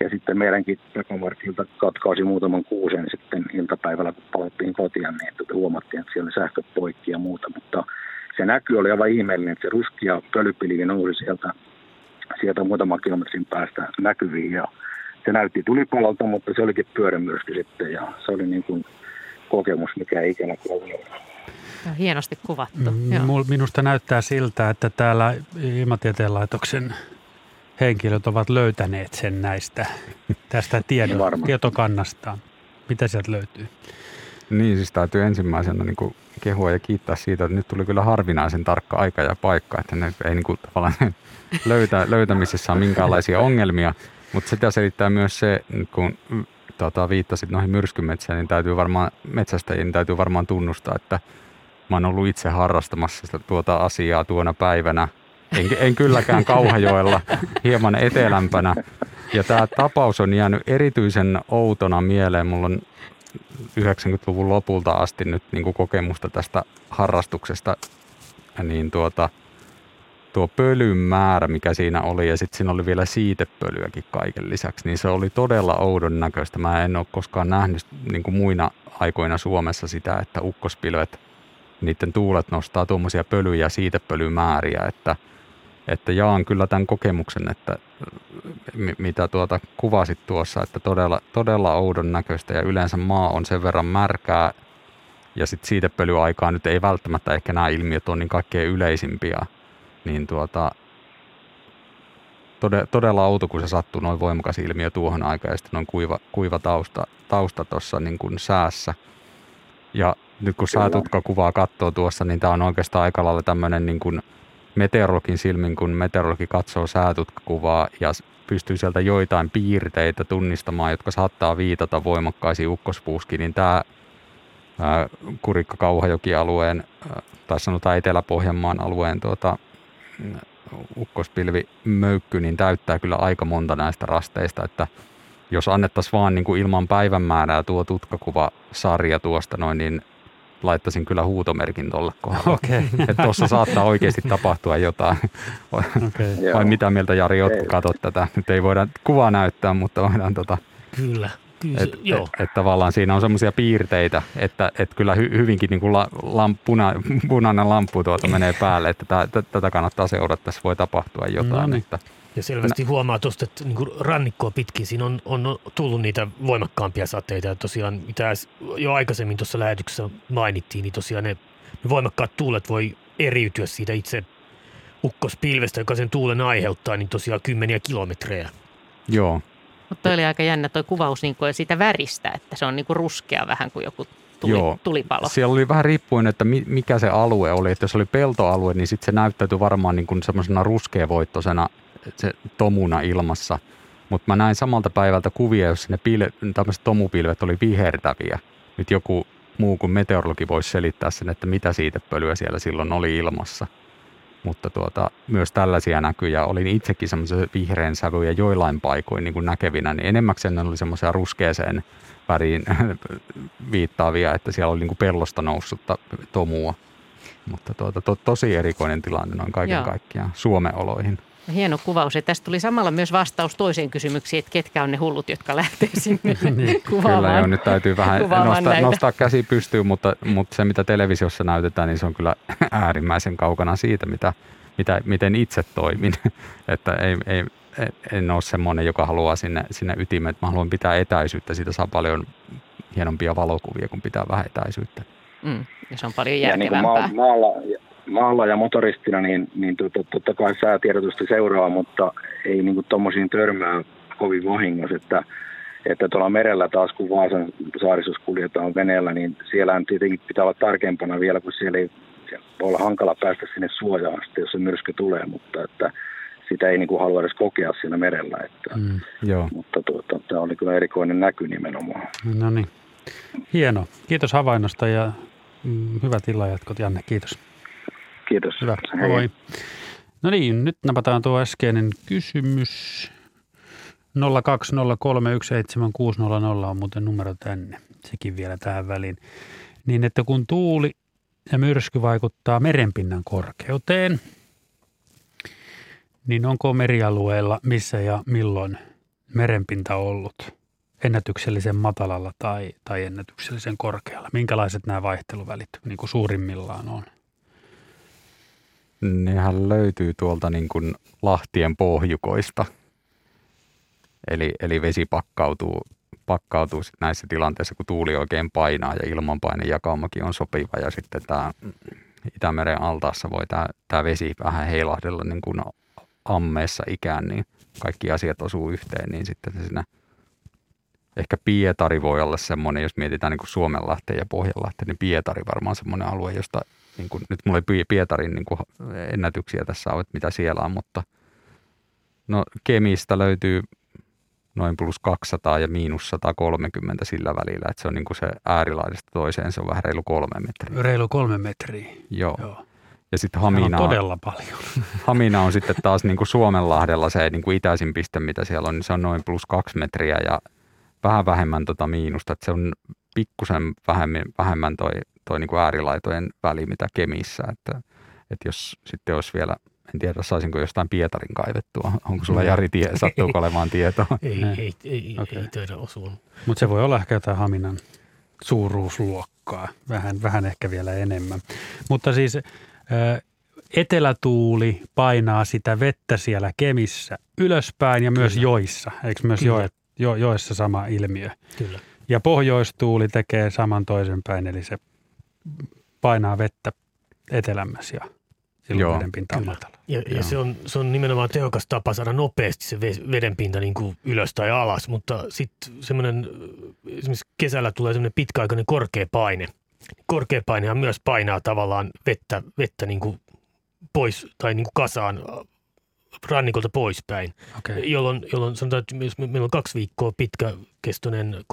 ja sitten meidänkin takamarkkilta katkausi muutaman kuusen sitten iltapäivällä, kun palattiin kotiin, niin tuota huomattiin, että siellä oli sähköt poikki ja muuta, mutta se näky oli aivan ihmeellinen, että se ruskia pölypilvi nousi sieltä, sieltä muutaman kilometrin päästä näkyviin, ja se näytti tulipalolta, mutta se olikin pyörämyrsky sitten ja se oli niin kuin kokemus, mikä ei ikinä kyllä Hienosti kuvattu. Mm, minusta näyttää siltä, että täällä Ilmatieteen laitoksen henkilöt ovat löytäneet sen näistä tästä tiedon, niin tietokannasta. Mitä sieltä löytyy? Niin, siis täytyy ensimmäisenä niin kuin kehua ja kiittää siitä, että nyt tuli kyllä harvinaisen tarkka aika ja paikka, että ne ei niin kuin, tavallaan löytä, löytämisessä ole minkäänlaisia ongelmia. Mutta sitä selittää myös se, kun tota, viittasit noihin myrskymetsään, niin täytyy varmaan, metsästäjien täytyy varmaan tunnustaa, että mä oon ollut itse harrastamassa sitä tuota asiaa tuona päivänä. En, en kylläkään Kauhajoella, hieman etelämpänä. Ja tämä tapaus on jäänyt erityisen outona mieleen. Mulla on 90-luvun lopulta asti nyt niin kuin kokemusta tästä harrastuksesta. Niin tuota, tuo pölyn määrä, mikä siinä oli, ja sitten siinä oli vielä siitepölyäkin kaiken lisäksi, niin se oli todella oudon näköistä. Mä en ole koskaan nähnyt niin kuin muina aikoina Suomessa sitä, että ukkospilvet, niiden tuulet nostaa tuommoisia pölyjä ja siitepölymääriä, että, että jaan kyllä tämän kokemuksen, että mitä tuota kuvasit tuossa, että todella, todella oudon näköistä ja yleensä maa on sen verran märkää ja sitten siitepölyaikaa nyt ei välttämättä ehkä nämä ilmiöt on niin kaikkein yleisimpiä niin tuota, tode, todella outo, kun se sattuu noin voimakas ilmiö tuohon aikaan ja sitten noin kuiva, kuiva tausta, tausta tuossa niin kuin säässä. Ja nyt kun säätutka kuvaa katsoo tuossa, niin tämä on oikeastaan aika lailla tämmöinen niin kuin meteorologin silmin, kun meteorologi katsoo säätutkakuvaa ja pystyy sieltä joitain piirteitä tunnistamaan, jotka saattaa viitata voimakkaisiin ukkospuuskiin, niin tämä Kurikka-Kauhajoki-alueen tai sanotaan Etelä-Pohjanmaan alueen tuota, ukkospilvi möykky, niin täyttää kyllä aika monta näistä rasteista, että jos annettaisiin vaan niin kuin ilman päivänmäärää tuo tutkakuvasarja tuosta noin, niin laittaisin kyllä huutomerkin tuolle kohdalle. Okay. että tuossa saattaa oikeasti tapahtua jotain. Okay. Vai mitä mieltä Jari oot, katsot tätä? Nyt ei voida kuvaa näyttää, mutta voidaan tota... Kyllä. Kyllä et. Et, et tavallaan siinä on semmoisia piirteitä, että et kyllä hy, hyvinkin niin kuin la, lamp, puna, punainen lamppu tuota menee päälle, että t, t, tätä kannattaa seurata, tässä voi tapahtua jotain. No niin. Että, ja selvästi no. huomaa tuosta, että niin rannikkoa pitkin siinä on, on tullut niitä voimakkaampia sateita. Ja tosiaan, mitä jo aikaisemmin tuossa lähetyksessä mainittiin, niin tosiaan ne, ne voimakkaat tuulet voi eriytyä siitä itse ukkospilvestä, joka sen tuulen aiheuttaa, niin tosiaan kymmeniä kilometrejä. Joo, mutta oli aika jännä tuo kuvaus niin kuin siitä väristä, että se on niin kuin ruskea vähän kuin joku tuli, Joo. tulipalo. Siellä oli vähän riippuen, että mikä se alue oli. Että jos oli peltoalue, niin sitten se näyttäytyi varmaan niin kuin semmoisena ruskeavoittoisena se tomuna ilmassa. Mutta mä näin samalta päivältä kuvia, jos ne pil- tämmöiset tomupilvet oli vihertäviä. Nyt joku muu kuin meteorologi voisi selittää sen, että mitä siitä pölyä siellä silloin oli ilmassa. Mutta tuota, myös tällaisia näkyjä. Olin itsekin semmoisen vihreän sävyjä joillain paikoin niin kuin näkevinä, niin enemmäkseen ne oli semmoisia ruskeeseen väriin viittaavia, että siellä oli niin kuin pellosta noussutta tomua. Mutta tuota, to, tosi erikoinen tilanne noin kaiken Joo. kaikkiaan Suomen oloihin. Hieno kuvaus. Ja tästä tuli samalla myös vastaus toiseen kysymykseen, että ketkä on ne hullut, jotka lähtee sinne niin, kuvaamaan. Kyllä joo, nyt täytyy vähän nostaa, nostaa käsi pystyyn, mutta, mutta se mitä televisiossa näytetään, niin se on kyllä äärimmäisen kaukana siitä, mitä, mitä, miten itse toimin. että ei, ei, en ole semmoinen, joka haluaa sinne, sinne ytimeen, että mä haluan pitää etäisyyttä. Siitä saa paljon hienompia valokuvia, kun pitää vähän etäisyyttä. Mm, ja se on paljon järkevämpää. Ja niin kuin maalla, maalla ja motoristina, niin, niin totta, totta kai säätiedotusta seuraa, mutta ei niin tuommoisiin törmää kovin vahingossa, että, että tuolla merellä taas, kun Vaasan saaristossa kuljetaan veneellä, niin siellä tietenkin pitää olla tarkempana vielä, kun siellä ei voi olla hankala päästä sinne suojaan sitten, jos se myrsky tulee, mutta että sitä ei niin kuin halua edes kokea siinä merellä. Että, mm, joo. Mutta tuota, tämä oli kyllä erikoinen näky nimenomaan. No niin. Hieno. Kiitos havainnosta ja mm, hyvät illanjatkot, Janne. Kiitos. Kiitos. Hyvä. Hei. Moi. No niin, nyt napataan tuo äskeinen kysymys. 020317600 on muuten numero tänne. Sekin vielä tähän väliin. Niin, että kun tuuli ja myrsky vaikuttaa merenpinnan korkeuteen, niin onko merialueella missä ja milloin merenpinta ollut ennätyksellisen matalalla tai, tai ennätyksellisen korkealla? Minkälaiset nämä vaihteluvälit niin kuin suurimmillaan on? Nehän löytyy tuolta niin kuin lahtien pohjukoista. Eli, eli vesi pakkautuu, pakkautuu näissä tilanteissa, kun tuuli oikein painaa ja ilmanpainejakaumakin on sopiva. Ja sitten tämä Itämeren altaassa voi tämä, tämä vesi vähän heilahdella niin kuin ammeessa ikään, niin kaikki asiat osuu yhteen, niin sitten se siinä ehkä Pietari voi olla semmoinen, jos mietitään niin Suomenlahteen ja Pohjanlahteen, niin Pietari varmaan semmoinen alue, josta niin kuin, nyt mulla ei Pietarin niin kuin ennätyksiä tässä ole, että mitä siellä on, mutta no Kemistä löytyy noin plus 200 ja miinus 130 sillä välillä, että se on niin kuin se äärilaidasta toiseen, se on vähän reilu kolme metriä. Reilu kolme metriä. Joo. Joo. Ja sitten Hamina on todella paljon. Hamina on sitten taas niin kuin Suomenlahdella se niin kuin itäisin piste, mitä siellä on, niin se on noin plus kaksi metriä ja vähän vähemmän tota miinusta, että se on pikkusen vähemmän, vähemmän toi toi niin kuin äärilaitojen väli, mitä Kemissä. Että, että jos sitten olisi vielä, en tiedä saisinko jostain Pietarin kaivettua. Onko sulla Jari tie, sattuuko olemaan tietoa? ei, ei, ei, okay. ei töitä osua. Mutta se voi olla ehkä jotain Haminan suuruusluokkaa, vähän, vähän ehkä vielä enemmän. Mutta siis etelätuuli painaa sitä vettä siellä Kemissä ylöspäin ja myös Kyllä. joissa. Eikö myös joet, jo, joessa sama ilmiö? Kyllä. Ja pohjoistuuli tekee saman toisen päin, eli se painaa vettä etelämmässä ja silloin Joo, vedenpinta on matala. Ja, ja se, on, se on nimenomaan tehokas tapa saada nopeasti se vedenpinta niin kuin ylös tai alas, mutta sitten semmoinen, esimerkiksi kesällä tulee semmoinen pitkäaikainen korkea paine. Korkea painehan myös painaa tavallaan vettä, vettä niin kuin pois tai niin kuin kasaan rannikolta poispäin, okay. jolloin, jolloin sanotaan, että jos meillä on kaksi viikkoa pitkäkestoinen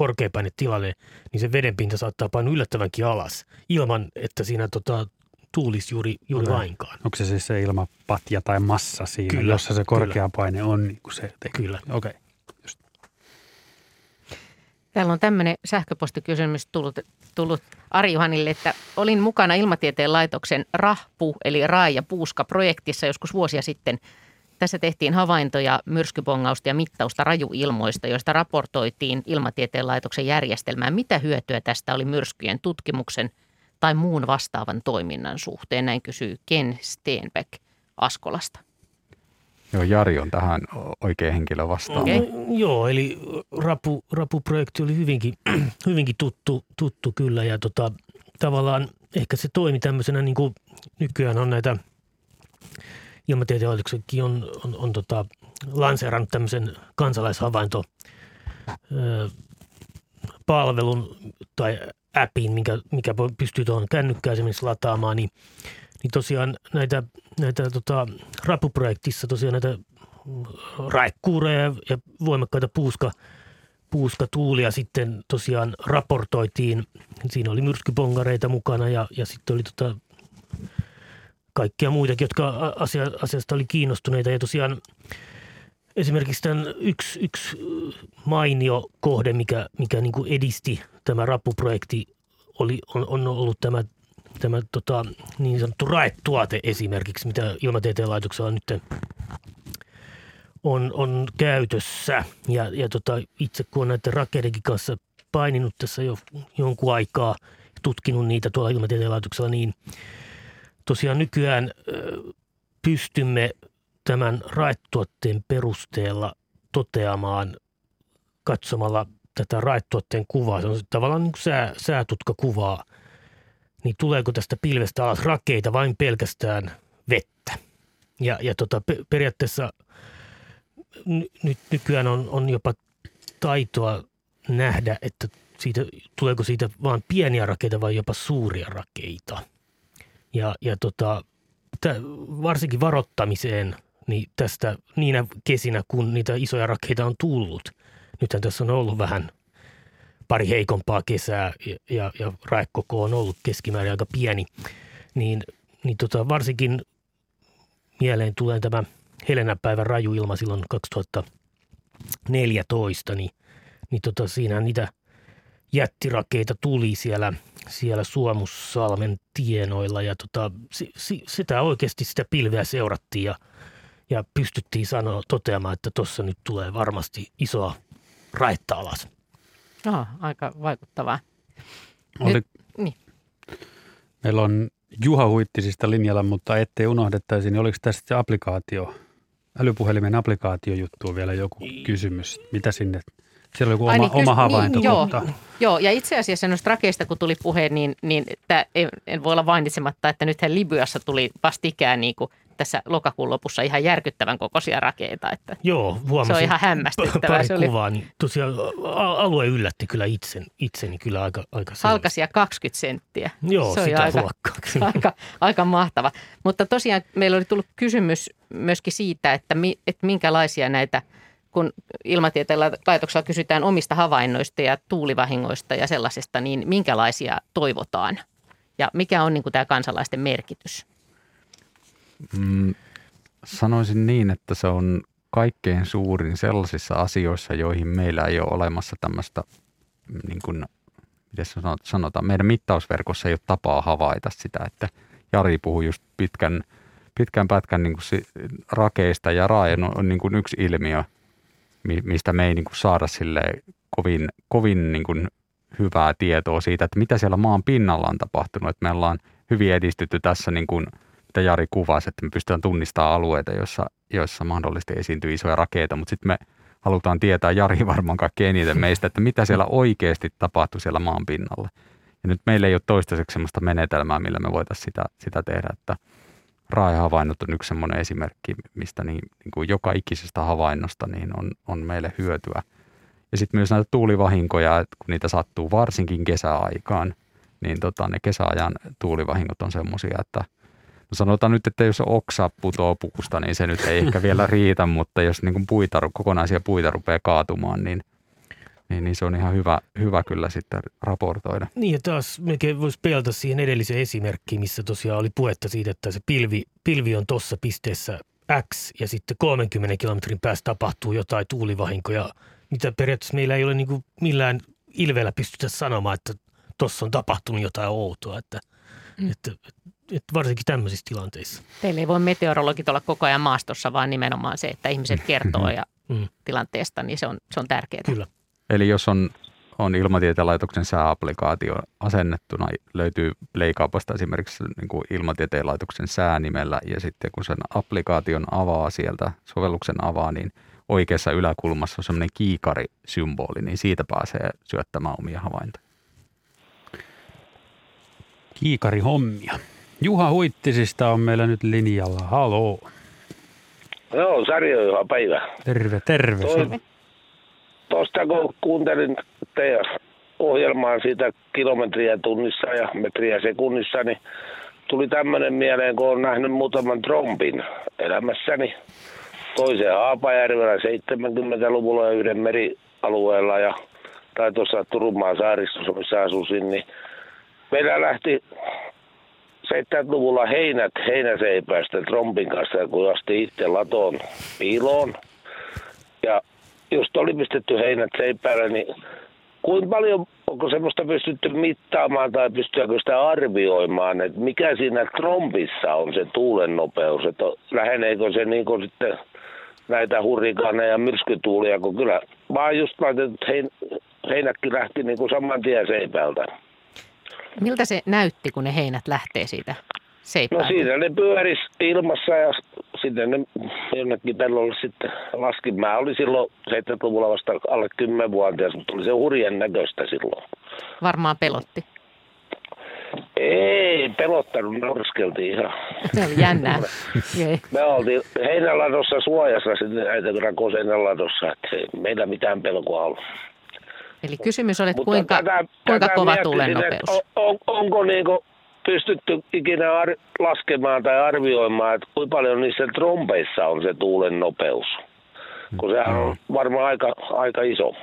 tilanne, niin se vedenpinta saattaa painua yllättävänkin alas ilman, että siinä tota, tuulisi juuri, juuri okay. lainkaan. Onko se siis se ilmapatja tai massa siinä, kyllä, jossa se korkea kyllä. paine on? Niin kuin se tekee? Kyllä. Okei. Okay. Täällä on tämmöinen sähköpostikysymys tullut, tullut Ari Juhanille, että olin mukana Ilmatieteen laitoksen RAHPU eli Raa- ja Puuska-projektissa joskus vuosia sitten – tässä tehtiin havaintoja myrskypongausta ja mittausta rajuilmoista, joista raportoitiin Ilmatieteen laitoksen järjestelmään. Mitä hyötyä tästä oli myrskyjen tutkimuksen tai muun vastaavan toiminnan suhteen? Näin kysyy Ken Steenbeck Askolasta. Joo, Jari on tähän oikea henkilö vastaan. Okay. No, joo, eli Rapu, Rapu-projekti oli hyvinkin, hyvinkin tuttu, tuttu kyllä ja tota, tavallaan ehkä se toimi tämmöisenä, niin kuin nykyään on näitä – ilmatieteen on, on, on tota, lanseerannut tämmöisen kansalaishavainto palvelun tai appin, mikä, mikä pystyy tuohon kännykkään esimerkiksi lataamaan, niin, niin tosiaan näitä, näitä tota, rapuprojektissa tosiaan näitä raekkuureja ja voimakkaita puuska, puuskatuulia sitten tosiaan raportoitiin. Siinä oli myrskypongareita mukana ja, ja sitten oli tota kaikkia muitakin, jotka asia, asiasta oli kiinnostuneita. Ja tosiaan esimerkiksi tämän yksi, yksi mainio kohde, mikä, mikä niin kuin edisti tämä rapuprojekti, oli, on, on ollut tämä, tämä tota, niin sanottu raetuote esimerkiksi, mitä Ilmatieteen laitoksella nyt on, on käytössä. Ja, ja tota, itse kun on näiden rakeidenkin kanssa paininut tässä jo jonkun aikaa, tutkinut niitä tuolla Ilmatieteen laitoksella, niin tosiaan nykyään pystymme tämän raetuotteen perusteella toteamaan katsomalla tätä raetuotteen kuvaa, se on tavallaan niin sää, säätutkakuvaa, niin tuleeko tästä pilvestä alas rakeita vain pelkästään vettä. Ja, ja tota, periaatteessa nyt nykyään on, on jopa taitoa nähdä, että siitä, tuleeko siitä vain pieniä rakeita vai jopa suuria rakeita. Ja, ja tota, varsinkin varoittamiseen – niin tästä niinä kesinä, kun niitä isoja rakeita on tullut. Nythän tässä on ollut vähän pari heikompaa kesää ja, ja, ja raekoko on ollut keskimäärin aika pieni, niin, niin tota, varsinkin mieleen tulee tämä Helena päivän raju ilma silloin 2014, niin, niin tota, siinä niitä jättirakeita tuli siellä, siellä Suomussalmen tienoilla ja tota, si, si, sitä oikeasti sitä pilveä seurattiin ja – ja pystyttiin sanoa, toteamaan, että tuossa nyt tulee varmasti isoa raetta alas. Aha, aika vaikuttavaa. Oli, nyt, niin. Meillä on Juha Huittisista linjalla, mutta ettei unohdettaisi, niin oliko tästä applikaatio, älypuhelimen applikaatiojuttu vielä joku kysymys? Mitä sinne siellä on joku Ai, oma, niin, oma havainto. Niin, joo, joo, ja itse asiassa noista rakeista, kun tuli puhe, niin, niin että en, en voi olla mainitsematta, että nythän Libyassa tuli vastikään niin kuin tässä lokakuun lopussa ihan järkyttävän kokoisia rakeita. Että Joo, huomasin. Se on ihan hämmästyttävää. Pari se oli... kuvaa, niin tosiaan alue yllätti kyllä itsen, itseni kyllä aika, aika Halkasia 20 senttiä. Joo, se sitä aika, aika, aika mahtava. Mutta tosiaan meillä oli tullut kysymys myöskin siitä, että, mi, että minkälaisia näitä – kun ilmatieteen laitoksella kysytään omista havainnoista ja tuulivahingoista ja sellaisesta, niin minkälaisia toivotaan? Ja mikä on niin kuin tämä kansalaisten merkitys? Mm, sanoisin niin, että se on kaikkein suurin sellaisissa asioissa, joihin meillä ei ole olemassa tämmöistä, niin kuin, miten sanotaan, meidän mittausverkossa ei ole tapaa havaita sitä, että Jari puhui just pitkän, pitkän pätkän niin kuin rakeista ja raaja on niin kuin yksi ilmiö, mistä me ei niin kuin saada sille kovin, kovin niin kuin hyvää tietoa siitä, että mitä siellä maan pinnalla on tapahtunut. Että me ollaan hyvin edistytty tässä, niin kuin, mitä Jari kuvasi, että me pystytään tunnistamaan alueita, joissa, joissa mahdollisesti esiintyy isoja rakeita, mutta sitten me halutaan tietää, Jari varmaan kaikkein eniten meistä, että mitä siellä oikeasti tapahtuu siellä maan pinnalla. Ja nyt meillä ei ole toistaiseksi sellaista menetelmää, millä me voitaisiin sitä, sitä tehdä, että – raajahavainnot on yksi sellainen esimerkki, mistä niin, niin kuin joka ikisestä havainnosta niin on, on meille hyötyä. Ja sitten myös näitä tuulivahinkoja, että kun niitä sattuu varsinkin kesäaikaan, niin tota, ne kesäajan tuulivahingot on semmoisia, että no sanotaan nyt, että jos oksa putoo puusta, niin se nyt ei ehkä vielä riitä, mutta jos niin kuin puita, kokonaisia puita rupeaa kaatumaan, niin niin, niin se on ihan hyvä, hyvä kyllä sitten raportoida. Niin ja taas melkein voisi pelata siihen edelliseen esimerkkiin, missä tosiaan oli puhetta siitä, että se pilvi, pilvi on tuossa pisteessä X ja sitten 30 kilometrin päästä tapahtuu jotain tuulivahinkoja, mitä periaatteessa meillä ei ole niin kuin millään ilveellä pystytä sanomaan, että tuossa on tapahtunut jotain outoa, että, mm. että, että, että varsinkin tämmöisissä tilanteissa. Teillä ei voi meteorologit olla koko ajan maastossa, vaan nimenomaan se, että ihmiset kertoo ja mm. tilanteesta, niin se on, se on tärkeää. Kyllä. Eli jos on, on ilmatieteen laitoksen sääapplikaatio asennettuna, löytyy Playkaupasta esimerkiksi niin kuin ilmatieteen laitoksen säänimellä ja sitten kun sen applikaation avaa sieltä, sovelluksen avaa, niin oikeassa yläkulmassa on semmoinen kiikarisymboli, niin siitä pääsee syöttämään omia havaintoja. Kiikarihommia. Juha Huittisista on meillä nyt linjalla. Haloo. Joo, Sari on päivä. Terve, terve. Toi, tuosta kun kuuntelin teidän ohjelmaa siitä kilometriä tunnissa ja metriä sekunnissa, niin tuli tämmöinen mieleen, kun olen nähnyt muutaman trompin elämässäni. toisen Haapajärvellä 70-luvulla ja yhden merialueella ja tai tuossa Turunmaan saaristossa, missä asusin, niin meillä lähti 70-luvulla heinät heinäseipäistä trompin kanssa, kun asti itse latoon piiloon. Ja just oli pistetty heinät seipäälle, niin kuinka paljon, onko semmoista pystytty mittaamaan tai pystyykö sitä arvioimaan, että mikä siinä trompissa on se tuulen nopeus, että läheneekö se niin kuin sitten näitä hurrikaaneja ja myrskytuulia, kun kyllä vaan just laitettu hein, heinätkin lähti niin kuin saman tien seipäältä. Miltä se näytti, kun ne heinät lähtee siitä seippäältä? No siinä ne pyöris ilmassa ja sitten ne jonnekin pellolle sitten laskin. Mä olin silloin 70-luvulla vasta alle 10-vuotias, mutta oli se hurjen näköistä silloin. Varmaan pelotti. Ei pelottanut, norskeltiin ihan. Se oli jännää. Me oltiin heinäladossa suojassa sitten näitä rakos heinäladossa, että meillä mitään pelkoa ollut. Eli kysymys oli, että kuinka, tätä, kuinka tätä kova tuulen nopeus? On, on, onko niin kuin pystytty ikinä ar- laskemaan tai arvioimaan, että kuinka paljon niissä trompeissa on se tuulen nopeus? Kun sehän on varmaan aika, aika iso.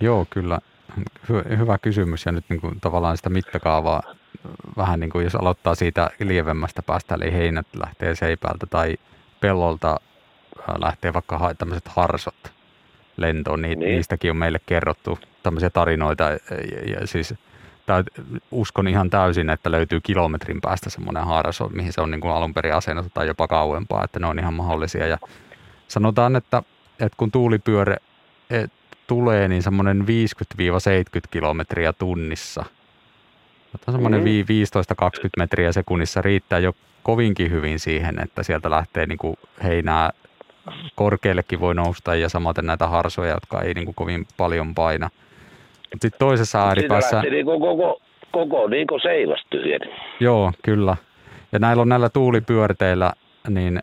Joo, kyllä. Hy- hyvä kysymys ja nyt niin kuin tavallaan sitä mittakaavaa vähän niin kuin jos aloittaa siitä lievemmästä päästä, eli heinät lähtee seipäältä tai pellolta lähtee vaikka tämmöiset harsot lentoon, niin, niin. niistäkin on meille kerrottu tämmöisiä tarinoita. Ja, ja siis uskon ihan täysin, että löytyy kilometrin päästä semmoinen haaras, mihin se on niin kuin alun perin asennettu tai jopa kauempaa, että ne on ihan mahdollisia. Ja sanotaan, että, että kun tuulipyöre et, tulee, niin semmoinen 50-70 kilometriä tunnissa. Semmoinen mm-hmm. 15-20 metriä sekunnissa riittää jo kovinkin hyvin siihen, että sieltä lähtee niin kuin heinää korkeallekin voi nousta ja samaten näitä harsoja, jotka ei niin kuin kovin paljon paina. Sitten toisessa ääripäässä... Siitä niin koko, koko niin kuin seiväs Joo, kyllä. Ja näillä on näillä tuulipyörteillä, niin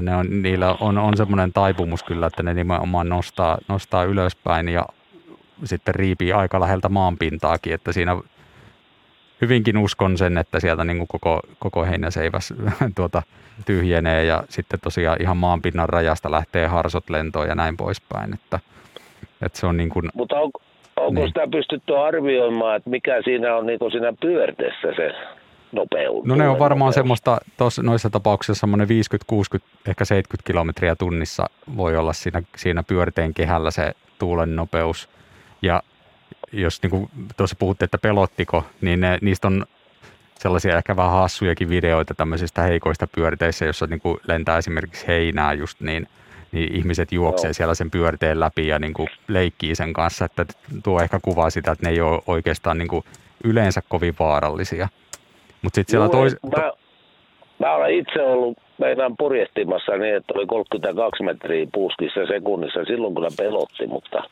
ne on, niillä on, on semmoinen taipumus kyllä, että ne nimenomaan nostaa, nostaa ylöspäin ja sitten riipii aika läheltä maanpintaakin, että siinä hyvinkin uskon sen, että sieltä niin kuin koko, koko heinäseiväs tuota, tyhjenee ja sitten tosiaan ihan maanpinnan rajasta lähtee harsot lentoon ja näin poispäin. Että, että se on niin kuin, Mutta on, onko niin. sitä pystytty arvioimaan, että mikä siinä on niin siinä pyörteessä se nopeus? No ne on varmaan nopeus. semmoista, tos, noissa tapauksissa semmoinen 50, 60, ehkä 70 kilometriä tunnissa voi olla siinä, siinä pyörteen kehällä se tuulen nopeus. Ja jos niin kuin tuossa puhutte, että pelottiko, niin ne, niistä on sellaisia ehkä vähän hassujakin videoita tämmöisistä heikoista pyörteissä, jossa niin kuin lentää esimerkiksi heinää just niin, niin ihmiset juoksee siellä sen pyörteen läpi ja niin kuin leikkii sen kanssa, että tuo ehkä kuvaa sitä, että ne ei ole oikeastaan niin kuin yleensä kovin vaarallisia. Mutta sitten siellä tois... Mä, mä olen itse ollut meidän purjehtimassa niin, että oli 32 metriä puuskissa sekunnissa silloin, kun ne pelotti, mutta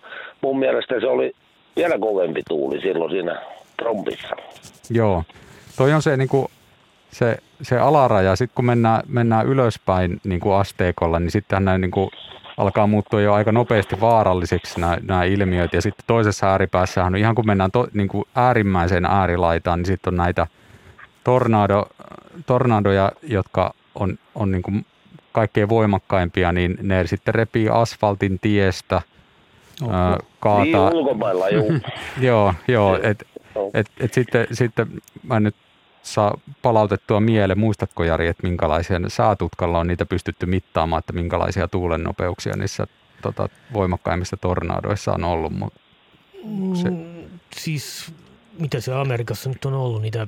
mun mielestä se oli vielä kovempi tuuli silloin siinä trompissa. Joo, toi on se, niin kuin, se, se alaraja. Sitten kun mennään, mennään ylöspäin niin kuin asteikolla, niin sitten näin niin kuin, alkaa muuttua jo aika nopeasti vaarallisiksi nämä, nämä ilmiöt. Ja sitten toisessa ääripäässä on ihan kun mennään to, niin kuin äärimmäiseen äärilaitaan, niin sitten on näitä tornado, tornadoja, jotka on, on niin kuin kaikkein voimakkaimpia, niin ne sitten repii asfaltin tiestä – Oho. kaataa. Niin ulkomailla, juu. joo, joo. Et, et, et sitten, sitten mä nyt saa palautettua mieleen. Muistatko Jari, että minkälaisia säätutkalla on niitä pystytty mittaamaan, että minkälaisia tuulen nopeuksia niissä tota, voimakkaimmissa tornadoissa on ollut? Mut se... Mm, siis mitä se Amerikassa nyt on ollut, niitä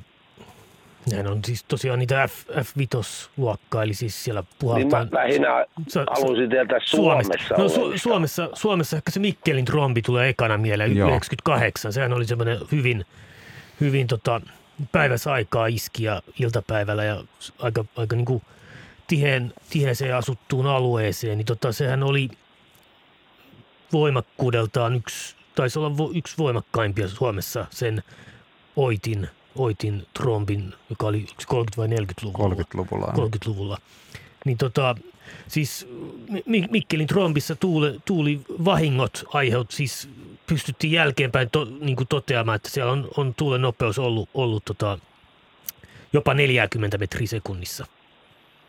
Nehän on siis tosiaan niitä F, F5-luokkaa, eli siis siellä puhaltaa... Niin mä lähinnä sa, haluaisin tietää Suomessa. Suomessa. No, Su- Suomessa, Suomessa ehkä se Mikkelin trombi tulee ekana mieleen, Joo. 98. Sehän oli semmoinen hyvin, hyvin tota, päiväsaikaa iski ja iltapäivällä ja aika, aika niin kuin tiheen, tiheeseen asuttuun alueeseen, niin tota, sehän oli voimakkuudeltaan yksi, taisi olla vo, yksi voimakkaimpia Suomessa sen Oitin – Oitin trombin, joka oli 30- vai 40-luvulla. 30-luvulla. 30-luvulla. Niin tota, siis Mikkelin trombissa tuuli, tuuli vahingot aiheut, siis pystyttiin jälkeenpäin to, niin kuin toteamaan, että siellä on, on tuulen nopeus ollut, ollut tota, jopa 40 metriä sekunnissa.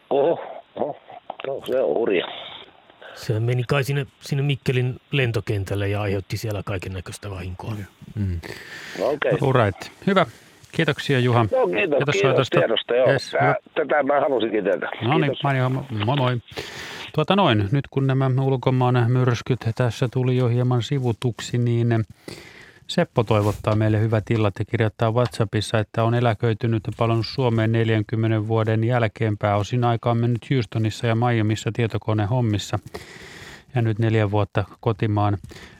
Oho, oho. No, se on hurja. Se meni kai sinne, sinne Mikkelin lentokentälle ja aiheutti siellä kaiken näköistä vahinkoa. Mm. Okei. Okay. Right. Hyvä. Kiitoksia Juha. No, kiitos, kiitos, kiitos tiedosta. Joo. Yes, Tää, tätä mä halusinkin tehdä. No niin, mainio, moi moi. Tuota noin, nyt kun nämä ulkomaan myrskyt tässä tuli jo hieman sivutuksi, niin Seppo toivottaa meille hyvät illat ja kirjoittaa WhatsAppissa, että on eläköitynyt ja palannut Suomeen 40 vuoden jälkeen. Pääosin aikaa mennyt Houstonissa ja Miamiissa tietokonehommissa. Ja nyt neljä vuotta kotimaan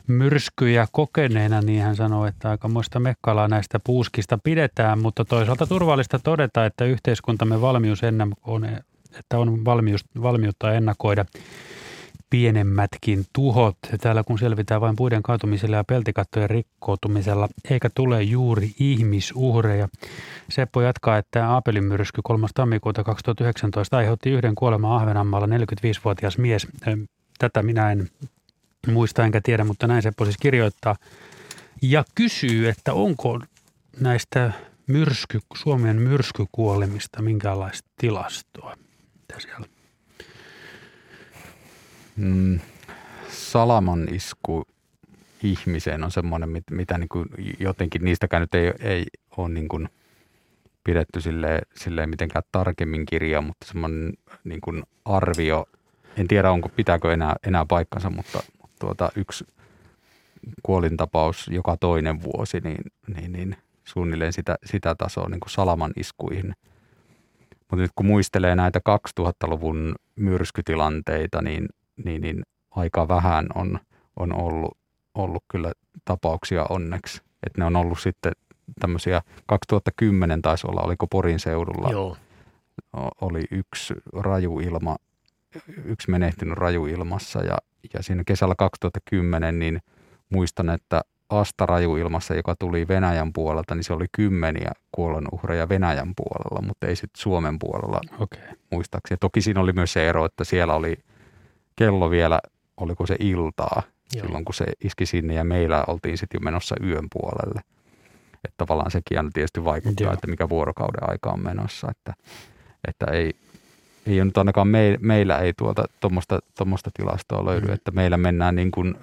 myrskyjä kokeneena, niin hän sanoo, että aika muista mekkalaa näistä puuskista pidetään, mutta toisaalta turvallista todeta, että yhteiskuntamme valmius on, että on valmius, valmiutta ennakoida pienemmätkin tuhot. Täällä kun selvitään vain puiden kaatumisella ja peltikattojen rikkoutumisella, eikä tule juuri ihmisuhreja. Seppo jatkaa, että Aapelin myrsky 3. tammikuuta 2019 aiheutti yhden kuoleman Ahvenanmaalla 45-vuotias mies. Tätä minä en muista enkä tiedä, mutta näin Seppo siis kirjoittaa. Ja kysyy, että onko näistä myrsky, Suomen myrskykuolemista minkälaista tilastoa? Mitä siellä mm, salaman isku ihmiseen on semmoinen, mit, mitä niin kuin jotenkin niistäkään nyt ei, ei ole niin kuin pidetty silleen, silleen mitenkään tarkemmin kirjaa, mutta semmoinen niin kuin arvio, en tiedä onko pitääkö enää, enää paikkansa, mutta, mutta tuota, yksi kuolintapaus joka toinen vuosi, niin, niin, niin suunnilleen sitä, sitä tasoa niin kuin salaman iskuihin. Mutta nyt kun muistelee näitä 2000-luvun myrskytilanteita, niin niin, niin aika vähän on, on ollut, ollut kyllä tapauksia onneksi. Että ne on ollut sitten tämmöisiä, 2010 taisi olla, oliko Porin seudulla, Joo. oli yksi rajuilma, yksi menehtynyt rajuilmassa ja, ja siinä kesällä 2010 niin muistan, että Asta rajuilmassa, joka tuli Venäjän puolelta, niin se oli kymmeniä kuolonuhreja Venäjän puolella, mutta ei sitten Suomen puolella okay. muistaakseni. Toki siinä oli myös se ero, että siellä oli kello vielä, oliko se iltaa, Joo. silloin kun se iski sinne ja meillä oltiin sitten jo menossa yön puolelle. Että tavallaan sekin aina tietysti vaikuttaa, Joo. että mikä vuorokauden aika on menossa, että, että ei, ei ole nyt ainakaan me, meillä ei tuolta tuommoista tilastoa löydy, mm. että meillä mennään niin kuin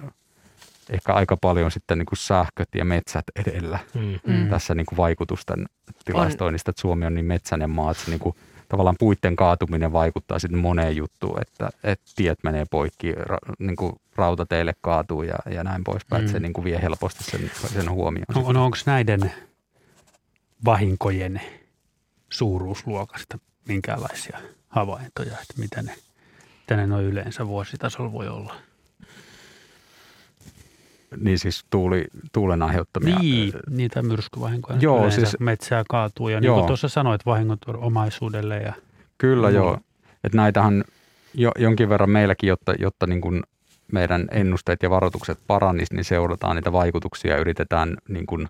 ehkä aika paljon sitten niin kuin sähköt ja metsät edellä mm. mm. tässä niin kuin vaikutusten tilastoinnista, että Suomi on niin metsäinen maa, että se niin kuin tavallaan puitten kaatuminen vaikuttaa sitten moneen juttuun, että, että tiet menee poikki, ra, niin kuin rautateille kaatuu ja, ja näin poispäin, mm. että se mm. niin kuin vie helposti sen, sen huomioon. No, no onko näiden vahinkojen suuruusluokasta minkälaisia havaintoja, että mitä ne, mitä ne noin yleensä vuositasolla voi olla? Niin siis tuuli, tuulen aiheuttamia. Niin, niitä myrskyvahinkoja. Joo, Yleensä siis, metsää kaatuu ja niin kuin tuossa sanoit, vahingot omaisuudelle. Ja, Kyllä joo. Että näitähän jo, jonkin verran meilläkin, jotta, jotta niin kuin meidän ennusteet ja varoitukset paranisi, niin seurataan niitä vaikutuksia ja yritetään niin kuin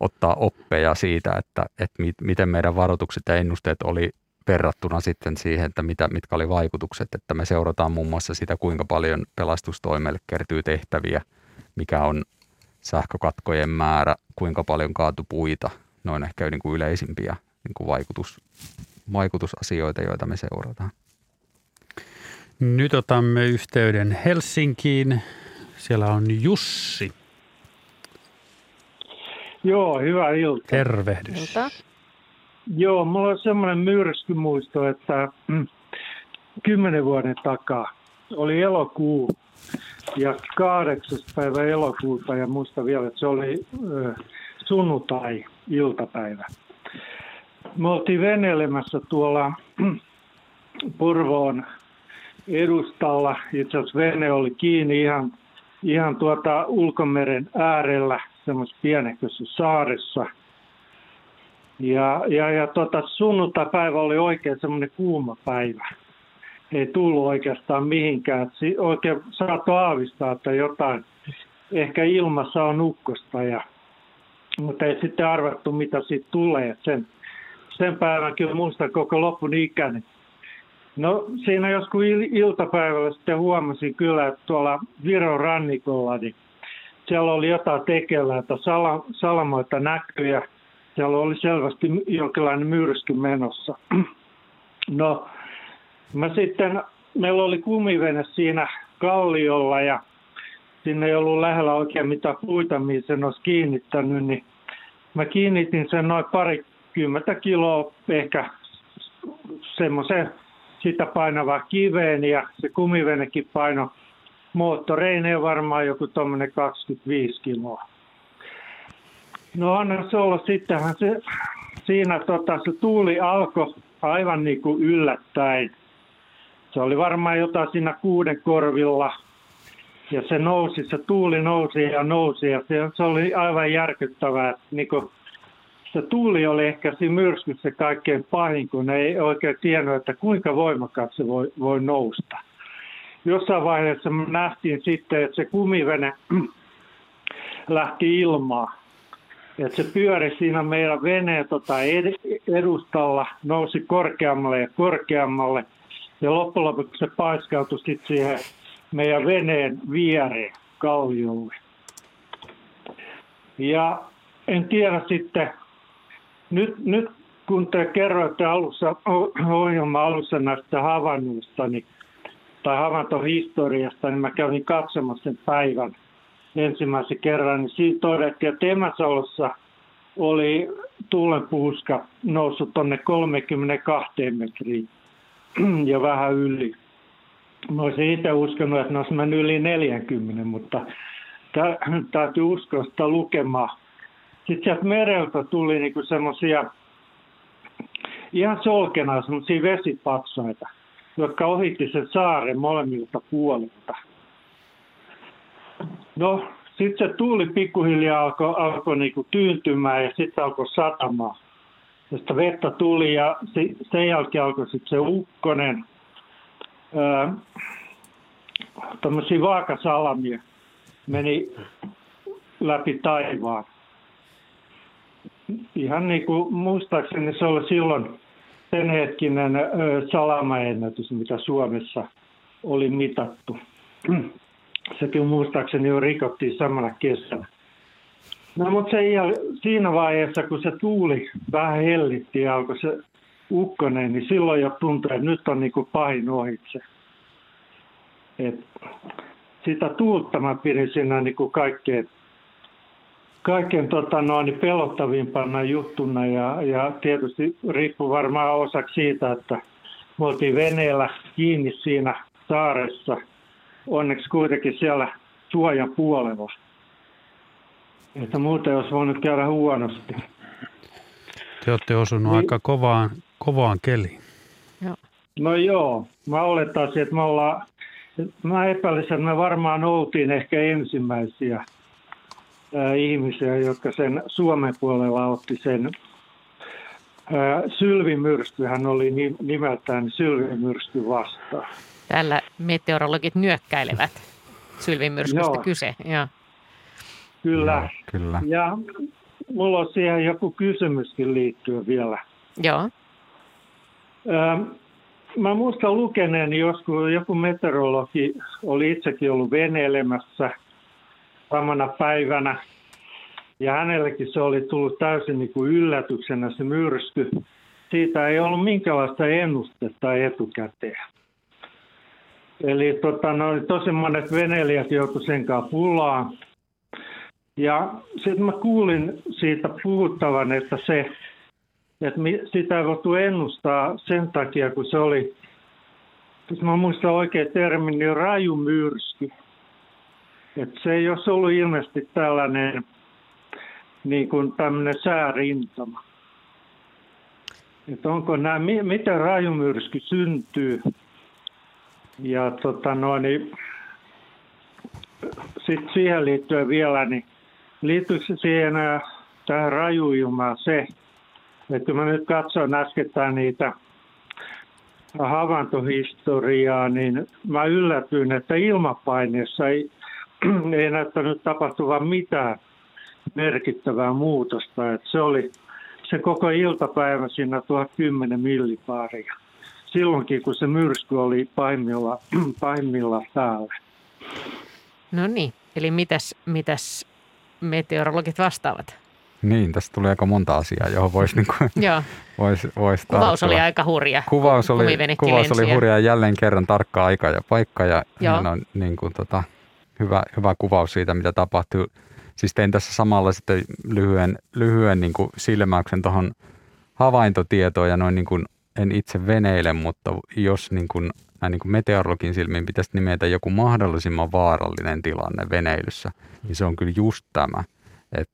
ottaa oppeja siitä, että, että mit, miten meidän varoitukset ja ennusteet oli verrattuna sitten siihen, että mitä, mitkä oli vaikutukset. Että me seurataan muun muassa sitä, kuinka paljon pelastustoimelle kertyy tehtäviä – mikä on sähkökatkojen määrä, kuinka paljon kaatu puita. Ne on ehkä niin kuin yleisimpiä niin kuin vaikutus, vaikutusasioita, joita me seurataan. Nyt otamme yhteyden Helsinkiin. Siellä on Jussi. Joo, hyvää iltaa. Tervehdys. Ilta. Joo, mulla on semmoinen myrskymuisto, että mm, kymmenen vuoden takaa oli elokuu ja kahdeksas päivä elokuuta ja muista vielä, että se oli sunnuntai-iltapäivä. Me oltiin veneilemässä tuolla Porvoon edustalla. Itse asiassa vene oli kiinni ihan, ihan tuota ulkomeren äärellä, semmoisessa pienehkössä saaressa. Ja, ja, ja tuota, sunnuntai-päivä oli oikein semmoinen kuuma päivä ei tullut oikeastaan mihinkään. Oikein saattoi aavistaa, että jotain ehkä ilmassa on ukkosta, ja, mutta ei sitten arvattu, mitä siitä tulee. Sen, sen päivän kyllä muistan koko loppun ikäni. No siinä joskus iltapäivällä sitten huomasin kyllä, että tuolla Viron rannikolla, niin siellä oli jotain tekellä, että sala, salamoita näkyy ja siellä oli selvästi jonkinlainen myrsky menossa. No, Mä sitten meillä oli kumivene siinä kalliolla ja sinne ei ollut lähellä oikein mitään puita, mihin sen olisi kiinnittänyt, niin mä kiinnitin sen noin parikymmentä kiloa ehkä semmoisen sitä painavaa kiveen ja se kumivenekin paino moottoreineen varmaan joku tuommoinen 25 kiloa. No anna se olla, sittenhän se, siinä tota, se tuuli alkoi aivan niin kuin yllättäen. Se oli varmaan jotain siinä kuuden korvilla ja se nousi, se tuuli nousi ja nousi ja se, se oli aivan järkyttävää. Niin kuin, se tuuli oli ehkä siinä myrskyssä kaikkein pahin, kun ei oikein tiennyt, että kuinka voimakkaasti se voi, voi nousta. Jossain vaiheessa nähtiin sitten, että se kumivene lähti ilmaan. Että se pyöri siinä meidän veneen tota edustalla, nousi korkeammalle ja korkeammalle. Ja loppujen lopuksi se paiskautui sitten siihen meidän veneen viereen kalliolle. Ja en tiedä sitten, nyt, nyt kun te kerroitte alussa, ohjelman alussa näistä havainnoista, niin, tai havaintohistoriasta, niin mä kävin katsomassa sen päivän ensimmäisen kerran, niin siinä todettiin, että Emäsalossa oli tuulenpuuska noussut tuonne 32 metriin ja vähän yli. Mä olisin itse uskonut, että ne olisi mennyt yli 40, mutta täytyy uskoa sitä lukemaa. Sitten sieltä mereltä tuli niinku semmoisia ihan solkena semmoisia vesipatsaita, jotka ohitti sen saaren molemmilta puolilta. No, sitten se tuuli pikkuhiljaa alkoi alko niinku tyyntymään ja sitten alkoi satamaan. Sitä vettä tuli ja sen jälkeen alkoi sitten se ukkonen. Öö, tämmöisiä vaakasalamia meni läpi taivaan. Ihan niin kuin muistaakseni se oli silloin sen hetkinen salamaennätys, mitä Suomessa oli mitattu. Sekin muistaakseni jo rikottiin samana kesänä. No mutta se, siinä vaiheessa, kun se tuuli vähän hellitti ja alkoi se ukkonen, niin silloin jo tuntui, että nyt on niin kuin pahin ohitse. Et sitä tuulta mä pidin siinä niin kuin kaikkein, kaikkein tota, noin, pelottavimpana juttuna ja, ja tietysti riippuu varmaan osaksi siitä, että me oltiin veneellä kiinni siinä saaressa. Onneksi kuitenkin siellä suojan puolella. Että muuten olisi voinut käydä huonosti. Te olette osunut niin, aika kovaan, kovaan keliin. No joo, mä olettaisin, että me ollaan Mä epäilisin, että me varmaan oltiin ehkä ensimmäisiä ää, ihmisiä, jotka sen Suomen puolella otti sen ää, sylvimyrskyhän oli nimeltään sylvimyrsky vastaan. Täällä meteorologit nyökkäilevät sylvimyrskystä kyse. Ja. Kyllä. Kyllä. Ja mulla on siihen joku kysymyskin liittyen vielä. Joo mä muistan lukeneeni joskus, joku meteorologi oli itsekin ollut veneilemässä samana päivänä. Ja hänellekin se oli tullut täysin niin kuin yllätyksenä se myrsky. Siitä ei ollut minkälaista ennustetta etukäteen. Eli tota, no, tosi monet veneilijät joutuivat sen kanssa pulaan. Ja sitten mä kuulin siitä puhuttavan, että se että sitä ei voitu ennustaa sen takia, kun se oli, jos mä muistan oikein termin, niin rajumyrsky. Että se ei olisi ollut ilmeisesti tällainen niin kuin tämmöinen säärintama. Että onko nämä, miten rajumyrsky syntyy. Ja tota noin, niin, sitten siihen liittyen vielä, niin liittyykö siihen äh, tähän rajuilmaan se, että kun mä nyt katson äskettäin niitä havaintohistoriaa, niin mä yllätyin, että ilmapaineessa ei, ei näyttänyt tapahtuvan mitään merkittävää muutosta. Että se oli se koko iltapäivä siinä 1010 millipaaria. Silloinkin, kun se myrsky oli pahimmilla, pahimmilla päällä. No niin, eli mitäs, mitäs meteorologit vastaavat? Niin, tässä tuli aika monta asiaa, johon voisi niin kuin, vois, vois Kuvaus oli aika hurja. Kuvaus oli, kuvaus oli hurja ja jälleen kerran tarkka aika ja paikka ja Joo. no, niin kuin, tota, hyvä, hyvä kuvaus siitä, mitä tapahtui. Siis tein tässä samalla sitten lyhyen, lyhyen niin kuin silmäyksen tuohon havaintotietoon ja noin niin kuin, en itse veneile, mutta jos niin kuin, näin niin kuin meteorologin silmiin pitäisi nimetä joku mahdollisimman vaarallinen tilanne veneilyssä, niin se on kyllä just tämä. Et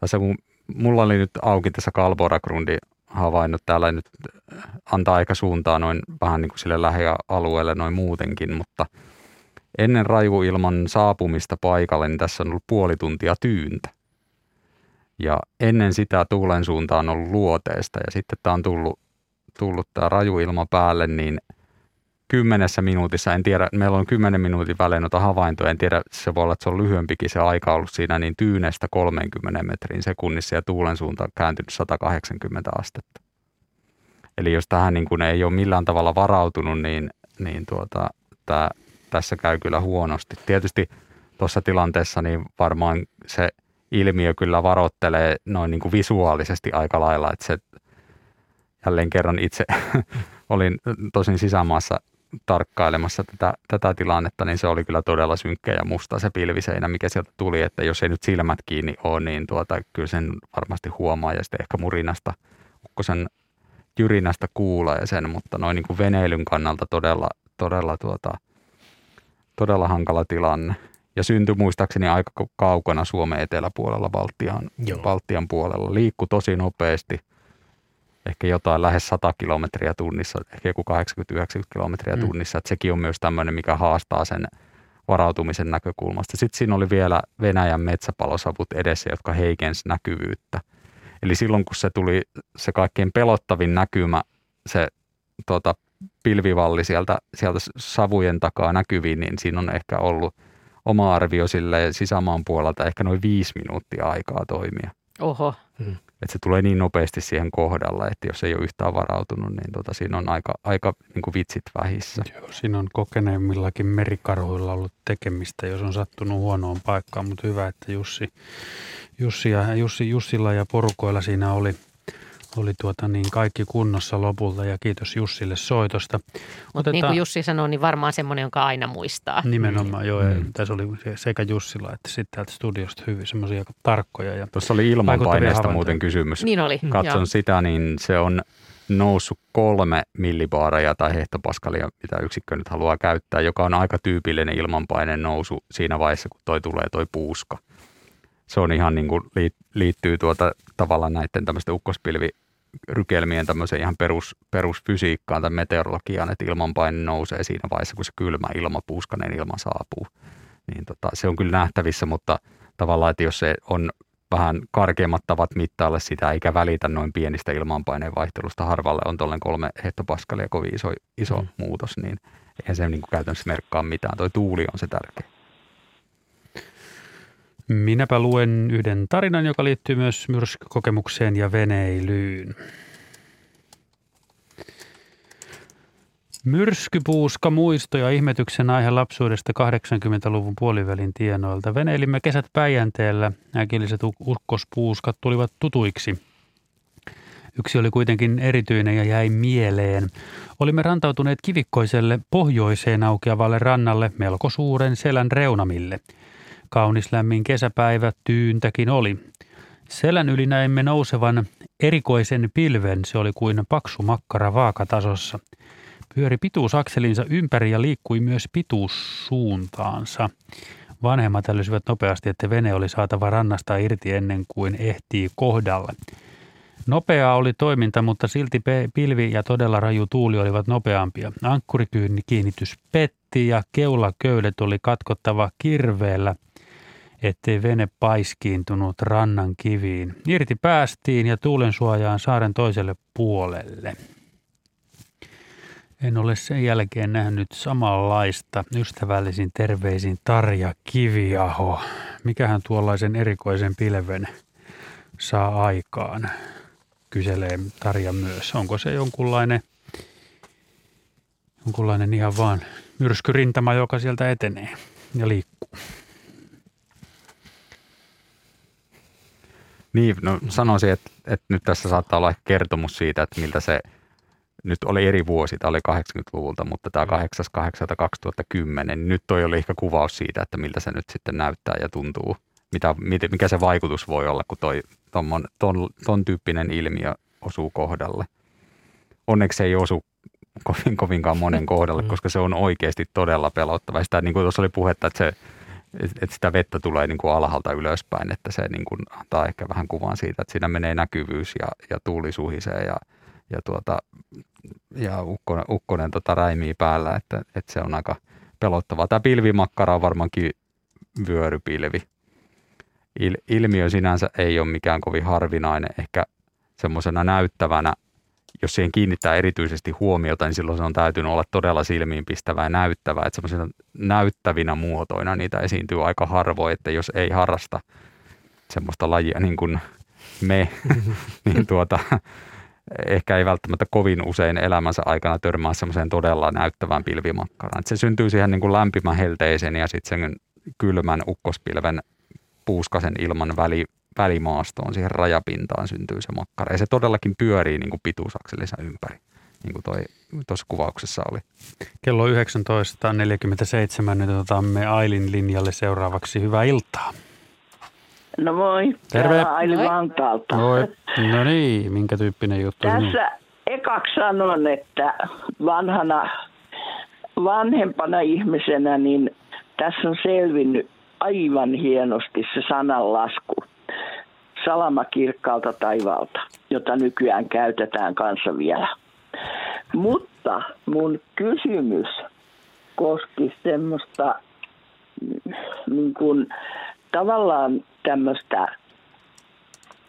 tässä kun mulla oli nyt auki tässä Kalboragrundin havainnut täällä nyt antaa aika suuntaa noin vähän niin kuin sille lähialueelle noin muutenkin, mutta ennen rajuilman saapumista paikalle, niin tässä on ollut puoli tuntia tyyntä. Ja ennen sitä tuulen suunta on ollut luoteesta ja sitten tämä on tullut, tullut tämä rajuilma päälle, niin kymmenessä minuutissa, en tiedä, meillä on kymmenen minuutin välein noita havaintoja, en tiedä, se voi olla, että se on lyhyempikin se aika ollut siinä, niin tyynestä 30 metrin sekunnissa ja tuulen suunta on kääntynyt 180 astetta. Eli jos tähän niin kuin ei ole millään tavalla varautunut, niin, niin tuota, tää, tässä käy kyllä huonosti. Tietysti tuossa tilanteessa niin varmaan se ilmiö kyllä varoittelee noin niin kuin visuaalisesti aika lailla, että se jälleen kerran itse olin tosin sisämaassa tarkkailemassa tätä, tätä tilannetta, niin se oli kyllä todella synkkä ja musta se pilviseinä, mikä sieltä tuli, että jos ei nyt silmät kiinni ole, niin tuota, kyllä sen varmasti huomaa ja sitten ehkä murinasta, ukkosen jyrinästä kuulee sen, mutta noin niin kuin veneilyn kannalta todella, todella, tuota, todella hankala tilanne. Ja syntyi muistaakseni aika kaukana Suomen eteläpuolella Baltian, Joo. Baltian puolella. Liikku tosi nopeasti, ehkä jotain lähes 100 kilometriä tunnissa, ehkä joku 80-90 kilometriä Mm. tunnissa. Että sekin on myös tämmöinen, mikä haastaa sen varautumisen näkökulmasta. Sitten siinä oli vielä Venäjän metsäpalosavut edessä, jotka heikensi näkyvyyttä. Eli silloin, kun se tuli se kaikkein pelottavin näkymä, se tota, pilvivalli sieltä, sieltä savujen takaa näkyviin, niin siinä on ehkä ollut oma arvio sille sisämaan puolelta ehkä noin viisi minuuttia aikaa toimia. Oho. Että se tulee niin nopeasti siihen kohdalle, että jos ei ole yhtään varautunut, niin tota, siinä on aika, aika niin kuin vitsit vähissä. Joo, siinä on kokeneemmillakin merikarhuilla ollut tekemistä, jos on sattunut huonoon paikkaan, mutta hyvä, että Jussi, Jussi ja, Jussi, Jussilla ja porukoilla siinä oli, oli tuota niin kaikki kunnossa lopulta ja kiitos Jussille soitosta. Mutta niin kuin Jussi sanoi, niin varmaan semmoinen, jonka aina muistaa. Nimenomaan, joo. Mm. Mm. Tässä oli se- sekä Jussilla että sitten täältä studiosta hyvin semmoisia aika tarkkoja. Ja Tuossa oli ilmanpaineesta muuten kysymys. Niin oli, Katson joo. sitä, niin se on noussut kolme millibaaria tai hehtopaskalia, mitä yksikkö nyt haluaa käyttää, joka on aika tyypillinen ilmanpaineen nousu siinä vaiheessa, kun toi tulee toi puuska. Se on ihan niin kuin liit- liittyy tuota tavallaan näiden tämmöisten ukkospilvirykelmien tämmöiseen ihan perus, perusfysiikkaan tai meteorologiaan, että ilmanpaine nousee siinä vaiheessa, kun se kylmä ilma, puuskainen ilma saapuu. Niin tota, se on kyllä nähtävissä, mutta tavallaan, että jos se on vähän karkeimmat tavat mittailla sitä, eikä välitä noin pienistä ilmanpaineen vaihtelusta. Harvalle on tuollainen kolme hehtopaskalia kovin iso, iso mm. muutos, niin eihän se niin kuin käytännössä merkkaa mitään. Toi tuuli on se tärkeä. Minäpä luen yhden tarinan, joka liittyy myös myrskykokemukseen ja veneilyyn. Myrskypuuska muisto ja ihmetyksen aihe lapsuudesta 80-luvun puolivälin tienoilta. Veneilimme kesät Päijänteellä. Äkilliset uk- ukkospuuskat tulivat tutuiksi. Yksi oli kuitenkin erityinen ja jäi mieleen. Olimme rantautuneet kivikkoiselle pohjoiseen aukeavalle rannalle melko suuren selän reunamille. Kaunis lämmin kesäpäivä tyyntäkin oli. Selän yli näimme nousevan erikoisen pilven, se oli kuin paksu makkara vaakatasossa. Pyöri pituusakselinsa ympäri ja liikkui myös pituussuuntaansa. Vanhemmat älysivät nopeasti, että vene oli saatava rannasta irti ennen kuin ehtii kohdalle. Nopeaa oli toiminta, mutta silti pilvi ja todella raju tuuli olivat nopeampia. Ankkurikyynni kiinnitys petti ja keulaköydet oli katkottava kirveellä, ettei vene paiskiintunut rannan kiviin. Irti päästiin ja tuulen suojaan saaren toiselle puolelle. En ole sen jälkeen nähnyt samanlaista. Ystävällisin terveisin Tarja Kiviaho. Mikähän tuollaisen erikoisen pilven saa aikaan? Kyselee Tarja myös. Onko se jonkunlainen, jonkunlainen ihan vaan myrskyrintama, joka sieltä etenee ja liikkuu? Niin, no sanoisin, että, että nyt tässä saattaa olla kertomus siitä, että miltä se nyt oli eri vuosi, tämä oli 80-luvulta, mutta tämä 8.8.2010, niin nyt toi oli ehkä kuvaus siitä, että miltä se nyt sitten näyttää ja tuntuu, mitä, mikä se vaikutus voi olla, kun toi, ton, ton, ton tyyppinen ilmiö osuu kohdalle. Onneksi ei osu kovin, kovinkaan monen kohdalle, mm. koska se on oikeasti todella pelottava. Sitä, niin kuin tuossa oli puhetta, että, se, että sitä vettä tulee niin kuin alhaalta ylöspäin, että se niin kuin antaa ehkä vähän kuvan siitä, että siinä menee näkyvyys ja, ja tuuli suhisee ja, ja, tuota, ja ukkonen, ukkonen tota räimii päällä, että, että se on aika pelottavaa. Tämä pilvimakkara on varmaankin vyörypilvi. Il, ilmiö sinänsä ei ole mikään kovin harvinainen, ehkä semmoisena näyttävänä – jos siihen kiinnittää erityisesti huomiota, niin silloin se on täytynyt olla todella silmiinpistävää ja näyttävää. Että semmoisina näyttävinä muotoina niitä esiintyy aika harvoin, että jos ei harrasta semmoista lajia niin kuin me, niin tuota, ehkä ei välttämättä kovin usein elämänsä aikana törmää semmoiseen todella näyttävään pilvimakkaraan. Että se syntyy siihen niin kuin lämpimän helteisen ja sitten sen kylmän ukkospilven puuskasen ilman väli, välimaastoon, siihen rajapintaan syntyy se makkara. Ja se todellakin pyörii niin kuin pituusakselissa ympäri, niin kuin toi, tuossa kuvauksessa oli. Kello 19.47 nyt otamme Ailin linjalle seuraavaksi. Hyvää iltaa. No moi. Terve. Ailin Vantaalta. Moi. No niin, minkä tyyppinen juttu? Tässä ekaksi sanon, että vanhana, vanhempana ihmisenä, niin tässä on selvinnyt aivan hienosti se sananlasku salama kirkkaalta taivaalta, jota nykyään käytetään kanssa vielä. Mutta mun kysymys koski semmoista niin kuin, tavallaan tämmöistä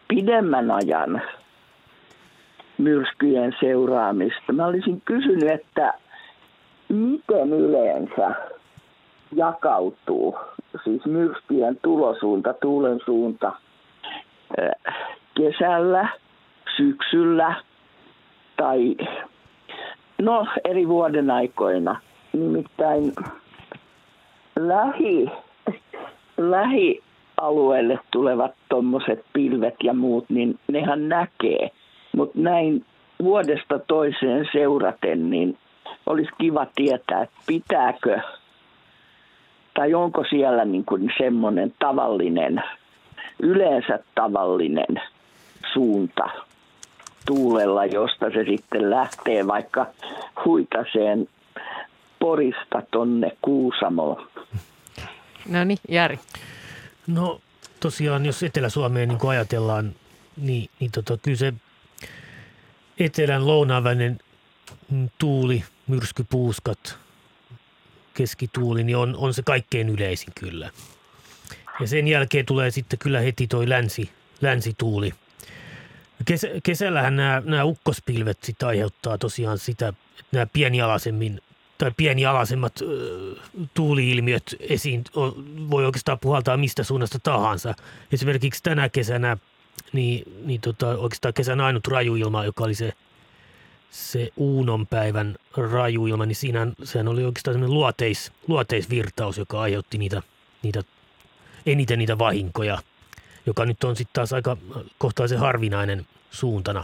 pidemmän ajan myrskyjen seuraamista. Mä olisin kysynyt, että miten yleensä jakautuu siis myrskyjen tulosuunta, tuulen suunta – kesällä, syksyllä tai no eri vuoden aikoina. Nimittäin lähi, lähialueelle tulevat tuommoiset pilvet ja muut, niin nehän näkee. Mutta näin vuodesta toiseen seuraten, niin olisi kiva tietää, että pitääkö tai onko siellä niin kuin semmoinen tavallinen yleensä tavallinen suunta tuulella, josta se sitten lähtee vaikka huitaseen Porista tonne Kuusamoon. No niin, Jari. No tosiaan, jos Etelä-Suomeen niin ajatellaan, niin, niin tota, kyllä se etelän lounaaväinen tuuli, myrskypuuskat, keskituuli, niin on, on se kaikkein yleisin kyllä. Ja sen jälkeen tulee sitten kyllä heti toi länsi, länsituuli. Kes, kesällähän nämä, nämä ukkospilvet sitten aiheuttaa tosiaan sitä, että nämä pienialaisemmin tai pienialaisemmat ö, tuuliilmiöt esiin voi oikeastaan puhaltaa mistä suunnasta tahansa. Esimerkiksi tänä kesänä, niin, niin tota, oikeastaan kesän ainut rajuilma, joka oli se, se Uunon päivän rajuilma, niin siinä, sehän oli oikeastaan sellainen luoteis, luoteisvirtaus, joka aiheutti niitä, niitä eniten niitä vahinkoja, joka nyt on sitten taas aika kohtaisen harvinainen suuntana.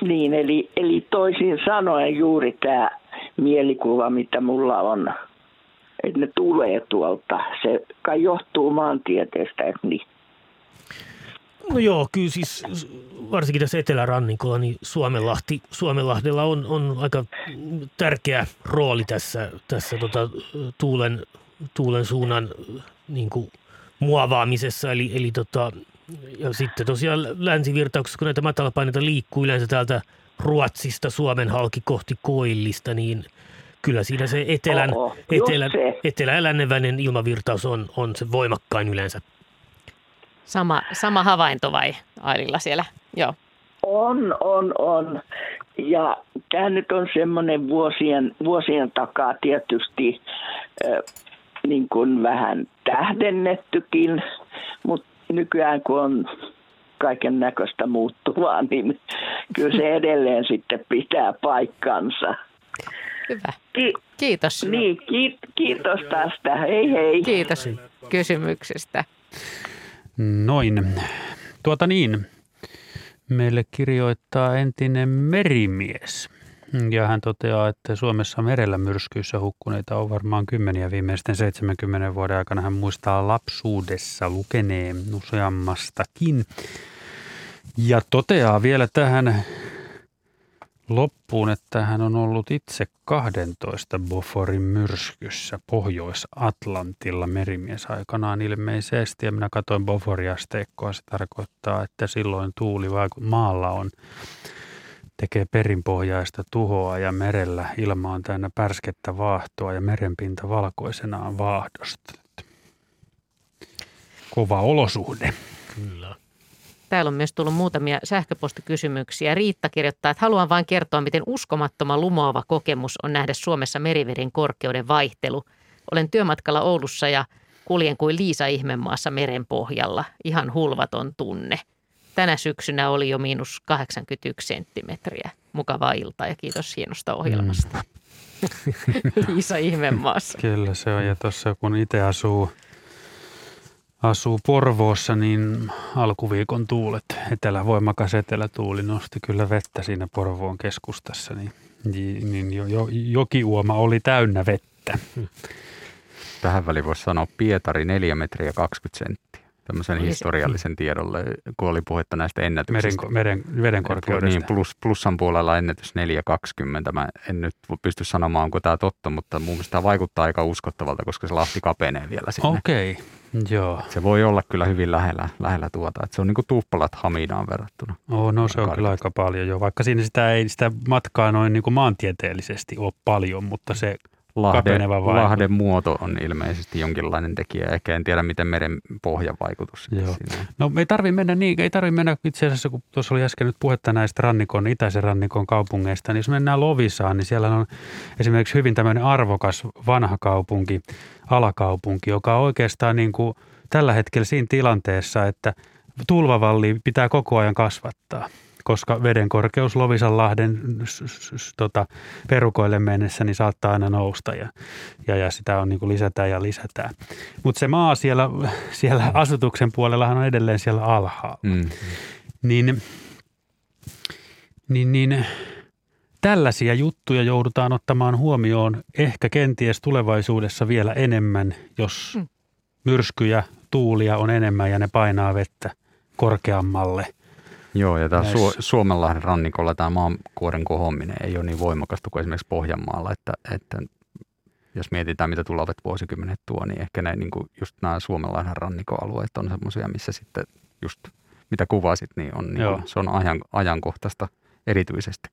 Niin, eli, eli toisin sanoen juuri tämä mielikuva, mitä mulla on, että ne tulee tuolta. Se kai johtuu maantieteestä, että niin No joo, kyllä siis varsinkin tässä etelärannikolla, niin Suomenlahti, Suomenlahdella on, on aika tärkeä rooli tässä, tässä tota, tuulen, tuulen suunnan niin kuin muovaamisessa. Eli, eli tota, ja sitten tosiaan länsivirtauksessa, kun näitä matalapaineita liikkuu yleensä täältä Ruotsista Suomen halki kohti Koillista, niin kyllä siinä se etelän, Oho, etelän, etelä- ja lännenväinen ilmavirtaus on, on se voimakkain yleensä. Sama, sama havainto vai Aililla siellä? Joo. On, on, on. Ja tämä nyt on semmoinen vuosien, vuosien takaa tietysti äh, niin kuin vähän tähdennettykin, mutta nykyään kun on kaiken näköistä muuttuvaa, niin kyllä se edelleen sitten pitää paikkansa. Hyvä. Ki- Kiitos. Niin, ki- kiitos tästä. Hei hei. Kiitos kysymyksestä. Noin. Tuota niin, meille kirjoittaa entinen merimies. Ja hän toteaa, että Suomessa merellä myrskyissä hukkuneita on varmaan kymmeniä viimeisten 70 vuoden aikana. Hän muistaa lapsuudessa lukeneen useammastakin. Ja toteaa vielä tähän loppuun, että hän on ollut itse 12 Boforin myrskyssä Pohjois-Atlantilla merimies aikanaan ilmeisesti. Ja minä katsoin Boforiasteikkoa, se tarkoittaa, että silloin tuuli vaiku- maalla on tekee perinpohjaista tuhoa ja merellä ilma on täynnä pärskettä vaahtoa ja merenpinta valkoisena on vaahdosta. Kova olosuhde. Kyllä. Täällä on myös tullut muutamia sähköpostikysymyksiä. Riitta kirjoittaa, että haluan vain kertoa, miten uskomattoman lumoava kokemus on nähdä Suomessa meriveden korkeuden vaihtelu. Olen työmatkalla Oulussa ja kuljen kuin Liisa Ihmemaassa meren pohjalla. Ihan hulvaton tunne. Tänä syksynä oli jo miinus 81 senttimetriä. Mukavaa iltaa ja kiitos hienosta ohjelmasta. Liisa Ihmemaassa. Kyllä se on. Ja tuossa kun itse asuu, asuu Porvoossa, niin alkuviikon tuulet, etelä, voimakas etelätuuli nosti kyllä vettä siinä Porvoon keskustassa. Niin, niin, niin jo, jo, jokiuoma oli täynnä vettä. Tähän väliin voisi sanoa Pietari 4 metriä 20 senttiä. Tämmöisen historiallisen tiedolle, kun oli puhetta näistä ennätyksistä. Meren, meren. Niin, plus, plussan puolella ennätys 4.20. Mä en nyt pysty sanomaan, onko tämä totta, mutta mun mielestä tämä vaikuttaa aika uskottavalta, koska se lahti kapenee vielä sinne. Okei, joo. Se voi olla kyllä hyvin lähellä, lähellä tuota. Että se on niin kuin tuppalat Hamidaan verrattuna. Oh, no se on kyllä aika paljon jo, vaikka siinä sitä ei sitä matkaa noin niin kuin maantieteellisesti ole paljon, mutta se Lahden. Lahden muoto on ilmeisesti jonkinlainen tekijä. Ehkä en tiedä, miten meren pohjan vaikutus Joo. siinä. No ei tarvi mennä niin, ei tarvi mennä itse asiassa, kun tuossa oli äsken nyt puhetta näistä rannikon, itäisen rannikon kaupungeista, niin jos mennään Lovisaan, niin siellä on esimerkiksi hyvin tämmöinen arvokas vanha kaupunki, alakaupunki, joka on oikeastaan niin kuin tällä hetkellä siinä tilanteessa, että tulvavalli pitää koko ajan kasvattaa koska veden korkeus Lovisanlahden tota, perukoille mennessä niin saattaa aina nousta ja, ja, ja sitä on niin kuin lisätään ja lisätään. Mutta se maa siellä, siellä asutuksen puolellahan on edelleen siellä alhaalla. Mm. Niin, niin, niin tällaisia juttuja joudutaan ottamaan huomioon ehkä kenties tulevaisuudessa vielä enemmän, jos Mm. myrskyjä, tuulia on enemmän ja ne painaa vettä korkeammalle. Joo, ja tämä. Su- Suomenlahden rannikolla tämä maankuoren kohominen ei ole niin voimakasta kuin esimerkiksi Pohjanmaalla, että, että jos mietitään, mitä tulevat vuosikymmenet tuo, niin ehkä ne, niin kuin just nämä Suomenlahden rannikoalueet on semmoisia, missä sitten just mitä kuvasit, niin, on, niin kuin, se on ajan, ajankohtaista erityisesti.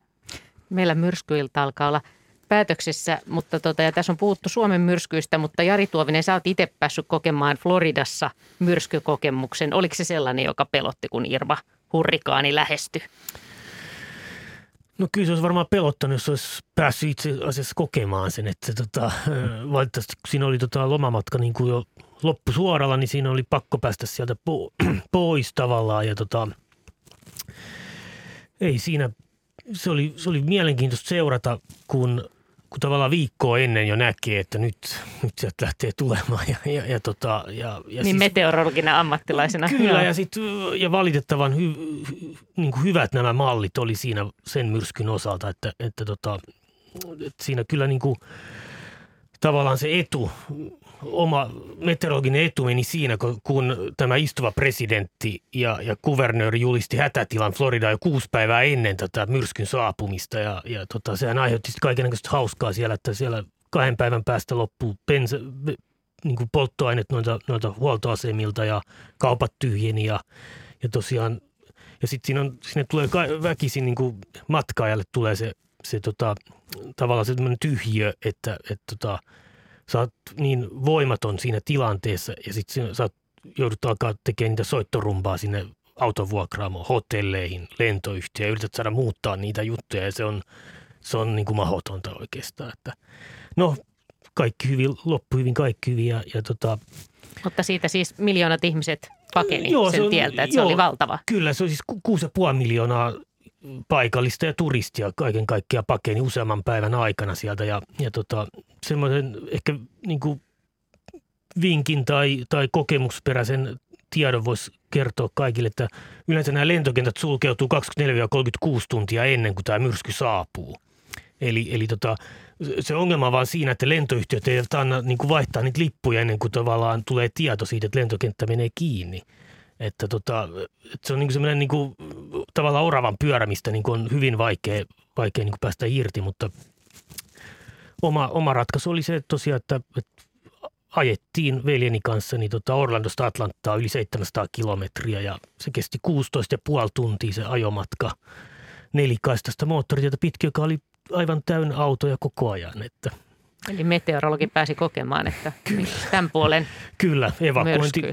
Meillä myrskyilta alkaa olla päätöksessä, mutta tota, ja tässä on puhuttu Suomen myrskyistä, mutta Jari Tuovinen, sä oot itse päässyt kokemaan Floridassa myrskykokemuksen. Oliko se sellainen, joka pelotti, kun Irma hurrikaani lähestyi? No kyllä se olisi varmaan pelottanut, jos olisi päässyt itse asiassa kokemaan sen. Että tota, valitettavasti kun siinä oli tota lomamatka niin kuin jo loppusuoralla, niin siinä oli pakko päästä sieltä po- pois tavallaan. Ja tota, ei siinä, se oli, se oli mielenkiintoista seurata, kun, kun tavallaan viikkoa ennen jo näkee, että nyt, nyt sieltä lähtee tulemaan. Ja, ja, ja, tota, ja, ja niin siis, meteorologina ammattilaisena. Kyllä, Joo. ja, sit, ja valitettavan hy, hy, niin kuin hyvät nämä mallit oli siinä sen myrskyn osalta, että, että, tota, että siinä kyllä niin kuin, tavallaan se etu, oma meteorologinen etu meni siinä, kun, kun tämä istuva presidentti ja, ja kuvernööri julisti hätätilan Florida jo kuusi päivää ennen tätä myrskyn saapumista. Ja, ja tota, sehän aiheutti kaikenlaista hauskaa siellä, että siellä kahden päivän päästä loppuu bensa, niin kuin polttoaineet noilta, noilta huoltoasemilta ja kaupat tyhjeni ja, ja tosiaan ja sitten sinne tulee väkisin niin kuin matkaajalle tulee se, se tota, tavallaan semmoinen tyhjiö, että, että tota, sä oot niin voimaton siinä tilanteessa ja sitten sä oot, joudut alkaa tekemään niitä soittorumpaa sinne autovuokraamoon, hotelleihin, lentoyhtiöön ja yrität saada muuttaa niitä juttuja ja se on, se on niin kuin mahdotonta oikeastaan. Että, no kaikki hyvin, loppu hyvin, kaikki hyvin ja, ja tota, Mutta siitä siis miljoonat ihmiset pakeni Joo, se sen on- tieltä, että joo. se oli valtava. Kyllä, se on siis ku- kuusi ja puoli miljoonaa paikallista ja turistia kaiken kaikkiaan pakeni useamman päivän aikana sieltä. Ja, ja tota, semmoisen ehkä niin kuin vinkin tai, tai kokemusperäisen tiedon voisi kertoa kaikille, että yleensä nämä lentokentät sulkeutuu 24-36 tuntia ennen kuin tämä myrsky saapuu. Eli, eli tota, se ongelma on vaan siinä, että lentoyhtiöt eivät anna niin kuin vaihtaa niitä lippuja ennen kuin tavallaan tulee tieto siitä, että lentokenttä menee kiinni. Että, tota, että se on niin semmoinen niin kuin, tavallaan oravan pyörämistä niin kuin on hyvin vaikea, vaikea niin päästä irti, mutta oma, oma ratkaisu oli se että tosiaan, että, että ajettiin veljeni kanssa niin tota Orlandosta Atlanttaa yli 700 kilometriä ja se kesti 16,5 tuntia se ajomatka nelikaistasta moottoritietä pitkin, joka oli aivan täynnä autoja koko ajan. Että Eli meteorologi pääsi kokemaan, että Kyllä. tämän puolen Kyllä,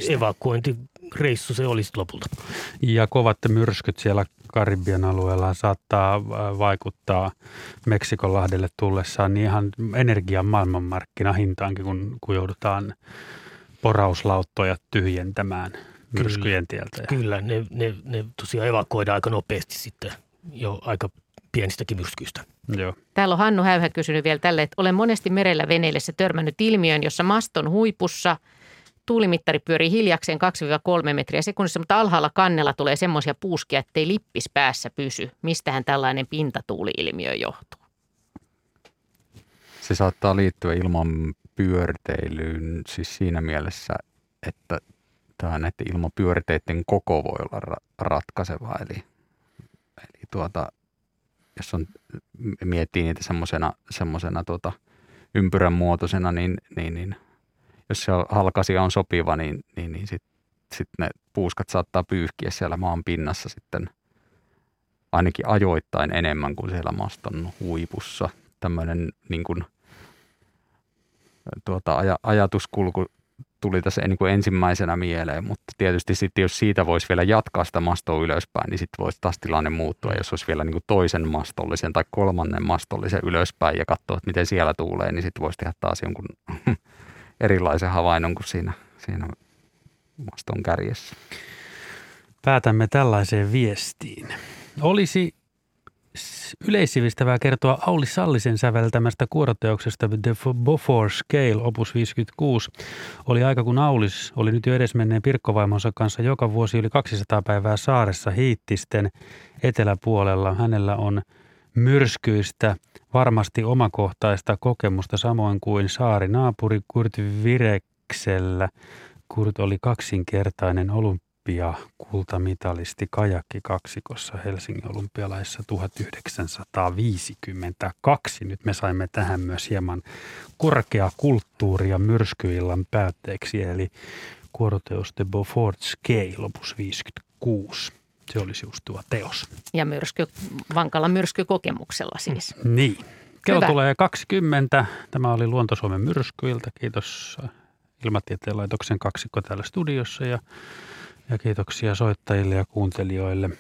evakuointi, evakuointireissu se olisi lopulta. Ja kovat myrskyt siellä Karibian alueella saattaa äh, vaikuttaa Meksikonlahdelle tullessaan niin ihan energian maailmanmarkkinahintaankin, kun, kun joudutaan porauslauttoja tyhjentämään myrskyjen tieltä. Kyllä, ne, ne, ne tosiaan evakuoidaan aika nopeasti sitten jo aika pienistäkin myrskyistä. Joo. Täällä on Hannu Häyhä kysynyt vielä tälle, että olen monesti merellä veneillessä törmännyt ilmiön, jossa maston huipussa tuulimittari pyörii hiljakseen 2-3 metriä sekunnissa, mutta alhaalla kannella tulee semmoisia puuskia, ettei lippis päässä pysy. Mistähän tällainen pintatuuli-ilmiö johtuu? Se saattaa liittyä ilman pyörteilyyn siis siinä mielessä, että tämä näiden ilmapyörteiden koko voi olla ra- ratkaiseva. Eli, eli tuota, jos on, miettii niitä semmoisena, tuota, ympyrän muotoisena, niin, niin, niin jos se halkasia on sopiva, niin, niin, niin sitten sit ne puuskat saattaa pyyhkiä siellä maan pinnassa sitten ainakin ajoittain enemmän kuin siellä maston huipussa. Tämmöinen niin kuin, tuota, aj- ajatuskulku tuli tässä niin kuin ensimmäisenä mieleen, mutta tietysti sitten jos siitä voisi vielä jatkaa sitä mastoa ylöspäin, niin sitten voisi taas tilanne muuttua, jos olisi vielä niin kuin toisen mastollisen tai kolmannen mastollisen ylöspäin ja katsoa, että miten siellä tuulee, niin sitten voisi tehdä taas jonkun erilaisen havainnon kuin siinä, siinä maston kärjessä. Päätämme tällaiseen viestiin. Olisi yleissivistävää kertoa Auli Sallisen säveltämästä kuoroteoksesta The Beaufort Scale opus 56. Oli aika kun Aulis oli nyt jo edesmenneen Pirkkovaimonsa kanssa joka vuosi yli 200 päivää saaressa Hiittisten eteläpuolella. Hänellä on myrskyistä varmasti omakohtaista kokemusta samoin kuin saari naapuri Kurt Vireksellä. Kurt oli kaksinkertainen olympia olympiakultamitalisti kajakki kaksikossa Helsingin olympialaissa 1952. Nyt me saimme tähän myös hieman korkeakulttuuria myrskyillan päätteeksi, eli kuoroteos The Beaufort Scale opus 56. Se olisi just tuo teos. Ja myrsky, vankalla myrskykokemuksella siis. Niin. Kello Hyvä. tulee 20. Tämä oli Luonto-Suomen myrskyiltä. Kiitos Ilmatieteen laitoksen kaksikko täällä studiossa ja ja kiitoksia soittajille ja kuuntelijoille.